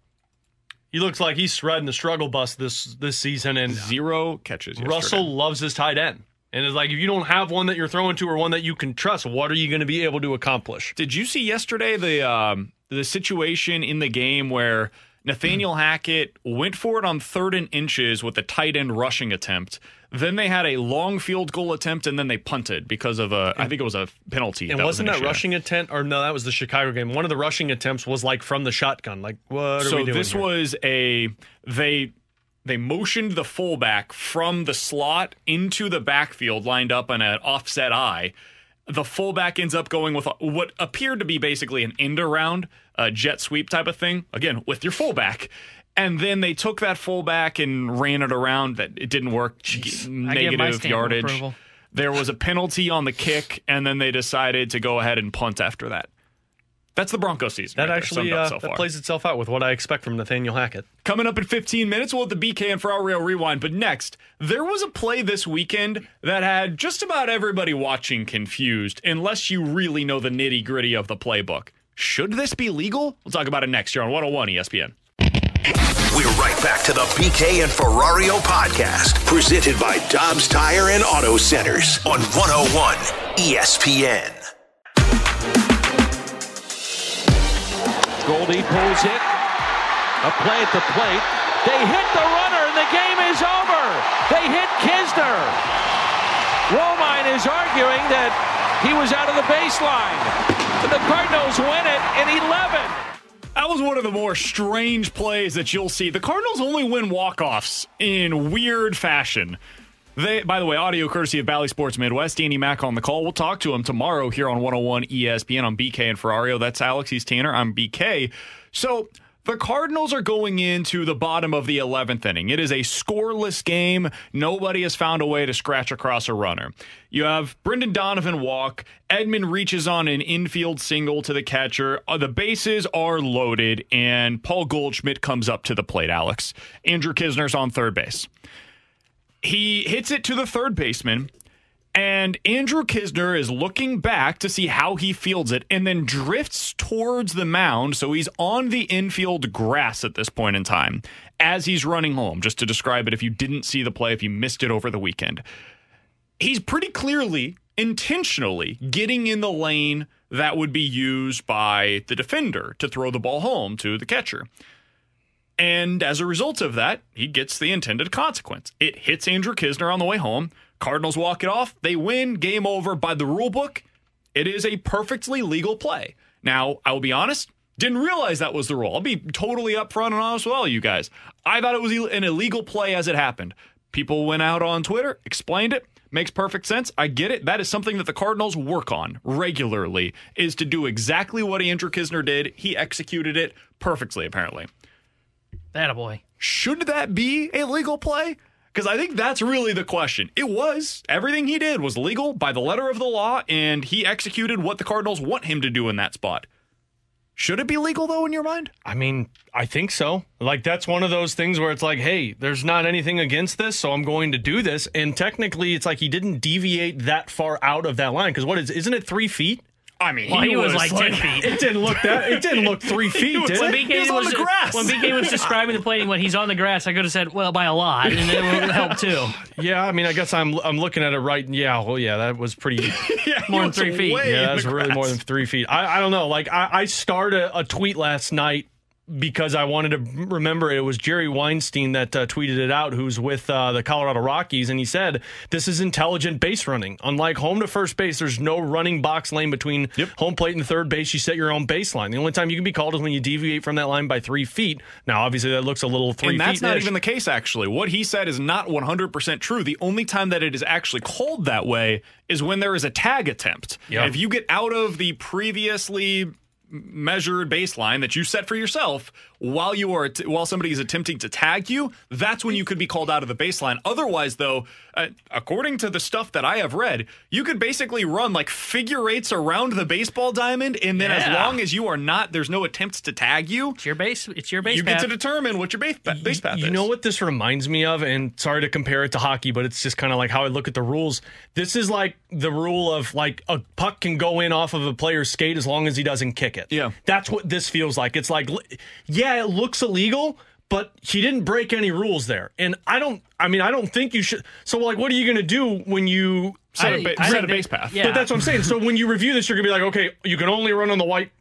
He looks like he's shredding the struggle bus this this season, and zero catches. Yesterday. Russell loves his tight end. And it's like if you don't have one that you're throwing to or one that you can trust, what are you going to be able to accomplish? Did you see yesterday the um, the situation in the game where Nathaniel Hackett went for it on third and inches with a tight end rushing attempt. Then they had a long field goal attempt, and then they punted because of a, I think it was a penalty. And that wasn't was that rushing attempt, or no, that was the Chicago game. One of the rushing attempts was like from the shotgun. Like, what are so we doing? this here? was a they they motioned the fullback from the slot into the backfield, lined up on an offset eye. The fullback ends up going with what appeared to be basically an end around a jet sweep type of thing, again, with your fullback. And then they took that fullback and ran it around. That it didn't work. My Negative yardage. There was a penalty on the kick, and then they decided to go ahead and punt after that. That's the Broncos season. That right actually summed uh, so that plays itself out with what I expect from Nathaniel Hackett. Coming up in 15 minutes, we'll have the BK and Ferrario rewind. But next, there was a play this weekend that had just about everybody watching confused, unless you really know the nitty gritty of the playbook. Should this be legal? We'll talk about it next year on 101 ESPN. We're right back to the BK and Ferrario podcast, presented by Dobbs Tire and Auto Centers on 101 ESPN. Goldie pulls it. A play at the plate. They hit the runner and the game is over. They hit Knizner. Romine is arguing that he was out of the baseline. The Cardinals win it in 11. That was one of the more strange plays that you'll see. The Cardinals only win walk-offs in weird fashion. They, by the way, audio courtesy of Bally Sports Midwest. Danny Mack on the call. We'll talk to him tomorrow here on 101 ESPN on BK and Ferrario. That's Alex. He's Tanner. I'm BK. So the Cardinals are going into the bottom of the 11th inning. It is a scoreless game. Nobody has found a way to scratch across a runner. You have Brendan Donovan walk. Edman reaches on an infield single to the catcher. Uh, The bases are loaded, and Paul Goldschmidt comes up to the plate, Alex. Andrew Knizner's on third base. He hits it to the third baseman, and Andrew Knizner is looking back to see how he fields it and then drifts towards the mound. So he's on the infield grass at this point in time as he's running home, just to describe it if you didn't see the play, if you missed it over the weekend. He's pretty clearly, intentionally getting in the lane that would be used by the defender to throw the ball home to the catcher. And as a result of that, he gets the intended consequence. It hits Andrew Knizner on the way home. Cardinals walk it off. They win. Game over. By the rule book, it is a perfectly legal play. Now, I will be honest, didn't realize that was the rule. I'll be totally upfront and honest with all you guys. I thought it was an illegal play as it happened. People went out on Twitter, explained it. Makes perfect sense. I get it. That is something that the Cardinals work on regularly is to do exactly what Andrew Knizner did. He executed it perfectly, apparently. That boy. Should that be a legal play? Because I think that's really the question. It was. Everything he did was legal by the letter of the law, and he executed what the Cardinals want him to do in that spot. Should it be legal, though, in your mind? I mean, I think so. Like, that's one of those things where it's like, hey, there's not anything against this, so I'm going to do this. And technically, it's like he didn't deviate that far out of that line. Because what is, isn't it three feet? I mean, Well, he, was, like, 10 feet. It didn't look that. It didn't look three feet, did when it? Was, When BK was describing the play when he's on the grass, I could have said, well, by a lot, and it would help too. Yeah, I mean, I guess I'm I'm looking at it right. Yeah, well, yeah, that was pretty. yeah, More than three feet. Yeah, that's really more than three feet. I, I don't know. Like I, I started a, a tweet last night because I wanted to remember it was Jerry Weinstein that uh, tweeted it out, who's with uh, the Colorado Rockies, and he said this is intelligent base running. Unlike home to first base, there's no running box lane between home plate and third base. You set your own baseline. The only time you can be called is when you deviate from that line by three feet. Now, obviously, that looks a little three and that's not even the case, actually. What he said is not 100% true. The only time that it is actually called that way is when there is a tag attempt. Yeah. If you get out of the previously measured baseline that you set for yourself while you are while somebody is attempting to tag you that's when you could be called out of the baseline otherwise though uh, according to the stuff that i have read you could basically run like figure eights around the baseball diamond and then as long as you are not there's no attempts to tag you It's your base. It's your base. you get to determine what your base, base path You is You know what this reminds me of? And sorry to compare it to hockey, but it's just kind of like how I look at the rules. This is like the rule of like a puck can go in off of a player's skate as long as he doesn't kick it. Yeah. That's what this feels like. It's like, yeah, it looks illegal, but he didn't break any rules there. And I don't, I mean, I don't think you should. So, like, what are you going to do when you set, a, I- ba- set think a base path yeah. But that's what I'm saying. So, when you review this, you're going to be like, okay, you can only run on the white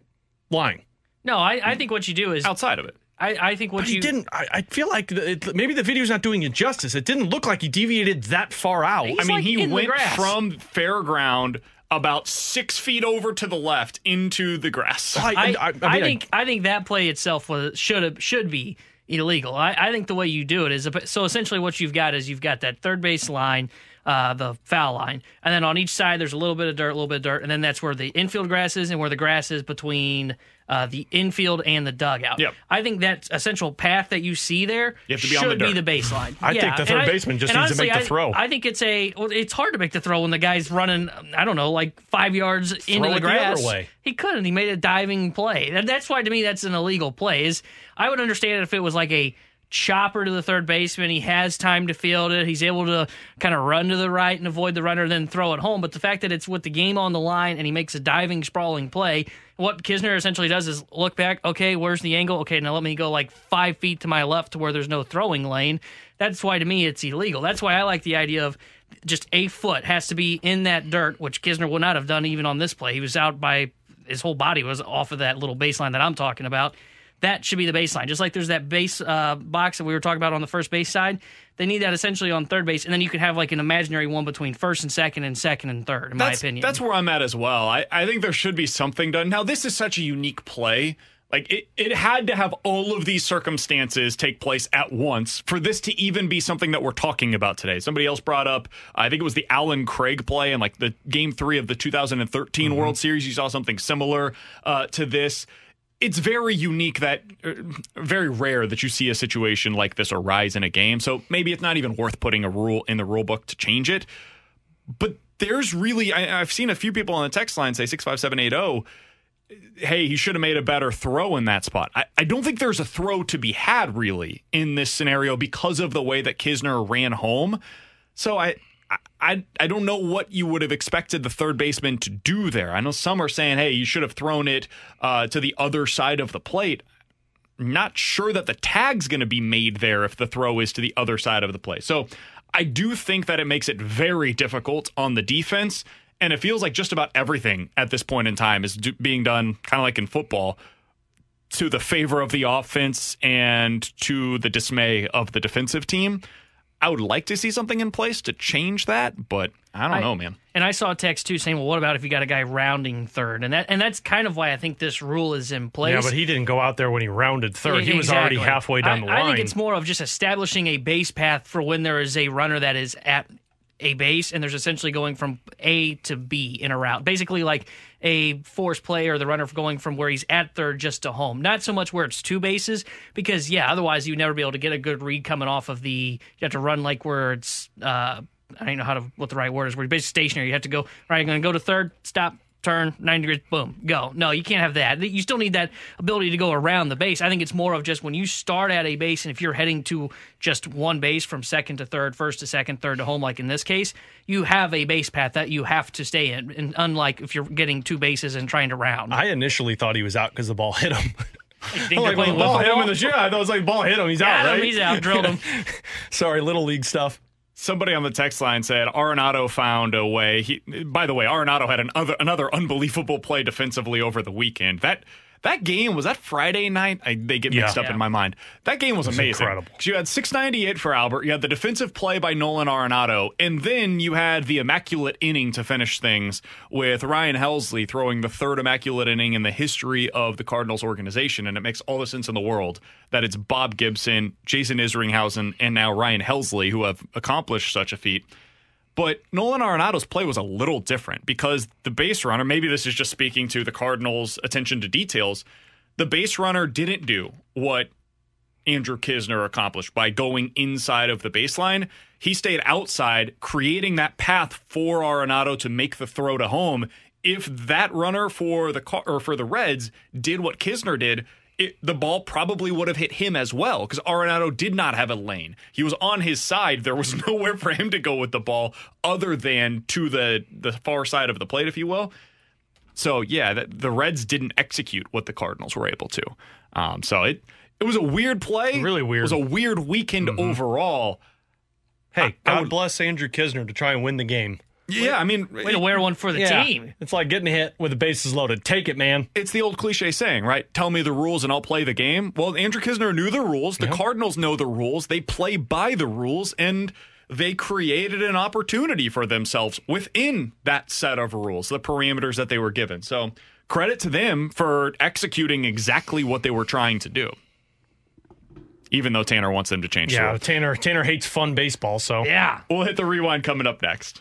line. No, I, I think what you do is outside of it I, I think what But you he didn't. I, I feel like the, it, maybe the video's not doing it justice. It didn't look like he deviated that far out. He's I mean, like he went from fairground about six feet over to the left into the grass. I, I, I, I, I mean, think I think that play itself was should have should be illegal. I, I think the way you do it is so essentially what you've got is you've got that third base line uh, the foul line. And then on each side, there's a little bit of dirt, a little bit of dirt, and then that's where the infield grass is and where the grass is between uh, the infield and the dugout. Yep. I think that essential path that you see there You have to be on should the be the baseline. I Yeah, think the third I- baseman just needs to make the throw. I, I think it's a. Well, it's hard to make the throw when the guy's running. I don't know, like five yards into it the the grass. way. He couldn't. He made a diving play. That- That's why to me that's an illegal play. Is I would understand it if it was like a chopper to the third baseman. He has time to field it. He's able to kind of run to the right and avoid the runner, then throw it home. But the fact that it's with the game on the line and he makes a diving, sprawling play, what Knizner essentially does is look back. Okay, where's the angle? Okay, now let me go like five feet to my left to where there's no throwing lane. That's why to me it's illegal. That's why I like the idea of just a foot has to be in that dirt, which Knizner would not have done even on this play. He was out by his whole body was off of that little baseline that I'm talking about. That should be the baseline. Just like there's that base uh, box that we were talking about on the first base side, they need that essentially on third base, and then you could have like an imaginary one between first and second, and second and third. In my opinion, That's where I'm at as well. I, I think there should be something done. Now, this is such a unique play. Like it, it had to have all of these circumstances take place at once for this to even be something that we're talking about today. Somebody else brought up, I think it was the Allen Craig play and like the game three of the 2013 World Series. You saw something similar uh, to this. It's very unique that, uh, very rare that you see a situation like this arise in a game. So maybe it's not even worth putting a rule in the rule book to change it but there's really I, I've seen a few people on the text line say six five seven eight zero. Hey, he should have made a better throw in that spot. I, I don't think there's a throw to be had really in this scenario because of the way that Knizner ran home. So I, I I don't know what you would have expected the third baseman to do there. I know some are saying, hey, you should have thrown it uh, to the other side of the plate. Not sure that the tag's going to be made there if the throw is to the other side of the plate. So I do think that it makes it very difficult on the defense. And it feels like just about everything at this point in time is do- being done kind of like in football to the favor of the offense and to the dismay of the defensive team. I would like to see something in place to change that, but I don't I- know, man. And I saw a text too saying, "Well, what about if you got a guy rounding third? And that and that's kind of why I think this rule is in place. Yeah, but he didn't go out there when he rounded third. He was Exactly. already halfway down I, the line. I think it's more of just establishing a base path for when there is a runner that is at a base and there's essentially going from A to B in a route. Basically like a force play or the runner going from where he's at third just to home. Not so much where it's two bases because yeah, otherwise you'd never be able to get a good read coming off of the you have to run like where it's uh I don't know how to what the right word is. Where you're basically stationary. You have to go. All right, I'm going to go to third. Stop. Turn 90 degrees. Boom. Go. No, you can't have that. You still need that ability to go around the base. I think it's more of just when you start at a base, and if you're heading to just one base from second to third, first to second, third to home, like in this case, you have a base path that you have to stay in. And unlike if you're getting two bases and trying to round. I initially thought he was out because the ball hit him. You think like, they're playing when the ball hit him in the yeah, I thought it was like ball hit him. He's Got out, him, right? he's out. Drilled him. Sorry, little league stuff. Somebody on the text line said Arenado found a way. He, by the way, Arenado had an other, another unbelievable play defensively over the weekend. That that game was that Friday night. I, they get mixed Yeah. up Yeah. in my mind. That game was, was amazing. incredible. You had 698 for Albert. You had the defensive play by Nolan Arenado, and then you had the immaculate inning to finish things with Ryan Helsley throwing the third immaculate inning in the history of the Cardinals organization. And it makes all the sense in the world that it's Bob Gibson, Jason Isringhausen, and now Ryan Helsley who have accomplished such a feat. But Nolan Arenado's play was a little different because the base runner, maybe this is just speaking to the Cardinals' attention to details, the base runner didn't do what Andrew Knizner accomplished by going inside of the baseline. He stayed outside, creating that path for Arenado to make the throw to home. If that runner for the or for the Reds did what Knizner did, it, the ball probably would have hit him as well because Arenado did not have a lane. He was on his side. There was nowhere for him to go with the ball other than to the the far side of the plate, if you will. So yeah, the, the Reds didn't execute what the Cardinals were able to. Um, so it it was a weird play. Really weird. It was a weird weekend overall. Hey, I God would- bless Andrew Knizner to try and win the game. Yeah, I mean, Way to wear one for the Yeah. team. It's like getting hit with the bases loaded. Take it, man. it's the old cliche saying, right? Tell me the rules and I'll play the game. Well, Andrew Knizner knew the rules. The Cardinals know the rules. They play by the rules and they created an opportunity for themselves within that set of rules, the parameters that they were given. So, credit to them for executing exactly what they were trying to do. even though Tanner wants them to change. the Yeah, rule. Tanner Tanner hates fun baseball, so Yeah. We'll hit the rewind coming up next.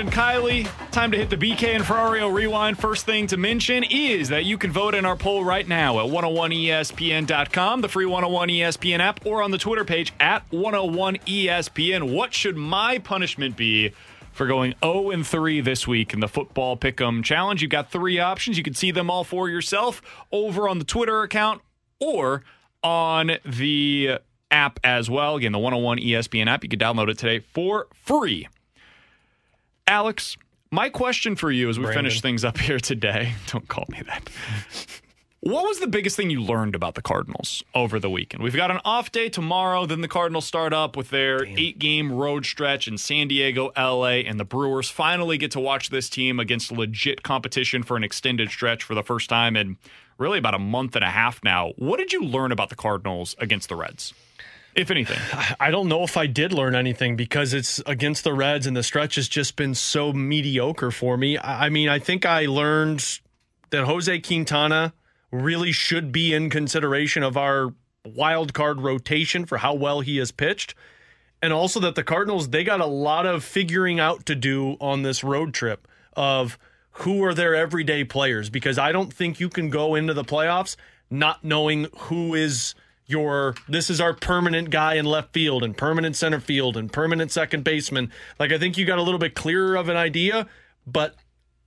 Brandon Kiley. Time to hit the BK and Ferrario rewind. First thing to mention is that you can vote in our poll right now at 101ESPN.com, the free 101 ESPN app, or on the Twitter page at 101 ESPN. What should my punishment be? For going 0 and 3 this week in the football pick'em challenge, you've got three options. You can see them all for yourself over on the Twitter account or on the app as well. Again, the 101 ESPN app. You can download it today for free. Alex, my question for you as we Brandon. finish things up here today, don't call me that. What was the biggest thing you learned about the Cardinals over the weekend? We've got an off day tomorrow. Then the Cardinals start up with their eight game road stretch in San Diego, LA, and the Brewers finally get to watch this team against legit competition for an extended stretch for the first time in really about a month and a half now. What did you learn about the Cardinals against the Reds, if anything? I don't know if I did learn anything because it's against the Reds and the stretch has just been so mediocre for me. I mean, I think I learned that Jose Quintana really should be in consideration of our wild card rotation for how well he has pitched. And also that the Cardinals, they got a lot of figuring out to do on this road trip of who are their everyday players because I don't think you can go into the playoffs not knowing who is your this is our permanent guy in left field and permanent center field and permanent second baseman. Like I think you got a little bit clearer of an idea, but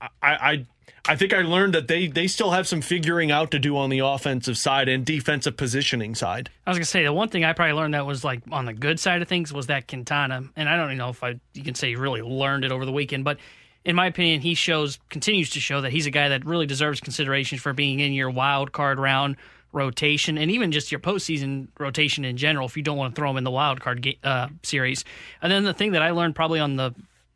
I I I think I learned that they they still have some figuring out to do on the offensive side and defensive positioning side. I was gonna say the one thing I probably learned that was like on the good side of things was that Quintana, and I don't even know if I you can say he really learned it over the weekend, but in my opinion, he shows continues to show that he's a guy that really deserves consideration for being in your wild card round rotation and even just your postseason rotation in general. If you don't want to throw him in the wild card ga- uh, series, and then the thing that I learned probably on the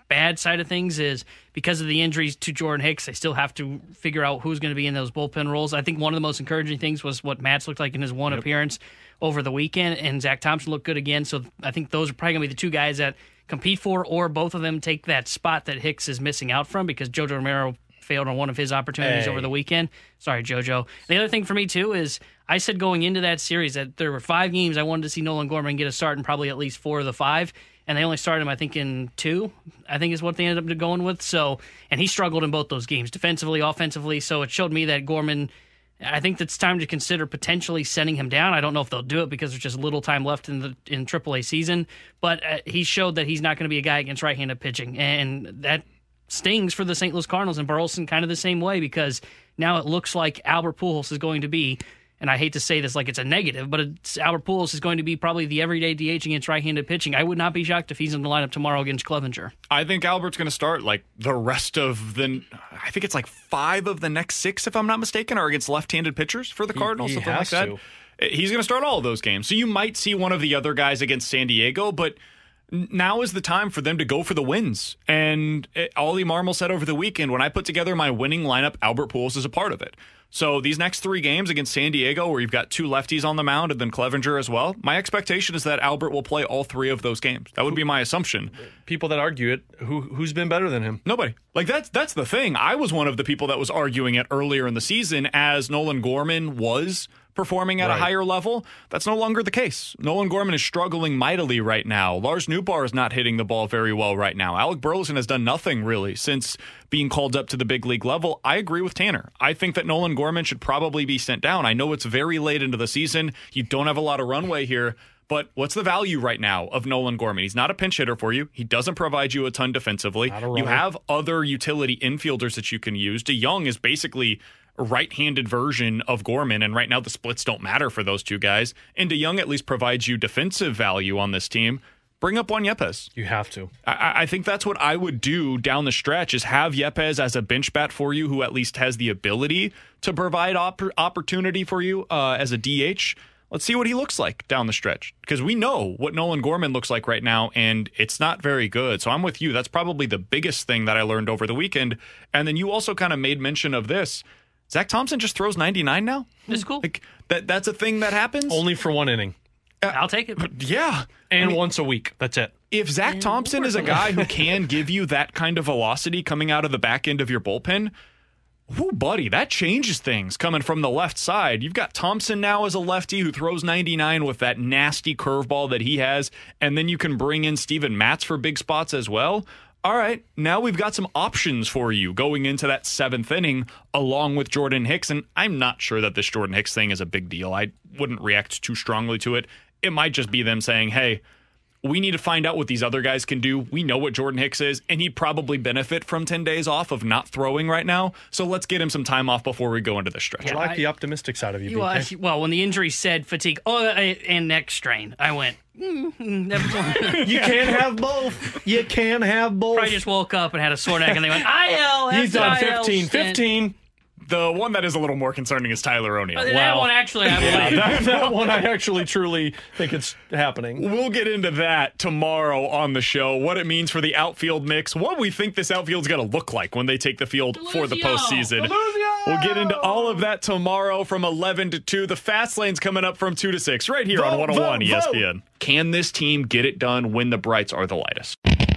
bad side of things is because of the injuries to Jordan Hicks, they still have to figure out who's going to be in those bullpen roles. I think one of the most encouraging things was what Matz looked like in his one appearance over the weekend, and Zack Thompson looked good again. So I think those are probably going to be the two guys that compete for, or both of them take that spot that Hicks is missing out from because JoJo Romero failed on one of his opportunities Hey. over the weekend. Sorry, JoJo. The other thing for me too is I said going into that series that there were five games I wanted to see Nolan Gorman get a start in probably at least four of the five, and they only started him I think in two. I think is what they ended up going with. So, and he struggled in both those games, defensively, offensively. So it showed me that Gorman. I think it's time to consider potentially sending him down. I don't know if they'll do it because there's just little time left in the in AAA season. But uh, he showed that he's not going to be a guy against right-handed pitching, and that stings for the St. Louis Cardinals and Burleson kind of the same way because now it looks like Albert Pujols is going to be, and I hate to say this like it's a negative, but it's, Albert Pujols is going to be probably the everyday DH against right-handed pitching. I would not be shocked if he's in the lineup tomorrow against Clevinger. I think Albert's going to start like the rest of the. I think it's like five of the next six, if I'm not mistaken, are against left-handed pitchers for the He- Cardinals, he something has like that. to. He's going to start all of those games, so you might see one of the other guys against San Diego, but n- now is the time for them to go for the wins. And eh, Ollie Marmol said over the weekend, when I put together my winning lineup, Albert Pujols is a part of it. So these next three games against San Diego, where you've got two lefties on the mound and then Clevinger as well, my expectation is that Albert will play all three of those games. That would be my assumption. People that argue it, who who's been better than him? Nobody. Like that's that's the thing. I was one of the people that was arguing it earlier in the season as Nolan Gorman was performing at Right. a higher level. That's no longer the case. Nolan Gorman is struggling mightily right now. Lars Nootbaar is not hitting the ball very well right now. Alec Burleson has done nothing really since being called up to the big league level. I agree with Tanner. I think that Nolan Gorman should probably be sent down. I know it's very late into the season. You don't have a lot of runway here. But what's the value right now of Nolan Gorman? He's not a pinch hitter for you. He doesn't provide you a ton defensively. a You have other utility infielders that you can use. DeJong is basically right-handed version of Gorman, and right now the splits don't matter for those two guys. And DeJong at least provides you defensive value on this team. Bring up Juan Yepes. You have to. I, I think that's what I would do down the stretch is have Yepes as a bench bat for you, who at least has the ability to provide op- opportunity for you uh, as a DH. Let's see what he looks like down the stretch because we know what Nolan Gorman looks like right now, and it's not very good. So I'm with you. That's probably the biggest thing that I learned over the weekend. And then you also kind of made mention of this. Zack Thompson just throws 99 now. It's cool. Like that. That's a thing that happens. Only for one inning. Uh, I'll take it. Yeah, And I mean, once a week. That's it. if Zack Thompson is a guy who can give you that kind of velocity coming out of the back end of your bullpen, whoo, buddy, that changes things coming from the left side. You've got Thompson now as a lefty who throws 99 with that nasty curveball that he has, and then you can bring in Steven Matz for big spots as well. All right, now we've got some options for you going into that seventh inning along with Jordan Hicks. And I'm not sure that this Jordan Hicks thing is a big deal. I wouldn't react too strongly to it. It might just be them saying, hey, we need to find out what these other guys can do. We know what Jordan Hicks is, and he'd probably benefit from 10 days off of not throwing right now. So let's get him some time off before we go into the stretch. I like the optimistic side of you, You, BK. uh, well, when the injury said fatigue, oh, uh, and neck strain, I went. Mm, never mind. You can't have both. You can't have both. I just woke up and had a sore neck, and they went IL. He's done IL 15. stent." 15. The one that is a little more concerning is Tyler O'Neill. Uh, That one actually, I Yeah, believe. that, that one I actually truly think it's happening. We'll get into that tomorrow on the show. What it means for the outfield mix, what we think this outfield's going to look like when they take the field for the postseason. We'll get into all of that tomorrow from 11 to 2. The fast lane's coming up from 2 to 6 right here on 101 vote, ESPN. Can this team get it done when the brights are the lightest?